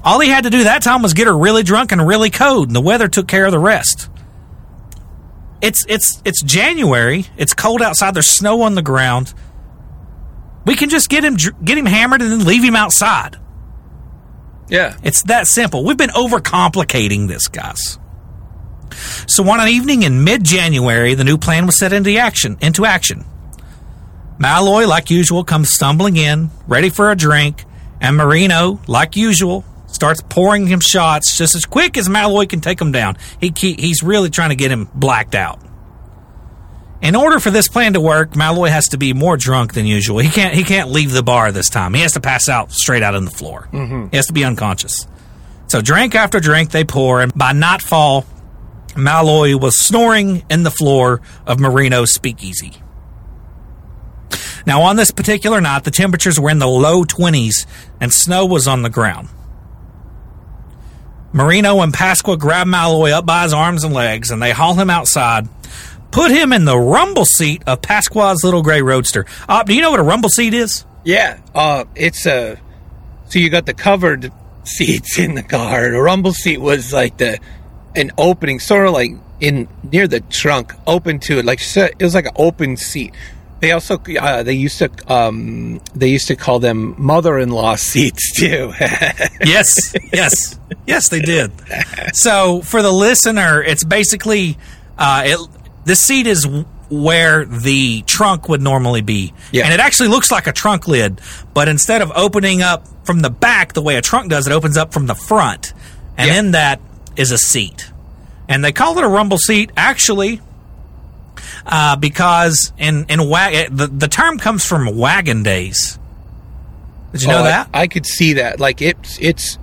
All he had to do that time was get her really drunk and really cold, and the weather took care of the rest. It's it's it's January. It's cold outside. There's snow on the ground. We can just get him get him hammered and then leave him outside. Yeah. It's that simple. We've been overcomplicating this, guys. So on an evening in mid-January, the new plan was set into action. Into action. Malloy, like usual, comes stumbling in, ready for a drink, and Marino, like usual, starts pouring him shots just as quick as Malloy can take him down. He, he he's really trying to get him blacked out. In order for this plan to work, Malloy has to be more drunk than usual. He can't he can't leave the bar this time. He has to pass out straight out on the floor. Mhm. He has to be unconscious. So drink after drink they pour, and by nightfall, Malloy was snoring in the floor of Marino's speakeasy. Now, on this particular night, the temperatures were in the low 20s and snow was on the ground. Marino and Pasqua grab Malloy up by his arms and legs and they haul him outside, put him in the rumble seat of Pasqua's little gray roadster. Do you know what a rumble seat is? Yeah. Uh, it's a. So you got the covered seats in the car. The rumble seat was like the an opening, sort of like in near the trunk, open to it. Like it was like an open seat. They also uh, they used to um, they used to call them mother-in-law seats too. yes, yes, yes, they did. So for the listener, it's basically uh, it. The seat is where the trunk would normally be, Yeah. and it actually looks like a trunk lid, but instead of opening up from the back the way a trunk does, it opens up from the front, and in that is a seat, and they call it a rumble seat. Actually, uh, because in in wa- eh, the the term comes from wagon days. Did you know Oh, that? I, could see that. Like it's it's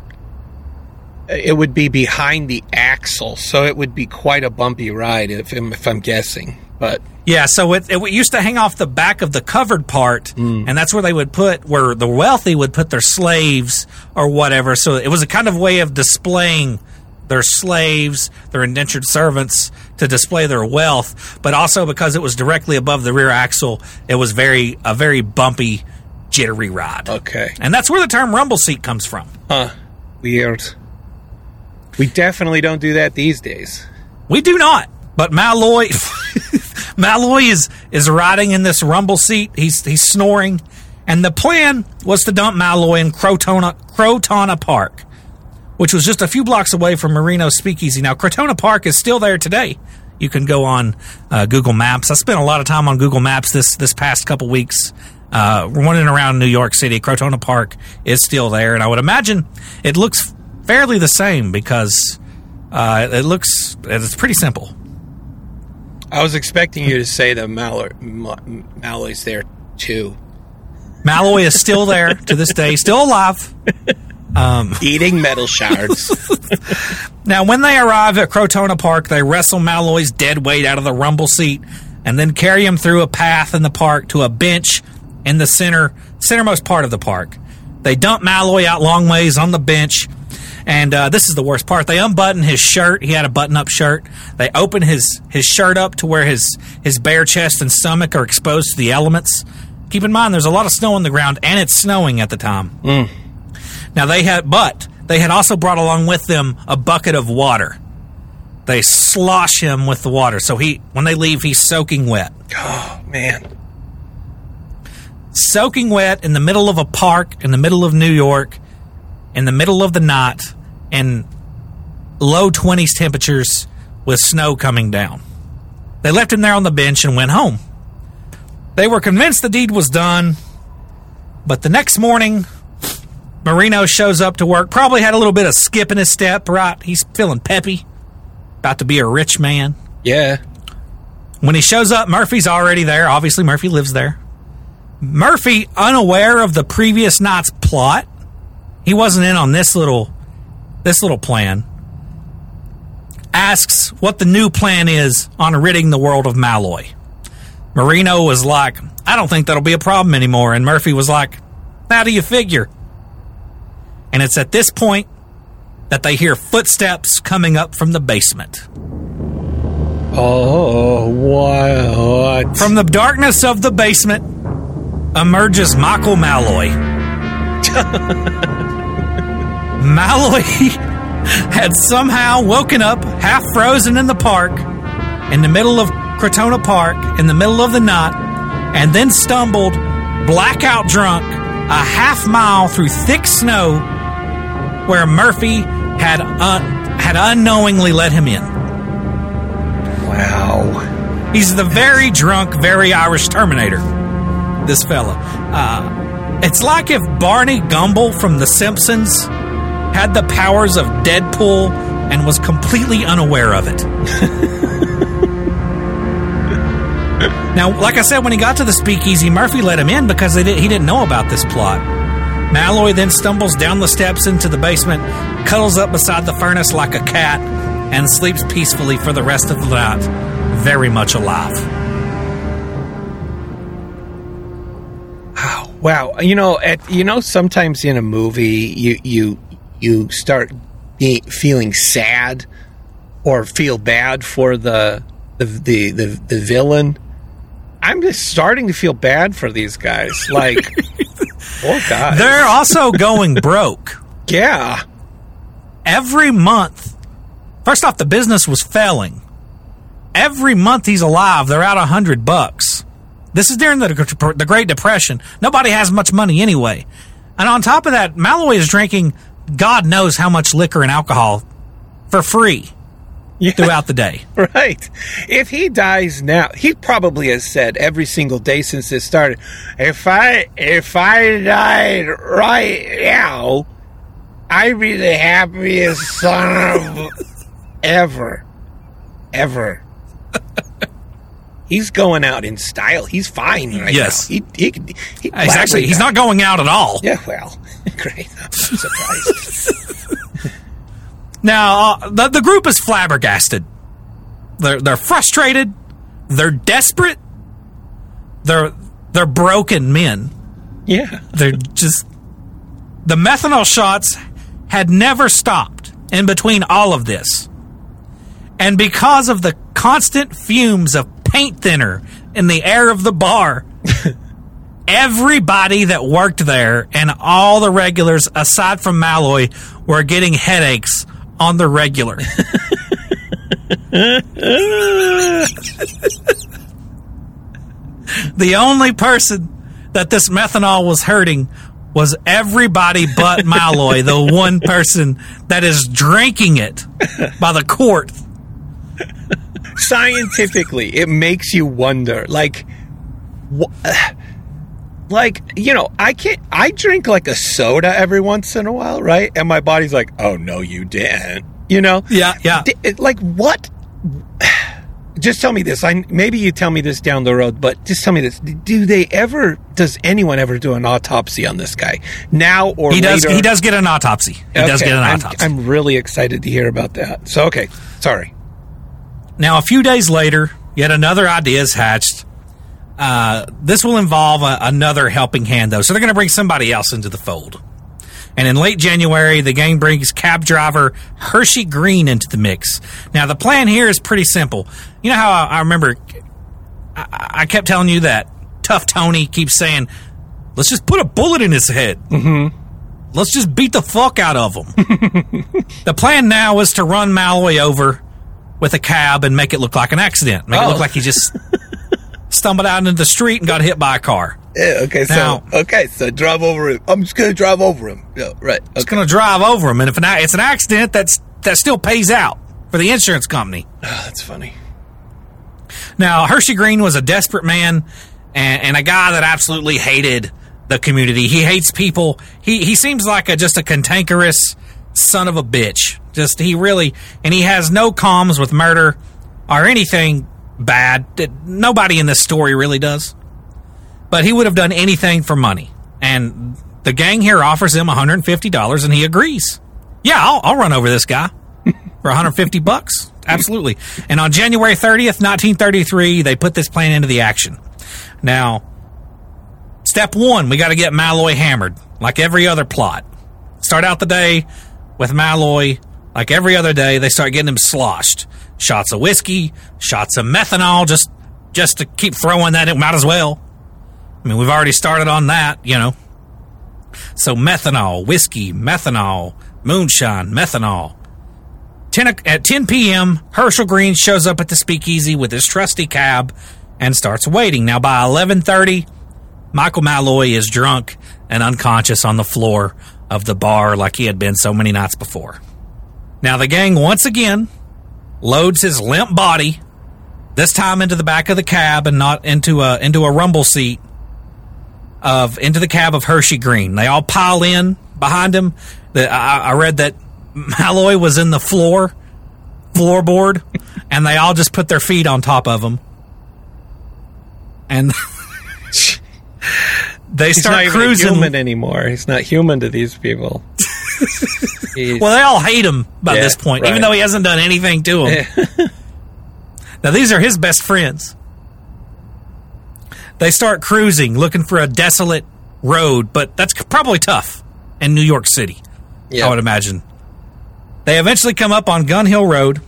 it would be behind the axle, so it would be quite a bumpy ride if I'm, if I'm guessing. But Yeah, so it, it used to hang off the back of the covered part, and that's where they would put where the wealthy would put their slaves or whatever. So it was a kind of way of displaying their slaves, their indentured servants, to display their wealth, but also because it was directly above the rear axle, it was very a very bumpy, jittery ride. Okay, and that's where the term rumble seat comes from. huh, weird. We definitely don't do that these days. We do not. But Malloy, Malloy is is riding in this rumble seat. He's he's snoring, and the plan was to dump Malloy in Crotona Crotona Park, which was just a few blocks away from Marino Speakeasy. Now, Crotona Park is still there today. You can go on uh, Google Maps. I spent a lot of time on Google Maps this this past couple weeks. Uh, running around New York City, Crotona Park is still there, and I would imagine it looks fairly the same because uh, it looks it's pretty simple. I was expecting you to say that Malloy, Ma- Malloy's there too. Malloy is still there to this day, still alive. Um, Eating metal shards. now, when they arrive at Crotona Park, they wrestle Malloy's dead weight out of the rumble seat and then carry him through a path in the park to a bench in the center centermost part of the park. They dump Malloy out long ways on the bench, and uh, this is the worst part. They unbutton his shirt. He had a button-up shirt. They open his his shirt up to where his his bare chest and stomach are exposed to the elements. Keep in mind, there's a lot of snow on the ground, and it's snowing at the time. Now they had, but they had also brought along with them a bucket of water. They slosh him with the water, so he when they leave, he's soaking wet. Oh man, soaking wet in the middle of a park in the middle of New York, in the middle of the night, in low twenties temperatures with snow coming down. They left him there on the bench and went home. They were convinced the deed was done, but the next morning, Marino shows up to work. Probably had a little bit of skip in his step, right? He's feeling peppy, about to be a rich man. Yeah. When he shows up, Murphy's already there. Obviously, Murphy lives there. Murphy, unaware of the previous night's plot, he wasn't in on this little this little plan. Asks what the new plan is on ridding the world of Malloy. Marino was like, I don't think that'll be a problem anymore. And Murphy was like, How do you figure? And it's at this point that they hear footsteps coming up from the basement. Oh, what? From the darkness of the basement emerges Michael Malloy. Malloy had somehow woken up half frozen in the park, in the middle of Crotona Park, in the middle of the night, and then stumbled, blackout drunk, a half mile through thick snow where Murphy had, un- had unknowingly let him in. Wow. He's the very drunk, very Irish Terminator. This fella. Uh, it's like if Barney Gumble from The Simpsons had the powers of Deadpool and was completely unaware of it. now, like I said, when he got to the speakeasy, Murphy let him in because they did, he didn't know about this plot. Malloy then stumbles down the steps into the basement, cuddles up beside the furnace like a cat, and sleeps peacefully for the rest of the night, very much alive. Ah, wow, you know, at, you know, sometimes in a movie, you you you start feeling sad or feel bad for the the, the the the villain. I'm just starting to feel bad for these guys. Like, poor guys. They're also going broke. yeah. Every month, first off, the business was failing. Every month he's alive, they're out a hundred bucks. This is during the, the Great Depression. Nobody has much money anyway. And on top of that, Malloy is drinking God knows how much liquor and alcohol for free throughout the day. Right. If he dies now, he probably has said every single day since this started, if I if I died right now, I'd be the happiest son of ever. Ever. He's going out in style. He's fine right Yes. now. He, he, he He's actually he's not going out at all. Yeah, well, great. I'm surprised. Now, uh, the, the group is flabbergasted. They're they're frustrated. They're desperate. They're they're broken men. Yeah. They're just the methanol shots had never stopped in between all of this. And because of the constant fumes of paint thinner in the air of the bar, everybody that worked there and all the regulars aside from Malloy were getting headaches on the regular. the only person that this methanol was hurting was everybody but Malloy, the one person that is drinking it by the quart. Scientifically, it makes you wonder. Like, wh- like you know, I can't. I drink like a soda every once in a while, right? And my body's like, "Oh no, you didn't." You know? Yeah, yeah. D- like what? Just tell me this. I maybe you tell me this down the road, but just tell me this: Do they ever? Does anyone ever do an autopsy on this guy now or He does. later? He does get an autopsy. He does get an I'm- autopsy. I'm really excited to hear about that. So okay, sorry. Now, a few days later, yet another idea is hatched. Uh, this will involve a, another helping hand, though. So they're going to bring somebody else into the fold. And in late January, the gang brings cab driver Hershey Green into the mix. Now, the plan here is pretty simple. You know how I, I remember I, I kept telling you that Tough Tony keeps saying, let's just put a bullet in his head. Mm-hmm. Let's just beat the fuck out of him. the plan now is to run Malloy over with a cab and make it look like an accident. Make it Oh. look like he just stumbled out into the street and got hit by a car. Yeah, okay, so Now- okay, so drive over him. I'm just gonna drive over him. Yeah, right. It's going to drive over him, and if an, it's an accident, that's that still pays out for the insurance company. Oh, that's funny. Now, Hershey Green was a desperate man and, and a guy that absolutely hated the community. He hates people. He he seems like a just a cantankerous son of a bitch. Just he really and he has no qualms with murder or anything bad. Nobody in this story really does. But he would have done anything for money. And the gang here offers him $150 and he agrees. Yeah, I'll, I'll run over this guy for 150 bucks. Absolutely. And on January 30th, 1933, they put this plan into the action. Now, step one, we got to get Malloy hammered, like every other plot. Start out the day with Malloy, like every other day, they start getting him sloshed. Shots of whiskey, shots of methanol, just just to keep throwing that in, might as well. I mean, we've already started on that, you know. So methanol, whiskey, methanol, moonshine, methanol. 10, o- at 10 p.m., Herschel Green shows up at the speakeasy with his trusty cab and starts waiting. Now, by 11.30, Michael Malloy is drunk and unconscious on the floor of the bar like he had been so many nights before. Now, the gang once again loads his limp body, this time into the back of the cab and not into a, into a rumble seat of into the cab of Hershey Green. They all pile in behind him. The, I, I read that Malloy was in the floor floorboard, and they all just put their feet on top of him, and they He's start not cruising. human anymore. He's not human to these people. Well, they all hate him by Yeah, this point, even though he hasn't done anything to them. now, these are his best friends. They start cruising, looking for a desolate road, but that's probably tough in New York City, I would imagine. They eventually come up on Gun Hill Road,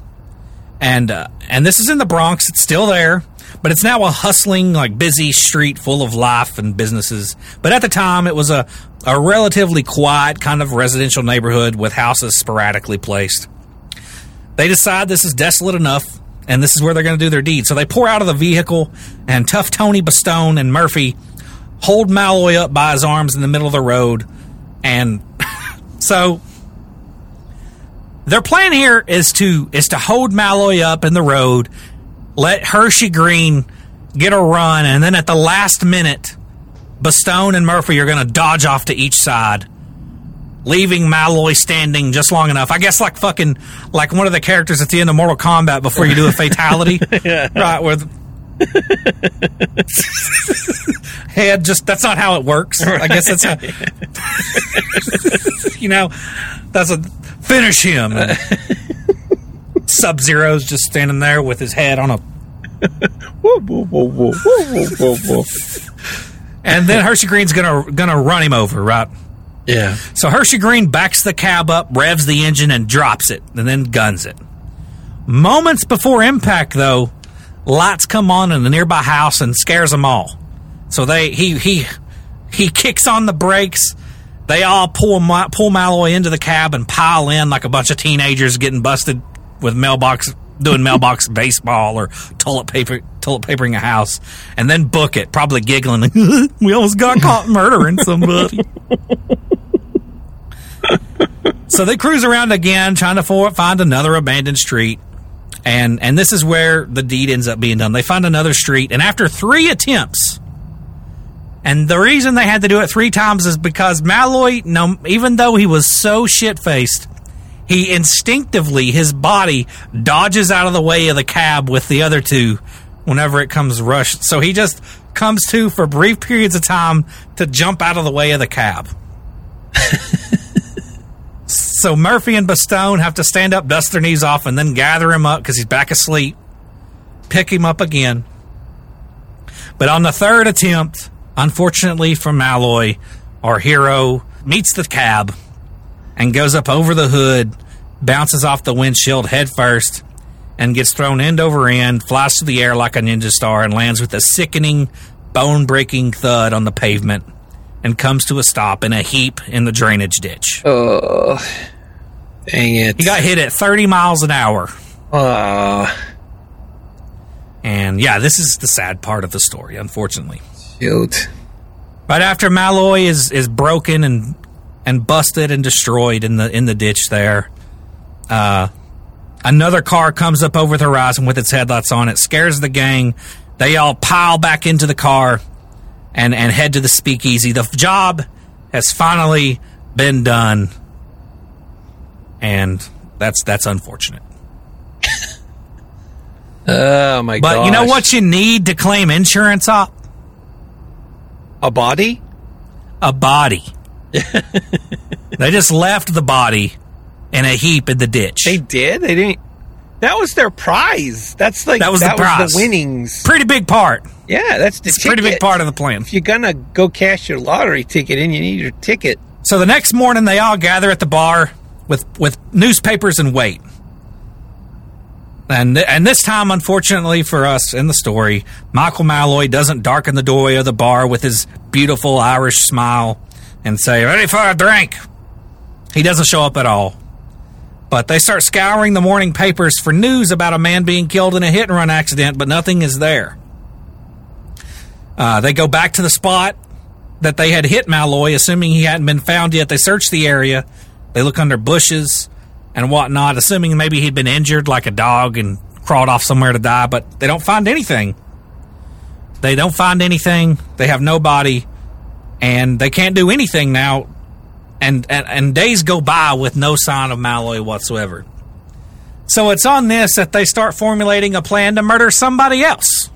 and uh, and this is in the Bronx. It's still there, but it's now a hustling, like busy street full of life and businesses. But at the time, it was a a relatively quiet kind of residential neighborhood with houses sporadically placed. They decide this is desolate enough, and this is where they're going to do their deed. So they pour out of the vehicle, and tough Tony Bastone and Murphy hold Malloy up by his arms in the middle of the road, and so their plan here is to is to hold Malloy up in the road, let Hershey Green get a run, and then at the last minute, Bastone and Murphy are going to dodge off to each side, leaving Malloy standing just long enough. I guess like fucking like one of the characters at the end of Mortal Kombat before you do a fatality, right? Where the head just that's not how it works. I guess that's how you know that's a finish him. Sub Zero's just standing there with his head on a whoa, whoa, whoa, whoa, whoa, whoa, whoa. And then Hershey Green's gonna gonna run him over, right? Yeah. So Hershey Green backs the cab up, revs the engine, and drops it, and then guns it. Moments before impact, though, lights come on in the nearby house and scares them all. So they he he he kicks on the brakes. They all pull pull Malloy into the cab and pile in like a bunch of teenagers getting busted with mailbox doing mailbox baseball or toilet paper toilet papering a house, and then book it, probably giggling. we almost got caught murdering somebody. so they cruise around again, trying to find another abandoned street, and and this is where the deed ends up being done. They find another street, and after three attempts, and the reason they had to do it three times is because Malloy, no, even though he was so shit faced, he instinctively his body dodges out of the way of the cab with the other two whenever it comes rushed. So he just comes to for brief periods of time to jump out of the way of the cab. so Murphy and Bastone have to stand up, dust their knees off, and then gather him up because he's back asleep. Pick him up again. But on the third attempt, unfortunately for Malloy, our hero meets the cab and goes up over the hood, bounces off the windshield head first, and gets thrown end over end, flies through the air like a ninja star, and lands with a sickening, bone breaking thud on the pavement and comes to a stop in a heap in the drainage ditch. Oh, dang it. He got hit at 30 miles an hour. Uh, And yeah, this is the sad part of the story, unfortunately. shoot. Right after Malloy is is broken and and busted and destroyed in the in the ditch there, uh, another car comes up over the horizon with its headlights on. It scares the gang. They all pile back into the car and and head to the speakeasy. The job has finally been done, and that's that's unfortunate. Oh my god. But you know what you need to claim insurance op? A body? A body. they just left the body in a heap in the ditch. They did? They didn't. That was their prize. That's like That was the prize. the winnings. Pretty big part. Yeah, that's the It's pretty big part of the plan. If you're gonna go cash your lottery ticket in, you need your ticket. So the next morning, they all gather at the bar with with newspapers and wait. And and this time, unfortunately for us in the story, Michael Malloy doesn't darken the doorway of the bar with his beautiful Irish smile and say, "Ready for a drink." He doesn't show up at all. But they start scouring the morning papers for news about a man being killed in a hit and run accident, but nothing is there. Uh, they go back to the spot that they had hit Malloy, assuming he hadn't been found yet. They search the area. They look under bushes and whatnot, assuming maybe he'd been injured like a dog and crawled off somewhere to die, but they don't find anything. They don't find anything. They have no body, and they can't do anything now. And, and, and days go by with no sign of Malloy whatsoever. So it's on this that they start formulating a plan to murder somebody else.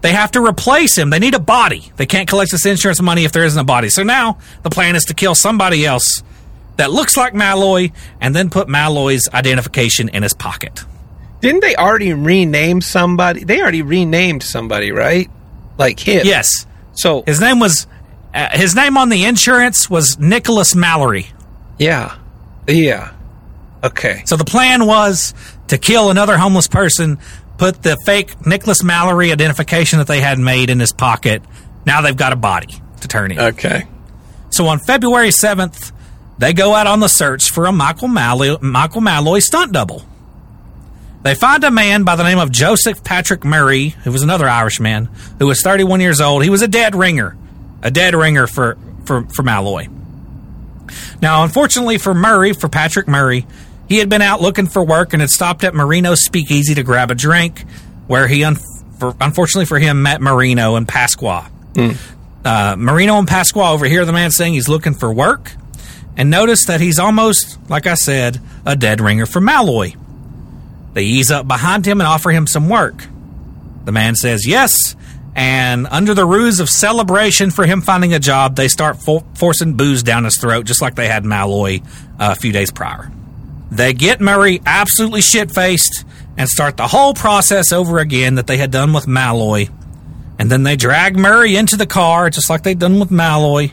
They have to replace him. They need a body. They can't collect this insurance money if there isn't a body. So now the plan is to kill somebody else that looks like Malloy and then put Malloy's identification in his pocket. Didn't they already rename somebody? They already renamed somebody, right? Like him. Yes. So his name was uh, his name on the insurance was Nicholas Mallory. Yeah. Yeah. Okay. So the plan was to kill another homeless person, put the fake Nicholas Mallory identification that they had made in his pocket. Now they've got a body to turn in. Okay. So on February 7th, they go out on the search for a Michael Malloy, Michael Malloy stunt double. They find a man by the name of Joseph Patrick Murray, who was another Irishman, who was 31 years old. He was a dead ringer, a dead ringer for, for, for Malloy. Now, unfortunately for Murray, for Patrick Murray, he had been out looking for work and had stopped at Marino's Speakeasy to grab a drink, where he, un- for, unfortunately for him, met Marino and Pasqua. Uh, Marino and Pasqua overhear the man saying he's looking for work and notice that he's almost, like I said, a dead ringer for Malloy. They ease up behind him and offer him some work. The man says yes, and under the ruse of celebration for him finding a job, they start fo- forcing booze down his throat, just like they had Malloy uh, a few days prior. They get Murray absolutely shit faced and start the whole process over again that they had done with Malloy. And then they drag Murray into the car, just like they'd done with Malloy.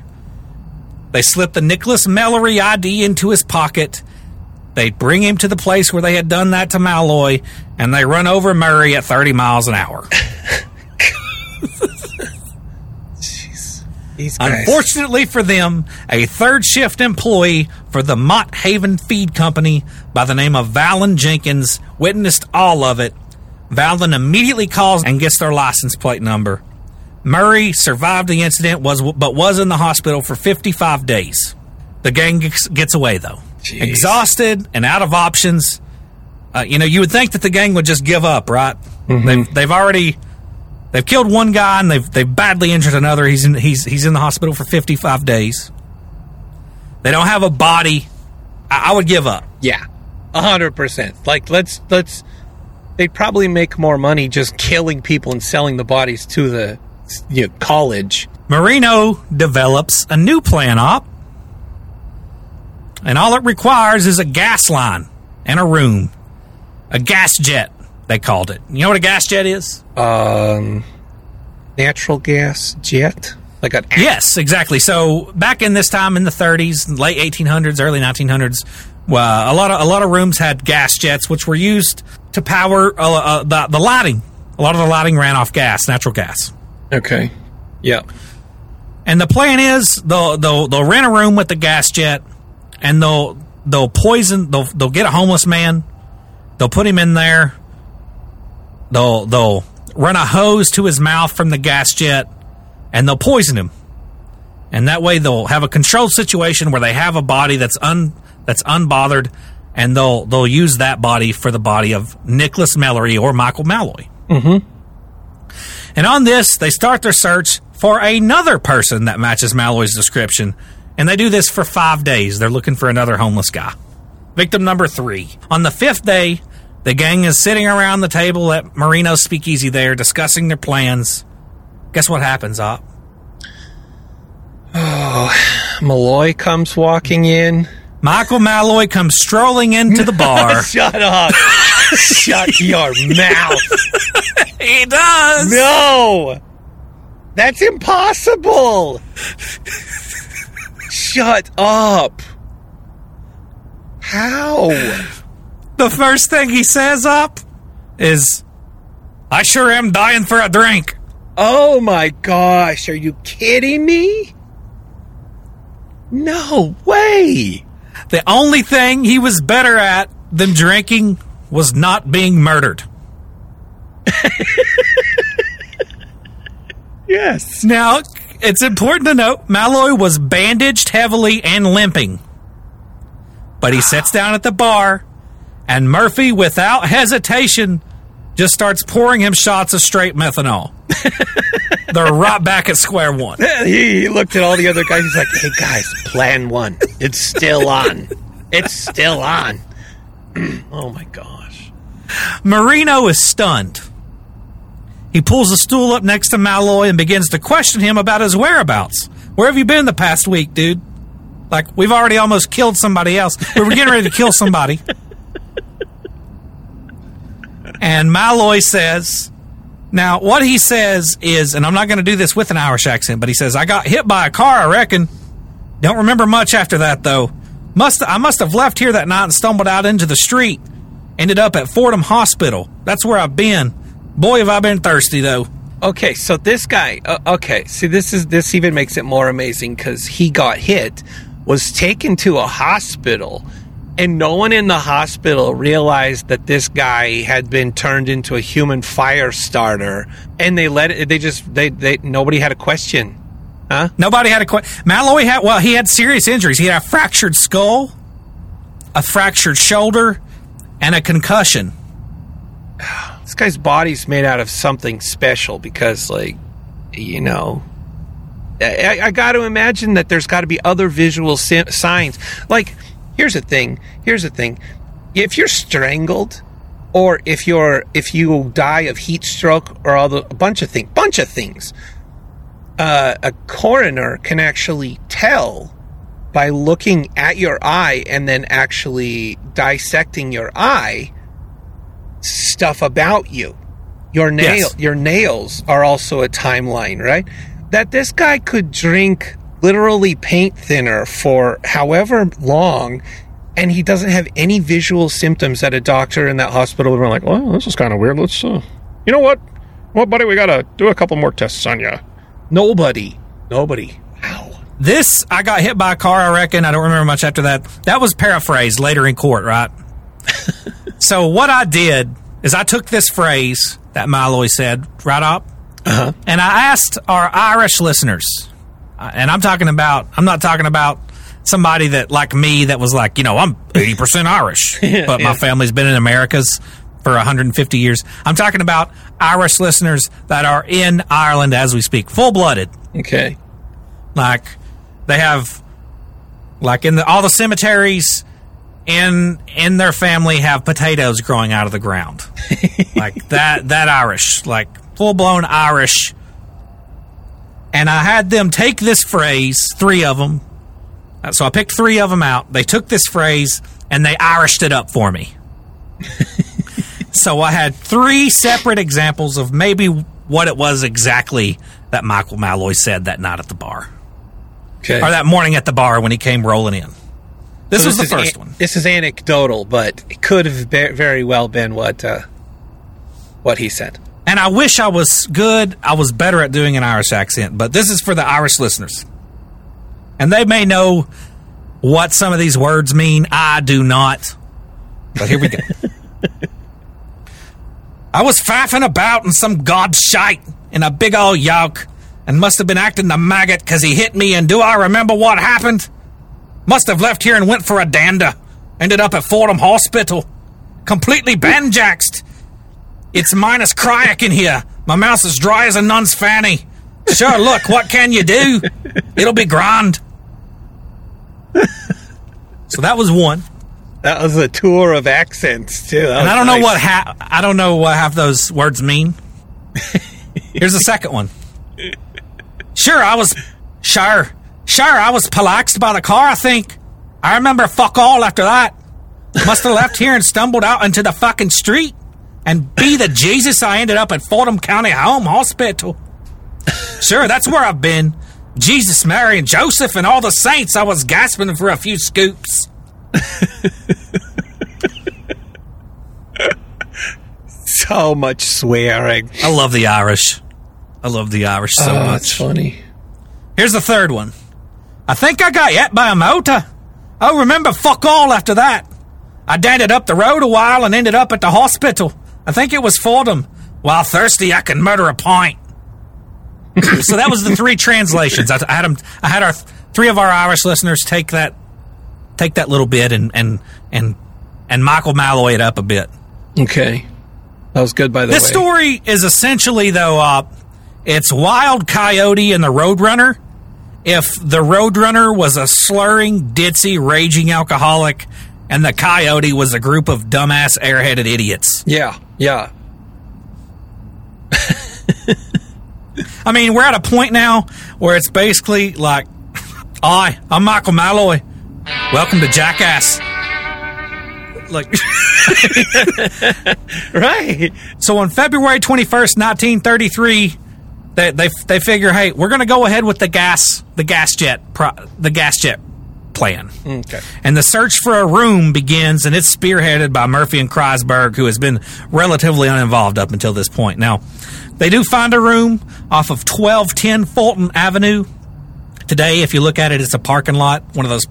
They slip the Nicholas Mallory ID into his pocket. They bring him to the place where they had done that to Malloy, and they run over Murray at 30 miles an hour. Unfortunately for them, a third shift employee for the Mott Haven Feed Company by the name of Valen Jenkins witnessed all of it. Valen immediately calls and gets their license plate number. Murray survived the incident was but was in the hospital for 55 days. The gang gets away though. Exhausted and out of options. Uh, you know, you would think that the gang would just give up, right? They've, they've already They've killed one guy and they've they've badly injured another. He's in he's he's in the hospital for 55 days. They don't have a body. I, I would give up. Yeah. A hundred percent. Like let's let's they'd probably make more money just killing people and selling the bodies to the you know, college. Marino develops a new plan op. And all it requires is a gas line and a room. A gas jet, they called it. You know what a gas jet is? Um natural gas jet? Like an Yes, exactly. So back in this time in the 30s, late 1800s, early 1900s, well, a lot of a lot of rooms had gas jets, which were used to power uh, uh, the, the lighting. A lot of the lighting ran off gas, natural gas. Okay. Yeah. And the plan is they'll they'll, they'll rent a room with the gas jet, and they'll they'll poison they'll they'll get a homeless man, they'll put him in there, they'll they'll run a hose to his mouth from the gas jet, and they'll poison him. And that way they'll have a controlled situation where they have a body that's un that's unbothered, and they'll they'll use that body for the body of Nicholas Mallory or Michael Malloy. Mm-hmm. And on this, they start their search for another person that matches Malloy's description. And they do this for five days. They're looking for another homeless guy. Victim number three. On the fifth day, The gang is sitting around the table at Marino's Speakeasy there discussing their plans. Guess what happens, Op? Oh, Malloy comes walking in. Michael Malloy comes strolling into the bar. Shut up. Shut your mouth. he does. No. That's impossible. Shut up. How? The first thing he says up is, I sure am dying for a drink. Oh my gosh, are you kidding me? No way. The only thing he was better at than drinking was not being murdered. yes. Now, it's important to note Malloy was bandaged heavily and limping. But he sits down at the bar, and Murphy, without hesitation, just starts pouring him shots of straight methanol. They're right back at square one. He, he looked at all the other guys. He's like, "Hey guys, plan one. It's still on. It's still on." oh my gosh. Marino is stunned. He pulls a stool up next to Malloy and begins to question him about his whereabouts. Where have you been the past week, dude? Like, we've already almost killed somebody else. We were getting ready to kill somebody. And Malloy says, now what he says is, and I'm not going to do this with an Irish accent, but he says, I got hit by a car, I reckon. Don't remember much after that, though. Must I must have left here that night and stumbled out into the street. Ended up at Fordham Hospital. That's where I've been. Boy, have I been thirsty, though. Okay, so this guy. Uh, okay, see, this is this even makes it more amazing because he got hit, was taken to a hospital, and no one in the hospital realized that this guy had been turned into a human fire starter, and they let it. They just they they nobody had a question, huh? Nobody had a question. Malloy had well, he had serious injuries. He had a fractured skull, a fractured shoulder, and a concussion. Guy's body's made out of something special because, like, you know, I, I got to imagine that there's got to be other visual si- signs. Like, here's the thing. Here's the thing. If you're strangled, or if you're if you die of heat stroke, or all the a bunch of things, bunch of things, uh, a coroner can actually tell by looking at your eye and then actually dissecting your eye stuff about you. Your nail, Yes. your nails are also a timeline, right? That this guy could drink literally paint thinner for however long, and he doesn't have any visual symptoms that a doctor in that hospital would be like, Well, this is kind of weird. Let's, uh, you know what? Well, buddy, we gotta do a couple more tests on you. nobody, nobody. Wow. This, I got hit by a car, I reckon. I don't remember much after that. That was paraphrased later in court, right? so, what I did is I took this phrase that Malloy said, right up, uh-huh. and I asked our Irish listeners, uh, and I'm talking about, I'm not talking about somebody that, like me, that was like, you know, I'm 80% Irish, Yeah, but yeah. my family's been in Americas for 150 years. I'm talking about Irish listeners that are in Ireland as we speak, full blooded. Okay. Like they have, like in the, all the cemeteries in in their family have potatoes growing out of the ground, like that that Irish, like full blown Irish. And I had them take this phrase, three of them. Uh, So I picked three of them out. They took this phrase and they Irished it up for me. so I had three separate examples of maybe what it was exactly that Michael Malloy said that night at the bar. Okay. Or that morning at the bar when he came rolling in. This So was the first an- one. This is anecdotal, but it could have be- very well been what uh, what he said. And I wish I was good. I was better at doing an Irish accent, but this is for the Irish listeners. And they may know what some of these words mean. I do not. But here we go. I was faffing about in some god shite in a big old yoke and must have been acting the maggot because he hit me. And do I remember what happened? Must have left here and went for a dander. Ended up at Fordham Hospital. Completely banjaxed. It's minus cryak in here. My mouth is dry as a nun's fanny. Sure, look, what can you do? It'll be grand. So that was one. That was a tour of accents too. That and I don't know nice. what ha- I don't know what half those words mean. Here's the second one. Sure, I was sure, sure, I was polaxed by the car. I think I remember fuck all after that. Must have left here and stumbled out into the fucking street. And be the Jesus, I ended up at Fordham County Home Hospital. Sure, that's where I've been. Jesus, Mary, and Joseph, and all the saints. I was gasping for a few scoops. So much swearing. I love the Irish. I love the Irish so oh, much. That's funny. Here's the third one. I think I got hit by a motor. Oh, remember, fuck all after that. I danced up the road a while and ended up at the hospital. I think it was Fordham. While thirsty, I can murder a pint. so that was the three translations. I, I had 'em- I had our three of our Irish listeners take that take that little bit and and and and Michael Malloy it up a bit. Okay. That was good by the This way. story is essentially though uh, it's Wild Coyote and the Roadrunner. If the Roadrunner was a slurring, ditzy, raging alcoholic, and the Coyote was a group of dumbass, airheaded idiots. Yeah, yeah. I mean, we're at a point now where it's basically like, "Hi, I'm Michael Malloy. Welcome to Jackass." Like, right. So on February 21st, 1933, they they, they figure, hey, we're going to go ahead with the gas the gas jet pro, the gas jet plan. Okay. And the search for a room begins, and it's spearheaded by Murphy and Kriesberg, who has been relatively uninvolved up until this point. Now, they do find a room off of 1210 Fulton Avenue. Today, if you look at it, it's a parking lot, one of those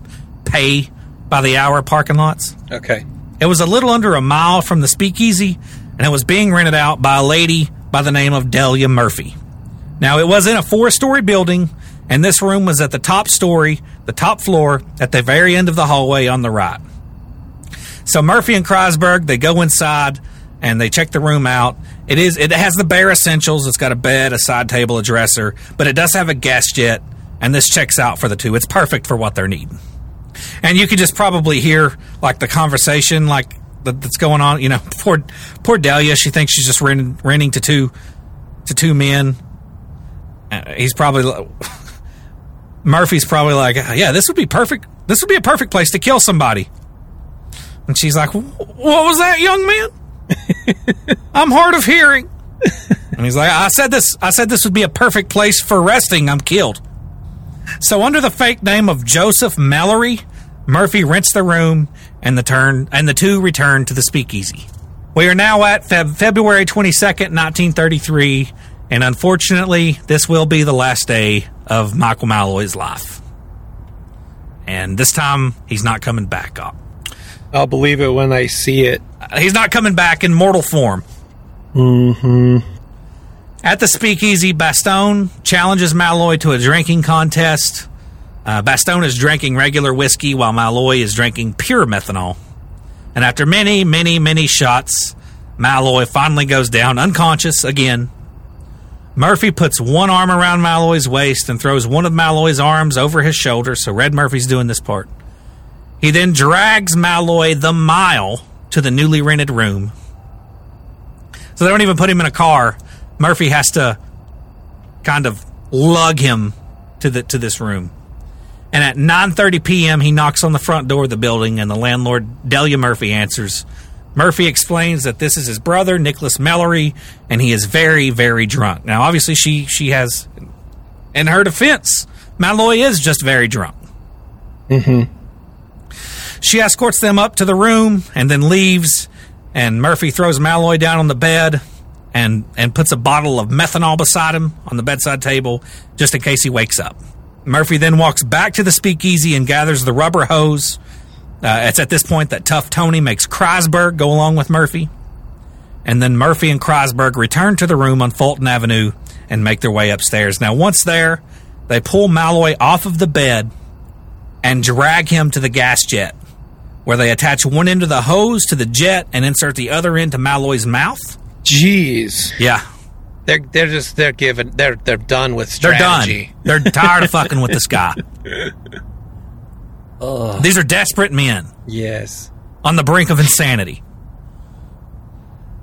pay by the hour parking lots. Okay. It was a little under a mile from the speakeasy, and it was being rented out by a lady by the name of Delia Murphy. Now, it was in a four story building, and this room was at the top story, the top floor, at the very end of the hallway on the right. So Murphy and Kriesberg, they go inside and they check the room out. It is it has the bare essentials. It's got a bed, a side table, a dresser, but it does have a gas jet, and this checks out for the two. It's perfect for what they're needing. And you could just probably hear like the conversation like that's going on. You know, poor poor Delia. She thinks she's just renting, renting to two to two men. Uh, he's probably Murphy's probably like, yeah, this would be perfect. This would be a perfect place to kill somebody. And she's like, what was that, young man? I'm hard of hearing. And he's like, I said this. I said this would be a perfect place for resting. I'm killed. So, under the fake name of Joseph Mallory, Murphy rents the room, and the turn and the two return to the speakeasy. We are now at Feb- February twenty second, nineteen thirty three, and unfortunately, this will be the last day of Michael Malloy's life. And this time, he's not coming back up. I'll believe it when I see it. He's not coming back in mortal form. Mm-hmm. At the speakeasy, Bastone challenges Malloy to a drinking contest. Uh, Bastone is drinking regular whiskey while Malloy is drinking pure methanol. And after many, many, many shots, Malloy finally goes down unconscious again. Murphy puts one arm around Malloy's waist and throws one of Malloy's arms over his shoulder, so Red Murphy's doing this part. He then drags Malloy the mile to the newly rented room. So they don't even put him in a car. Murphy has to kind of lug him to the to this room. And at 9:30 p.m., he knocks on the front door of the building, and the landlord Delia Murphy answers. Murphy explains that this is his brother Nicholas Mallory, and he is very, very drunk. Now, obviously, she she has, in her defense, Malloy is just very drunk. Mm-hmm. She escorts them up to the room and then leaves. And Murphy throws Malloy down on the bed and and puts a bottle of methanol beside him on the bedside table just in case he wakes up. Murphy then walks back to the speakeasy and gathers the rubber hose. Uh, it's at this point that Tough Tony makes Kriesberg go along with Murphy. And then Murphy and Kriesberg return to the room on Fulton Avenue and make their way upstairs. Now, once there, they pull Malloy off of the bed and drag him to the gas jet, where they attach one end of the hose to the jet and insert the other end to Malloy's mouth. Jeez. Yeah. They're they're just they're giving they're they're done with They're done. They're tired of fucking with this guy. These are desperate men. Yes. on the brink of insanity.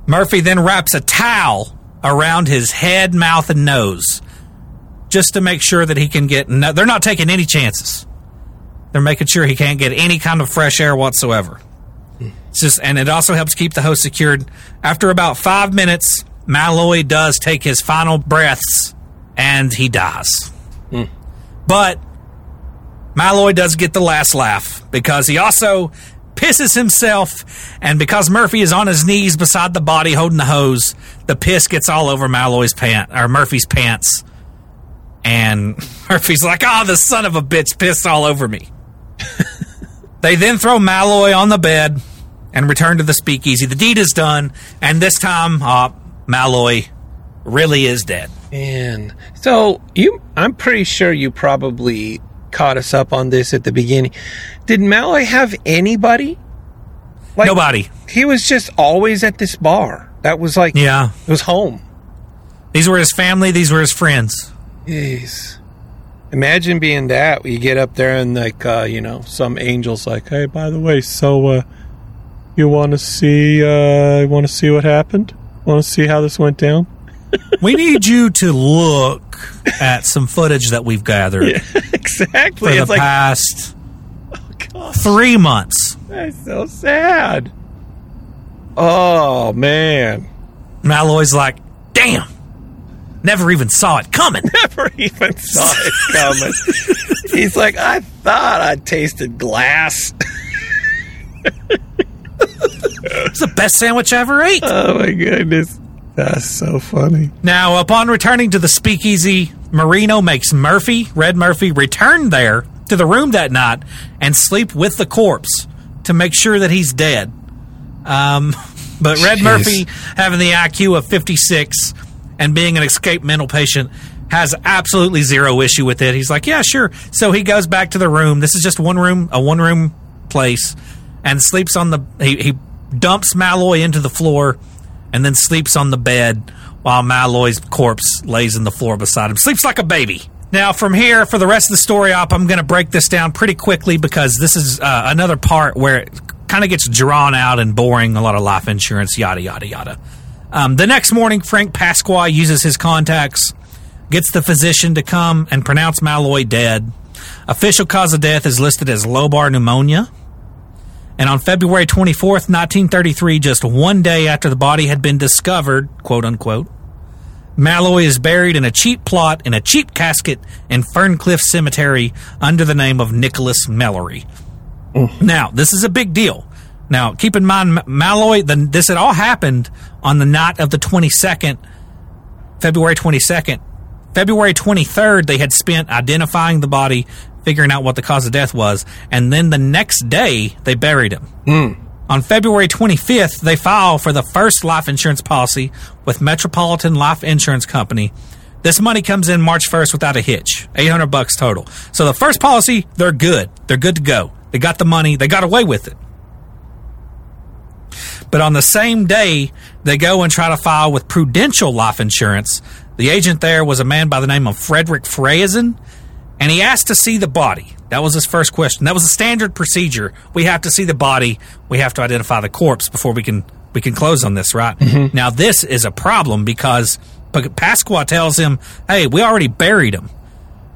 Murphy then wraps a towel around his head, mouth, and nose just to make sure that he can get. No, they're not taking any chances. They're making sure he can't get any kind of fresh air whatsoever. It's just, and it also helps keep the hose secured. After about five minutes, Malloy does take his final breaths, and he dies. Hmm. But Malloy does get the last laugh because he also pisses himself, and because Murphy is on his knees beside the body holding the hose, the piss gets all over Malloy's pant or Murphy's pants, and Murphy's like, "Oh, the son of a bitch pissed all over me." they then throw Malloy on the bed and return to the speakeasy. The deed is done, and this time, uh, Malloy really is dead. Man, so you, I'm pretty sure you probably caught us up on this at the beginning. Did Malloy have anybody? Like, Nobody. He was just always at this bar. That was like, Yeah. it was home. These were his family. These were his friends. Jeez. Imagine being that. You get up there and like, uh, you know, some angels like, hey, by the way, so uh, you want to see, uh, want to see what happened? Want to see how this went down? we need you to look at some footage that we've gathered exactly. for the like, past oh, three months. that's so sad. Oh man, Malloy's like, damn, never even saw it coming. never even saw it coming. He's like, I thought I tasted glass. It's the best sandwich I ever ate. Oh my goodness, that's so funny. Now, upon returning to the speakeasy, Marino makes Murphy, Red Murphy, return there to the room that night and sleep with the corpse to make sure that he's dead. Um, but Red Jeez. Murphy, having the IQ of 56 and being an escaped mental patient, has absolutely zero issue with it. He's like, yeah, sure. So he goes back to the room. This is just one room, a one room place, and sleeps on the. He, he dumps Malloy into the floor and then sleeps on the bed while Malloy's corpse lays in the floor beside him. Sleeps like a baby. Now, from here, for the rest of the story up, I'm going to break this down pretty quickly because this is uh, another part where it kind of gets drawn out and boring. A lot of life insurance, yada, yada, yada. Um, the next morning, Frank Pasqua uses his contacts, gets the physician to come and pronounce Malloy dead. Official cause of death is listed as lobar pneumonia. And on February 24th, 1933, just one day after the body had been discovered, quote unquote, Malloy is buried in a cheap plot in a cheap casket in Ferncliff Cemetery under the name of Nicholas Mallory. Mm. Now, this is a big deal. Now, keep in mind, Malloy, the, this had all happened on the night of the 22nd, February 22nd. February 23rd, they had spent identifying the body, figuring out what the cause of death was, and then the next day, they buried him. Hmm. On February 25th, they file for the first life insurance policy with Metropolitan Life Insurance Company. This money comes in March 1st without a hitch, 800 bucks total. So the first policy, they're good. They're good to go. They got the money, they got away with it. But on the same day, they go and try to file with Prudential Life Insurance. The agent there was a man by the name of Frederick Frazen, and he asked to see the body. That was his first question. That was a standard procedure. We have to see the body. We have to identify the corpse before we can we can close on this, right? Now this is a problem because Pasqua tells him, "Hey, we already buried him."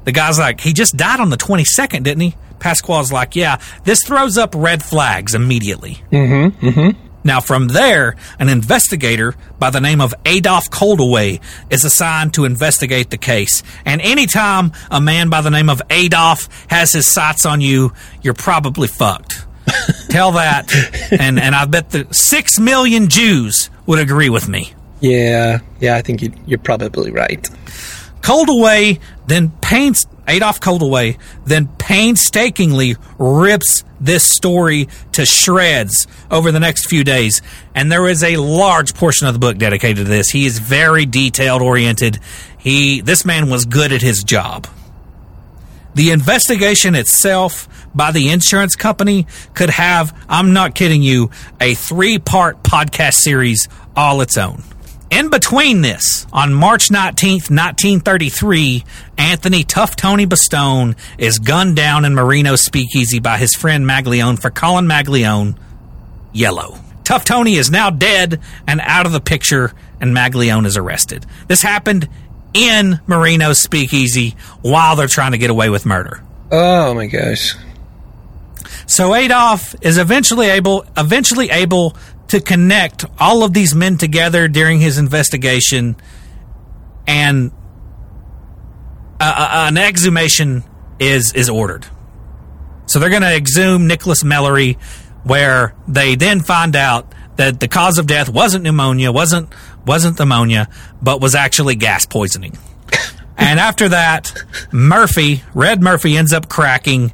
The guy's like, "He just died on the 22nd, didn't he?" Pasquale's like, "Yeah." This throws up red flags immediately. Mm-hmm. Mm-hmm. Now, from there, an investigator by the name of Adolf Coldaway is assigned to investigate the case. And anytime a man by the name of Adolf has his sights on you, you're probably fucked. Tell that, and, and I bet the six million Jews would agree with me. Yeah, yeah, I think you, you're probably right. Coldaway then paints Adolf Coldaway then painstakingly rips this story to shreds over the next few days, and there is a large portion of the book dedicated to this. He is very detailed oriented. He this man was good at his job. The investigation itself by the insurance company could have, I'm not kidding you, a three part podcast series all its own. In between this, on March 19th, 1933, Anthony Tough Tony Bastone is gunned down in Marino Speakeasy by his friend Maglione for Colin Maglione yellow. Tough Tony is now dead and out of the picture, and Maglione is arrested. This happened in Marino's speakeasy while they're trying to get away with murder. Oh my gosh. So Adolf is eventually able eventually able to connect all of these men together during his investigation, and uh, uh, an exhumation is is ordered. So they're going to exhume Nicholas Mallory, where they then find out that the cause of death wasn't pneumonia, wasn't wasn't pneumonia, but was actually gas poisoning. and after that, Murphy, Red Murphy, ends up cracking.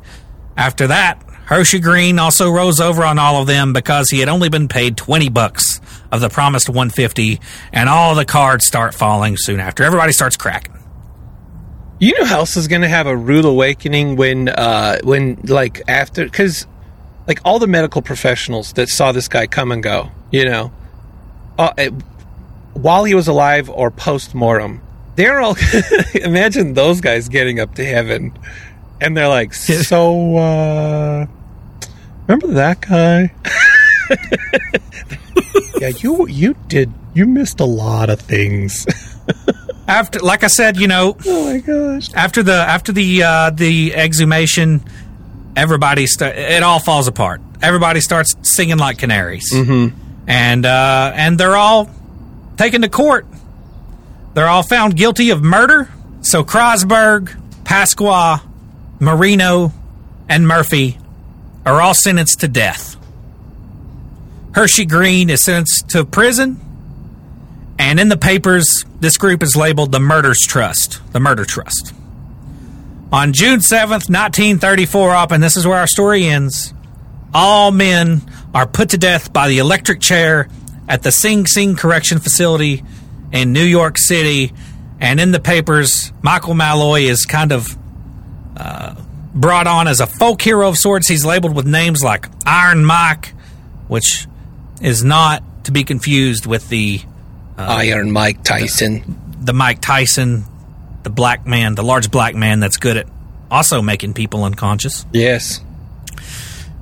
After that, Hershey Green also rose over on all of them because he had only been paid 20 bucks of the promised 150 and all the cards start falling soon after. Everybody starts cracking. You know, House is going to have a rude awakening when, uh, when like after, because like all the medical professionals that saw this guy come and go, you know, uh, it, while he was alive or post mortem, they're all imagine those guys getting up to heaven, and they're like, so, uh, remember that guy? yeah, you you did you missed a lot of things. after like I said, you know, oh my gosh. After the after the uh the exhumation, everybody st- it all falls apart. Everybody starts singing like canaries. Mm-hmm. And uh and they're all taken to court. They're all found guilty of murder. So Kriesberg, Pasqua, Marino, and Murphy are all sentenced to death. Hershey Green is sentenced to prison. And in the papers, this group is labeled the Murders Trust, the Murder Trust. On June 7th, 1934, up, and this is where our story ends, all men are put to death by the electric chair at the Sing Sing Correction Facility in New York City. And in the papers, Michael Malloy is kind of uh, brought on as a folk hero of sorts. He's labeled with names like Iron Mike, which is not to be confused with the uh, Iron Mike Tyson. The, the, Mike Tyson, the black man, the large black man that's good at also making people unconscious. Yes.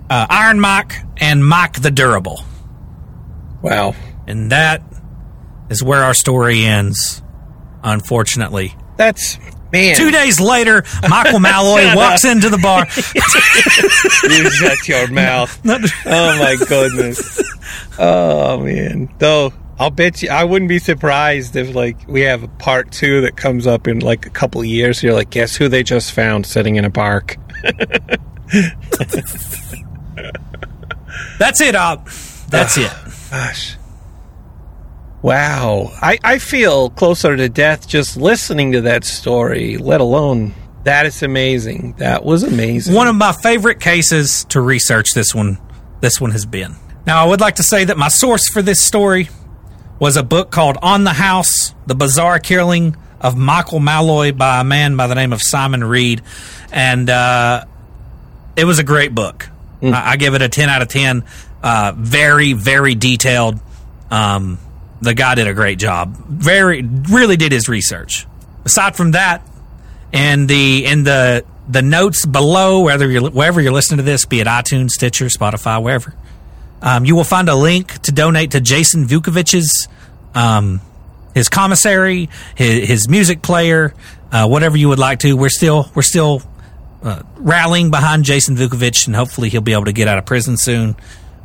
Uh, Iron Mike and Mike the Durable. Wow. And that is where our story ends, unfortunately. That's Man. Two days later, Michael Malloy walks into the bar. you shut your mouth. oh my goodness. Oh man. Though I'll bet you I wouldn't be surprised if like we have a part two that comes up in like a couple of years. You're like, guess who they just found sitting in a park? That's it, up. That's ah, it. Gosh. Wow. I, I feel closer to death just listening to that story, let alone that is amazing. That was amazing. One of my favorite cases to research this one this one has been. Now I would like to say that my source for this story was a book called On the House: The Bizarre Killing of Michael Malloy by a man by the name of Simon Read. And uh, it was a great book. Mm. I, I, give it a 10 out of 10. Uh, very, very detailed. Um, the guy did a great job. Very, really did his research. Aside from that, and the in the the notes below, whether you're wherever you're listening to this, be it iTunes, Stitcher, Spotify, wherever, um, you will find a link to donate to Jason Vukovic's um, his commissary, his, his music player, uh, whatever you would like to. We're still we're still uh, rallying behind Jason Vukovic, and hopefully he'll be able to get out of prison soon.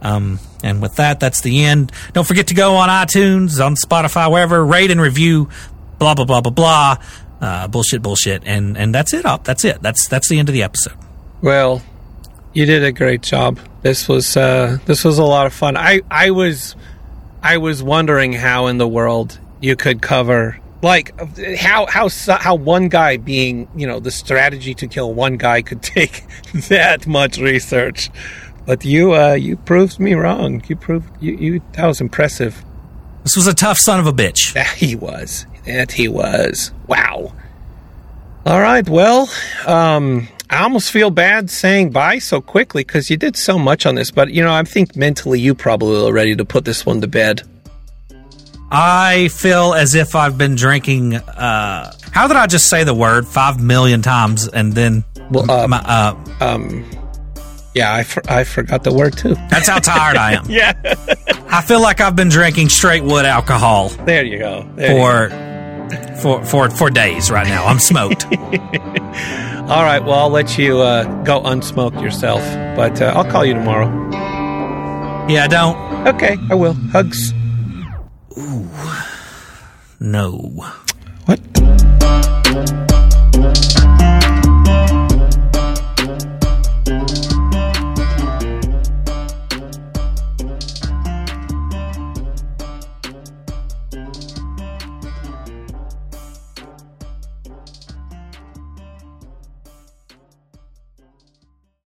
Um, and with that, that's the end. Don't forget to go on iTunes, on Spotify, wherever, rate and review, blah blah blah blah blah. Uh, bullshit, bullshit, and and that's it. Up, that's it. That's that's the end of the episode. Well, you did a great job. This was uh, this was a lot of fun. I I was I was wondering how in the world you could cover like how how how one guy being you know the strategy to kill one guy could take that much research but you, uh, you proved me wrong. You proved you, you. That was impressive. This was a tough son of a bitch. That he was. That he was. Wow. All right. Well, um, I almost feel bad saying bye so quickly because you did so much on this. But you know, I think mentally you probably are ready to put this one to bed. I feel as if I've been drinking. Uh, how did I just say the word five million times and then? Well, uh, my, uh, um Yeah, I, for, I forgot the word too. That's how tired I am. yeah. I feel like I've been drinking straight wood alcohol There you go. There you for for for for days right now. I'm smoked. All right. Well, I'll let you uh, go unsmoke yourself, but uh, I'll call you tomorrow. yeah, don't. Okay, I will. Hugs. Ooh, no. What?